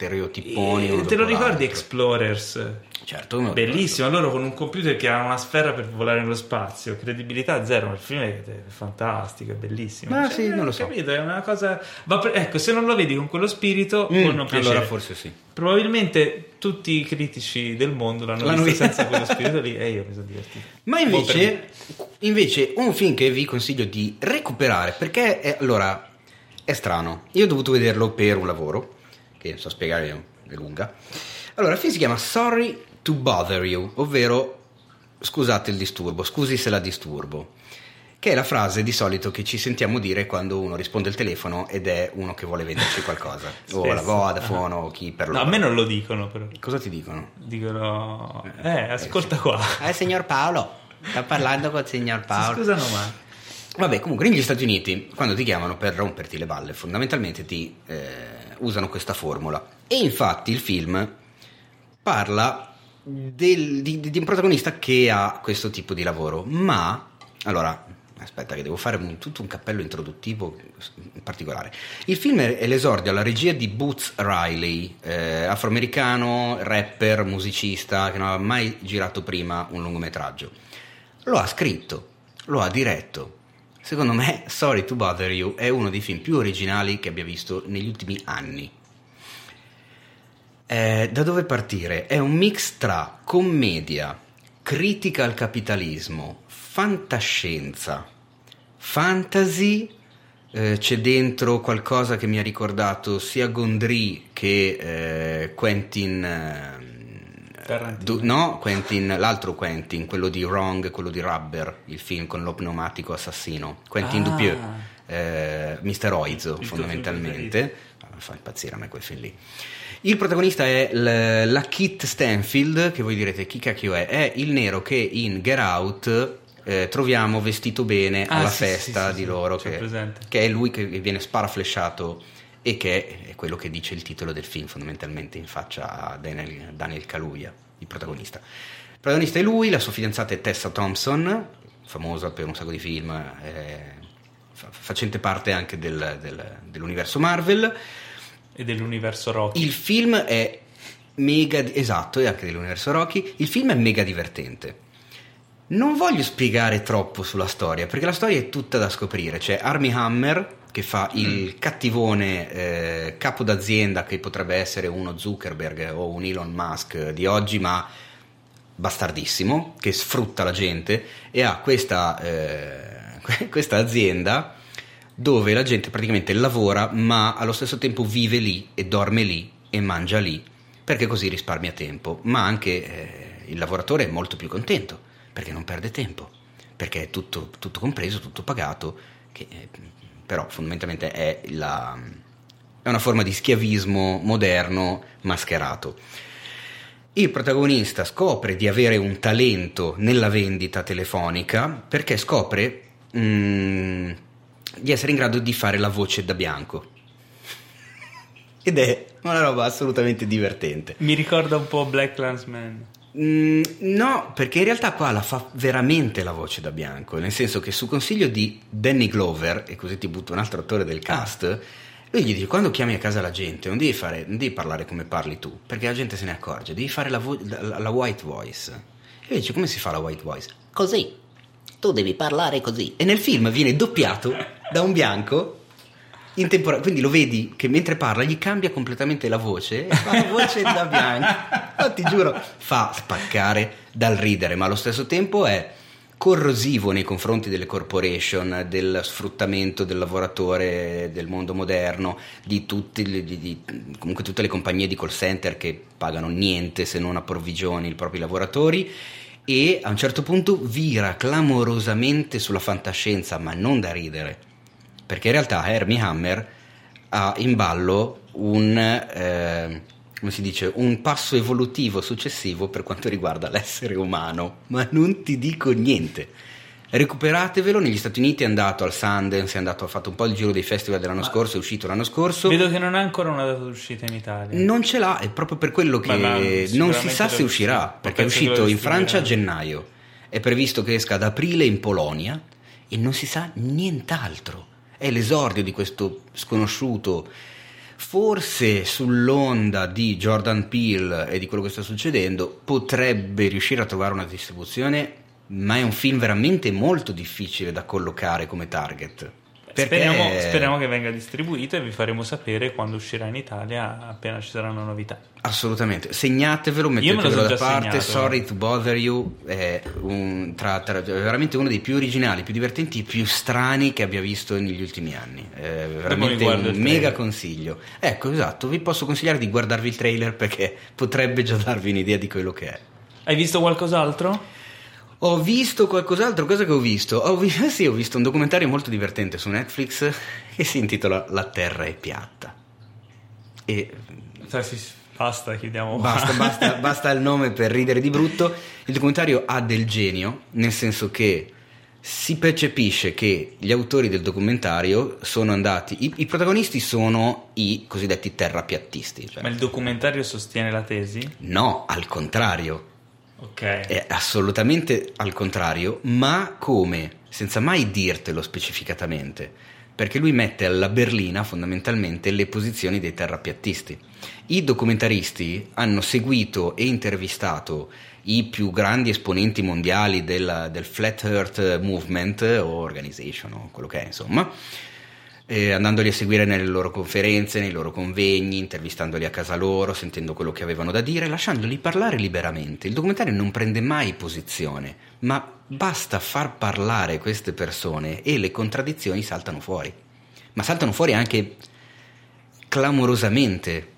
stereotiponi. E, te lo ricordi Explorers? Certo, bellissimo. Loro con un computer che ha una sfera per volare nello spazio, credibilità zero. Ma il film è, fantastico, è bellissimo. Ma cioè, sì, non lo so. Capito? È una cosa. Per... Ecco, se non lo vedi con quello spirito, mm, può non piacere. Allora forse sì. Probabilmente tutti i critici del mondo l'hanno, l'hanno visto senza quello spirito lì e io mi sono divertito. Ma invece, invece, un film che vi consiglio di recuperare perché è, allora è strano. Io ho dovuto vederlo per un lavoro che so spiegare è lunga. Allora, il film si chiama Sorry to Bother You, ovvero scusate il disturbo, scusi se la disturbo, che è la frase di solito che ci sentiamo dire quando uno risponde al telefono ed è uno che vuole venderci qualcosa, (laughs) o la Vodafone o chi per lo no, a me non lo dicono però. Cosa ti dicono? Dicono, eh, ascolta qua. Eh, signor Paolo, sta parlando con il signor Paolo. Si scusano mai. Vabbè, comunque negli Stati Uniti, quando ti chiamano per romperti le balle, fondamentalmente ti... Eh, usano questa formula. E infatti il film parla del, di, di, un protagonista che ha questo tipo di lavoro, ma allora aspetta che devo fare un, tutto un cappello introduttivo in particolare. Il film è, l'esordio alla regia di Boots Riley, eh, afroamericano, rapper, musicista che non aveva mai girato prima un lungometraggio. Lo ha scritto, lo ha diretto, Secondo me, (laughs) Sorry to Bother You è uno dei film più originali che abbia visto negli ultimi anni. Eh, da dove partire? È un mix tra commedia, critica al capitalismo, fantascienza, fantasy. Eh, c'è dentro qualcosa che mi ha ricordato sia Gondry che eh, Quentin eh, Du, no, Quentin, l'altro Quentin, quello di Wrong, quello di Rubber, il film con lo pneumatico assassino. Quentin ah. Dupieux, eh, Mr. Oizo fondamentalmente. Fa impazzire a me quel film lì. Il protagonista è l- la Kit Stanfield, che voi direte chi cacchio è? È il nero che in Get Out eh, troviamo vestito bene ah, alla sì, festa sì, sì, di loro, che, che, è lui che viene sparaflesciato e che è quello che dice il titolo del film fondamentalmente in faccia a Daniel, Daniel Kaluuya, il protagonista. Il protagonista è lui, la sua fidanzata è Tessa Thompson, famosa per un sacco di film, eh, facente parte anche del, del, dell'universo Marvel. E dell'universo Rocky. Il film è mega, esatto, e anche dell'universo Rocky, il film è mega divertente. Non voglio spiegare troppo sulla storia, perché la storia è tutta da scoprire. C'è Army Hammer, che fa il mm. cattivone eh, capo d'azienda che potrebbe essere uno Zuckerberg o un Elon Musk di oggi, ma bastardissimo, che sfrutta la gente e ha questa, eh, (laughs) questa azienda dove la gente praticamente lavora ma allo stesso tempo vive lì e dorme lì e mangia lì perché così risparmia tempo, ma anche eh, il lavoratore è molto più contento perché non perde tempo, perché è tutto, tutto compreso, tutto pagato, che eh, però fondamentalmente è, la, è una forma di schiavismo moderno mascherato. Il protagonista scopre di avere un talento nella vendita telefonica perché scopre mm, di essere in grado di fare la voce da bianco. Ed è una roba assolutamente divertente. Mi ricorda un po' Black Clansman. Mm, no, perché in realtà qua la fa veramente la voce da bianco, nel senso che su consiglio di Danny Glover, e così ti butto un altro attore del cast, ah. lui gli dice quando chiami a casa la gente non devi, fare, non devi, parlare come parli tu, perché la gente se ne accorge, devi fare la, vo- la, la white voice. E lui dice come si fa la white voice? Così, tu devi parlare così. E nel film viene doppiato da un bianco in temporanea, quindi lo vedi che mentre parla gli cambia completamente la voce fa la voce da bianco. No, ti giuro, fa spaccare dal ridere, ma allo stesso tempo è corrosivo nei confronti delle corporation, del sfruttamento del lavoratore del mondo moderno, di, tutti, di, di comunque tutte le compagnie di call center che pagano niente se non a provvigioni i propri lavoratori e a un certo punto vira clamorosamente sulla fantascienza, ma non da ridere perché in realtà Hermie Hammer ha in ballo un, eh, come si dice, un passo evolutivo successivo per quanto riguarda l'essere umano, ma non ti dico niente. Recuperatevelo, negli Stati Uniti è andato al Sundance, è andato, ha fatto un po' il giro dei festival dell'anno ma scorso, è uscito l'anno scorso. Vedo che non ha ancora una data d'uscita in Italia. Non ce l'ha, è proprio per quello che ma, ma non si sa se uscirà, perché è uscito in Francia a gennaio, è previsto che esca ad aprile in Polonia e non si sa nient'altro è l'esordio di questo sconosciuto. Forse sull'onda di Jordan Peele e di quello che sta succedendo potrebbe riuscire a trovare una distribuzione, ma è un film veramente molto difficile da collocare come target. Perché... Speriamo, speriamo, che venga distribuito e vi faremo sapere quando uscirà in Italia appena ci saranno novità. Assolutamente, segnatevelo, mettetelo da parte. Segnato. Sorry to bother you, è, un, tra, tra, veramente uno dei più originali, più divertenti, più strani che abbia visto negli ultimi anni. È veramente un mega consiglio. Ecco, esatto, vi posso consigliare di guardarvi il trailer perché potrebbe già darvi un'idea di quello che è. Hai visto qualcos'altro? Ho visto qualcos'altro, cosa che ho visto? Ho visto, (laughs) sì, ho visto un documentario molto divertente su Netflix (laughs) che si intitola La Terra è piatta. E... Basta, chiudiamo. Basta, basta, (laughs) basta il nome per ridere di brutto. Il documentario ha del genio, nel senso che si percepisce che gli autori del documentario sono andati. I, i protagonisti sono i cosiddetti terrapiattisti. Cioè. Ma il documentario sostiene la tesi? No, al contrario. Ok. È assolutamente al contrario, ma come? Senza mai dirtelo specificatamente, perché lui mette alla berlina fondamentalmente le posizioni dei terrapiattisti. I documentaristi hanno seguito e intervistato i più grandi esponenti mondiali del, del Flat Earth Movement o Organization o quello che è, insomma eh, andandoli a seguire nelle loro conferenze, nei loro convegni, intervistandoli a casa loro, sentendo quello che avevano da dire, lasciandoli parlare liberamente. Il documentario non prende mai posizione, ma basta far parlare queste persone e le contraddizioni saltano fuori. Ma saltano fuori anche clamorosamente,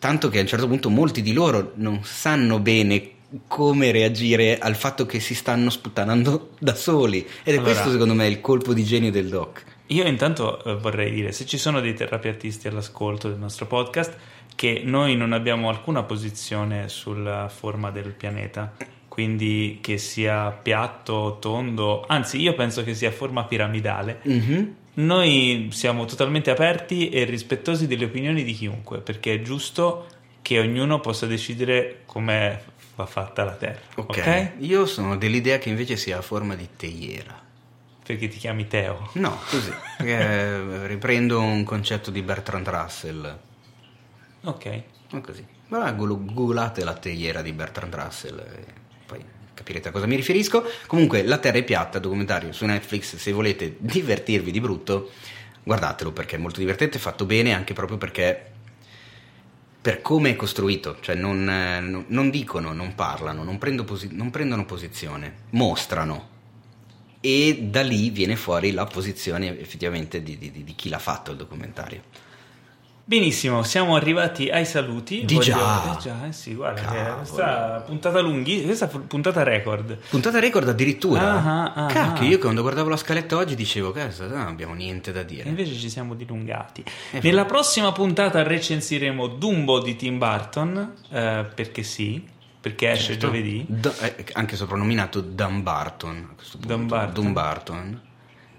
tanto che a un certo punto molti di loro non sanno bene come reagire al fatto che si stanno sputtanando da soli. Ed è allora, questo, secondo me, il colpo di genio del doc. Io intanto eh, vorrei dire, se ci sono dei terapiatisti all'ascolto del nostro podcast, che noi non abbiamo alcuna posizione sulla forma del pianeta, quindi che sia piatto, tondo, anzi io penso che sia forma piramidale. Mm-hmm. Noi siamo totalmente aperti e rispettosi delle opinioni di chiunque, perché è giusto che ognuno possa decidere come va fatta la Terra. Ok. okay? Io sono dell'idea che invece sia a forma di teiera. Perché ti chiami Teo? No, così. perché (laughs) riprendo un concetto di Bertrand Russell. Ok. O così. Ma googlate la teiera di Bertrand Russell e poi capirete a cosa mi riferisco. Comunque, La Terra è piatta, documentario su Netflix, se volete divertirvi di brutto, guardatelo perché è molto divertente, fatto bene anche proprio perché per come è costruito, cioè non, eh, non dicono, non parlano, non, posi- non, prendono posizione, mostrano e da lì viene fuori la posizione effettivamente di, di, di chi l'ha fatto il documentario. Benissimo, siamo arrivati ai saluti. Di Voglio... già. Eh già, eh sì, guarda, Cavolo. questa puntata lunghi, questa puntata record. Puntata record addirittura. Ah, ah, Cacchio, io quando guardavo la scaletta oggi dicevo, cazzo, non abbiamo niente da dire. E invece ci siamo dilungati. Eh, Nella prossima puntata recensiremo Dumbo di Tim Burton, eh, perché sì, perché esce certo. giovedì. D- eh, anche soprannominato Dumbarton. A questo punto. Dumbarton. Dumbarton.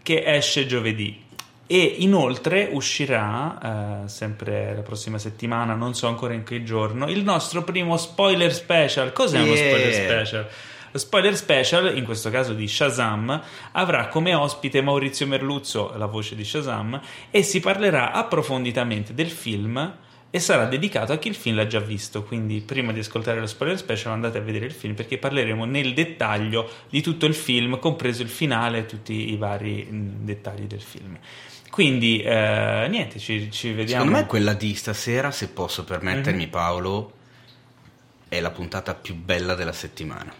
Che esce giovedì. E inoltre uscirà, eh, sempre la prossima settimana, non so ancora in che giorno, il nostro primo spoiler special. Cos'è yeah. uno spoiler special? Lo spoiler special, in questo caso di Shazam, avrà come ospite Maurizio Merluzzo, la voce di Shazam, e si parlerà approfonditamente del film e sarà dedicato a chi il film l'ha già visto. Quindi, prima di ascoltare lo spoiler special, andate a vedere il film perché parleremo nel dettaglio di tutto il film, compreso il finale e tutti i vari mm, dettagli del film. Quindi, eh, niente, ci, ci, vediamo. Secondo me quella di stasera, se posso permettermi, mm-hmm. Paolo, è la puntata più bella della settimana.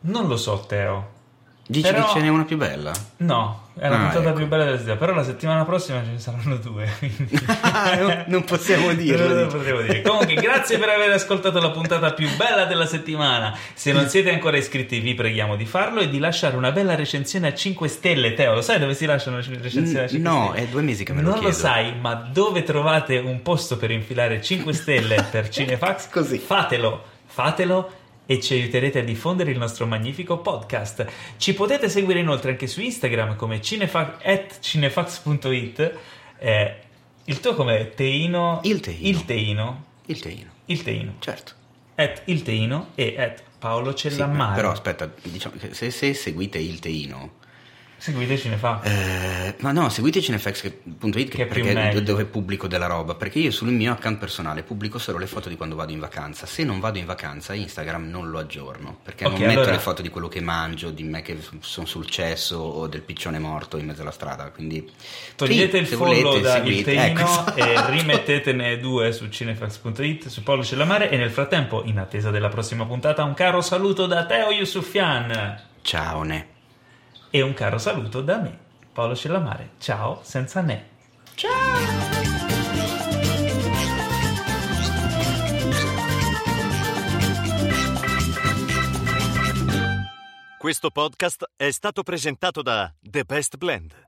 Non lo so, Teo. Dici però... che ce n'è una più bella? No, è la ah, puntata ecco. più bella della settimana, però la settimana prossima ce ne saranno due. (laughs) non, non, possiamo dirlo. non potremo dire. Comunque, grazie per aver ascoltato la puntata più bella della settimana. Se non siete ancora iscritti, vi preghiamo di farlo e di lasciare una bella recensione a 5 stelle. Teo, lo sai dove si lasciano le recensioni a 5 no, stelle? No, è due mesi che me lo non chiedo. Non lo sai, ma dove trovate un posto per infilare 5 stelle per (laughs) Cinefax? Così. Fatelo, fatelo e ci aiuterete a diffondere il nostro magnifico podcast. Ci potete seguire inoltre anche su Instagram come cinefax, cinefax.it. Eh, il tuo com'è? Teino? Il Teino. Il Teino. Il Teino. Il Teino. Certo. At il Teino e at Paolo Cellammare. Sì, però aspetta, diciamo se, se seguite il Teino Seguite Cinefax. Eh, ma no, seguite cinefax.it che perché dove pubblico della roba, perché io sul mio account personale pubblico solo le foto di quando vado in vacanza. Se non vado in vacanza, Instagram non lo aggiorno, perché okay, non metto allora... le foto di quello che mangio, di me che sono sul cesso o del piccione morto in mezzo alla strada, quindi togliete il follow da il ecco, (laughs) e rimettetene due su cinefax.it, su Pollo Cellamare e nel frattempo, in attesa della prossima puntata, un caro saluto da Teo Yusufian. Ciao Ne e un caro saluto da me, Paolo Cellamare. Ciao, senza ne. Ciao! Questo podcast è stato presentato da The Best Blend.